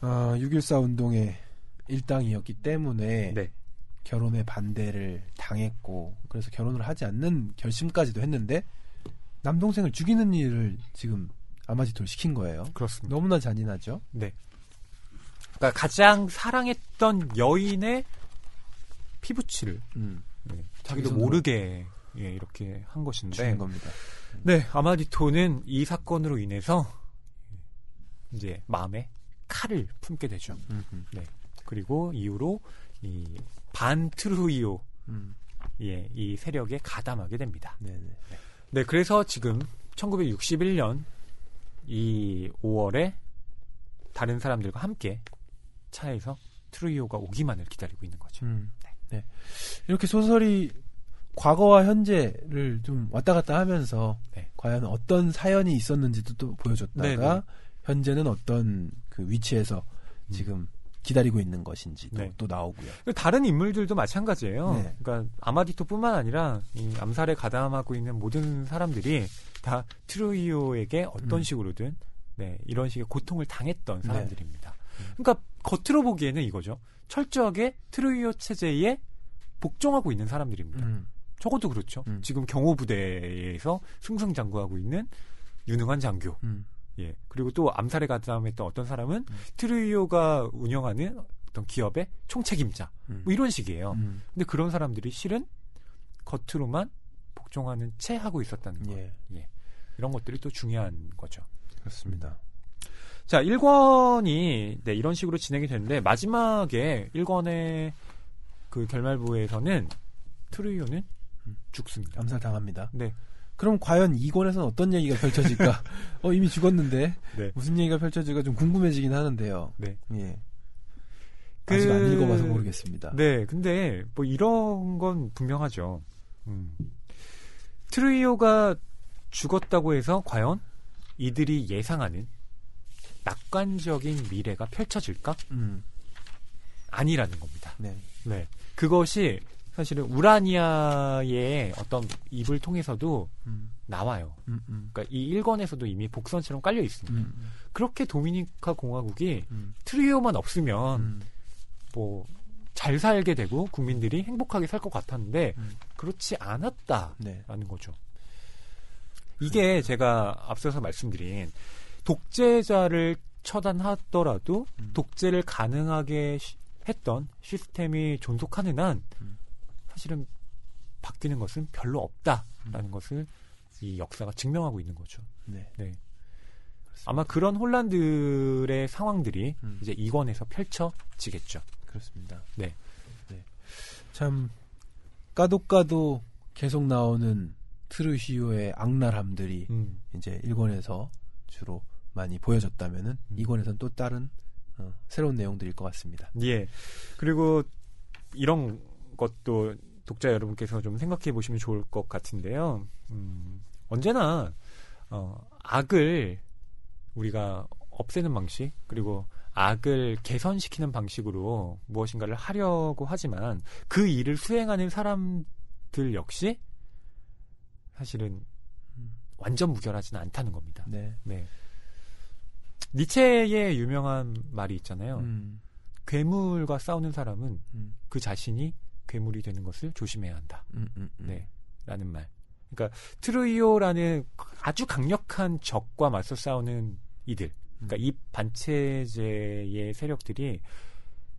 어, 6.14 운동의 일당이었기 때문에 네. 결혼에 반대를 당했고 그래서 결혼을 하지 않는 결심까지도 했는데 남동생을 죽이는 일을 지금 아마지토를 시킨 거예요. 그렇습니다. 너무나 잔인하죠. 네. 그러니까 가장 사랑했던 여인의 피부치를 음, 네, 자기도. 모르게 예, 이렇게 한 것인데 겁니다. 네, 아마디토는 이 사건으로 인해서 이제 마음에 칼을 품게 되죠. 음, 음, 그리고 이후로 이 반트루이오 음, 예, 이 세력에 가담하게 됩니다. 네네. 네, 그래서 지금 1961년 이 5월에 다른 사람들과 함께 차에서 트루이오가 오기만을 기다리고 있는 거죠. 음, 네. 이렇게 소설이 과거와 현재를 좀 왔다 갔다 하면서 네. 과연 어떤 사연이 있었는지도 또 보여줬다가 네네. 현재는 어떤 그 위치에서 음. 지금 기다리고 있는 것인지도 네. 또 나오고요. 다른 인물들도 마찬가지예요. 네. 그러니까 아마디토뿐만 아니라 이 암살에 가담하고 있는 모든 사람들이 다 트루이오에게 어떤 음. 식으로든 네, 이런 식의 고통을 당했던 네. 사람들입니다. 음. 그러니까 겉으로 보기에는 이거죠. 철저하게 트루이오 체제에 복종하고 있는 사람들입니다. 음, 적어도 그렇죠. 음. 지금 경호부대에서 승승장구하고 있는 유능한 장교. 음, 예. 그리고 또 암살에 가담했던 어떤 사람은 음. 트루이오가 운영하는 어떤 기업의 총책임자. 음, 뭐 이런 식이에요. 음, 근데 그런 사람들이 실은 겉으로만 박종환은 채 하고 있었다는 거. 예. 예. 이런 것들이 또 중요한 거죠. 그렇습니다. 자, 1권이 네, 이런 식으로 진행이 됐는데 마지막에 1권의 그 결말부에서는 트루이오는 음. 죽습니다. 암살당합니다. 네. 그럼 과연 2권에서는 어떤 얘기가 펼쳐질까? 어, 이미 죽었는데 네. 무슨 얘기가 펼쳐질까 좀 궁금해지긴 하는데요. 네. 예. 그- 아직 안 읽어봐서 모르겠습니다. 네, 근데 뭐 이런 건 분명하죠. 음. 트루이오가 죽었다고 해서 과연 이들이 예상하는 낙관적인 미래가 펼쳐질까? 음, 아니라는 겁니다. 네. 네. 그것이 사실은 우라니아의 어떤 입을 통해서도 음, 나와요. 음, 음, 그러니까 이 1권에서도 이미 복선처럼 깔려 있습니다. 음, 그렇게 도미니카 공화국이 음, 트루이오만 없으면 음, 뭐잘 살게 되고 국민들이 행복하게 살 것 같았는데 음. 그렇지 않았다라는 네. 거죠. 이게 제가 앞서서 말씀드린 독재자를 처단하더라도 음. 독재를 가능하게 시- 했던 시스템이 존속하는 한 음. 사실은 바뀌는 것은 별로 없다라는 것을 이 역사가 증명하고 있는 거죠. 네. 네. 아마 그런 혼란들의 상황들이 음. 이제 이권에서 펼쳐지겠죠. 그렇습니다. 네. 네. 참 까도 까도 계속 나오는 트루시오의 악랄함들이 음. 이제 1권에서 주로 많이 보여졌다면은 음. 2권에서는 또 다른 어, 새로운 내용들일 것 같습니다. 예. 그리고 이런 것도 독자 여러분께서 좀 생각해 보시면 좋을 것 같은데요. 음, 언제나 어, 악을 우리가 없애는 방식 그리고 악을 개선시키는 방식으로 무엇인가를 하려고 하지만 그 일을 수행하는 사람들 역시 사실은 음. 완전 무결하지는 않다는 겁니다. 네. 네. 니체의 유명한 말이 있잖아요. 음, 괴물과 싸우는 사람은 음, 그 자신이 괴물이 되는 것을 조심해야 한다. 음, 음, 음. 네. 라는 말. 그러니까 트루이오라는 아주 강력한 적과 맞서 싸우는 이들. 그러니까 이 반체제의 세력들이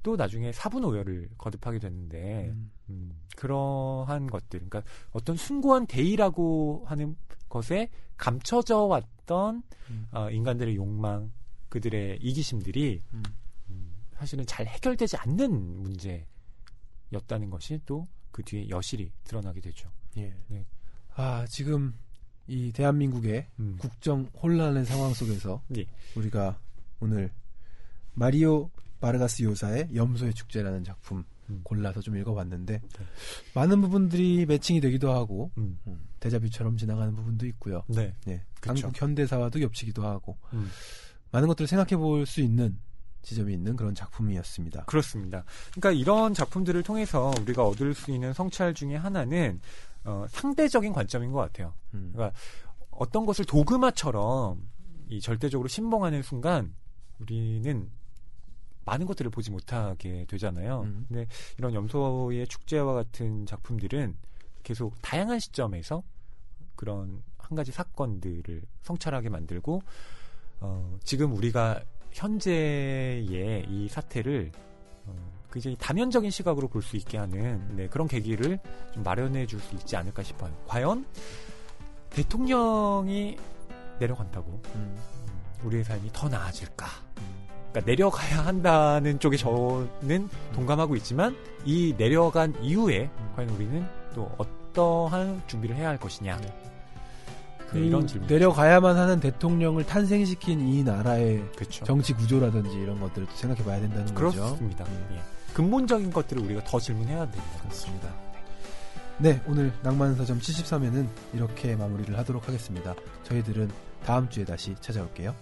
또 나중에 사분 오열을 거듭하게 됐는데 음, 음, 그러한 것들, 그러니까 어떤 숭고한 대의라고 하는 것에 감춰져 왔던 음. 어, 인간들의 욕망, 그들의 이기심들이 음. 음, 사실은 잘 해결되지 않는 문제 였다는 것이 또 그 뒤에 여실히 드러나게 되죠. 예. 네. 아, 지금 이 대한민국의 음. 국정 혼란의 상황 속에서 예. 우리가 오늘 마리오 바르가스 요사의 염소의 축제라는 작품 음. 골라서 좀 읽어봤는데 많은 부분들이 매칭이 되기도 하고 음. 음, 데자뷰처럼 지나가는 부분도 있고요. 네. 네. 한국 현대사와도 겹치기도 하고 음. 많은 것들을 생각해 볼 수 있는 지점이 있는 그런 작품이었습니다. 그렇습니다. 그러니까 이런 작품들을 통해서 우리가 얻을 수 있는 성찰 중에 하나는 어, 상대적인 관점인 것 같아요. 음, 그러니까 어떤 것을 도그마처럼 이 절대적으로 신봉하는 순간 우리는 많은 것들을 보지 못하게 되잖아요. 음. 근데 이런 염소의 축제와 같은 작품들은 계속 다양한 시점에서 그런 한 가지 사건들을 성찰하게 만들고 어, 지금 우리가 현재의 이 사태를 어, 굉장히 다면적인 시각으로 볼 수 있게 하는 네, 그런 계기를 좀 마련해 줄 수 있지 않을까 싶어요. 과연 대통령이 내려간다고 음, 우리의 삶이 더 나아질까? 그러니까 내려가야 한다는 쪽에 저는 동감하고 있지만 이 내려간 이후에 과연 우리는 또 어떠한 준비를 해야 할 것이냐? 네, 그 이런 질문. 내려가야만 하는 대통령을 탄생시킨 이 나라의 그렇죠. 정치 구조라든지 이런 것들을 또 생각해 봐야 된다는 거죠. 그렇습니다. 예. 예. 근본적인 것들을 우리가 더 질문해야 됩니다. 그렇습니다. 네, 오늘 낭만서점 73회는 이렇게 마무리를 하도록 하겠습니다. 저희들은 다음 주에 다시 찾아올게요.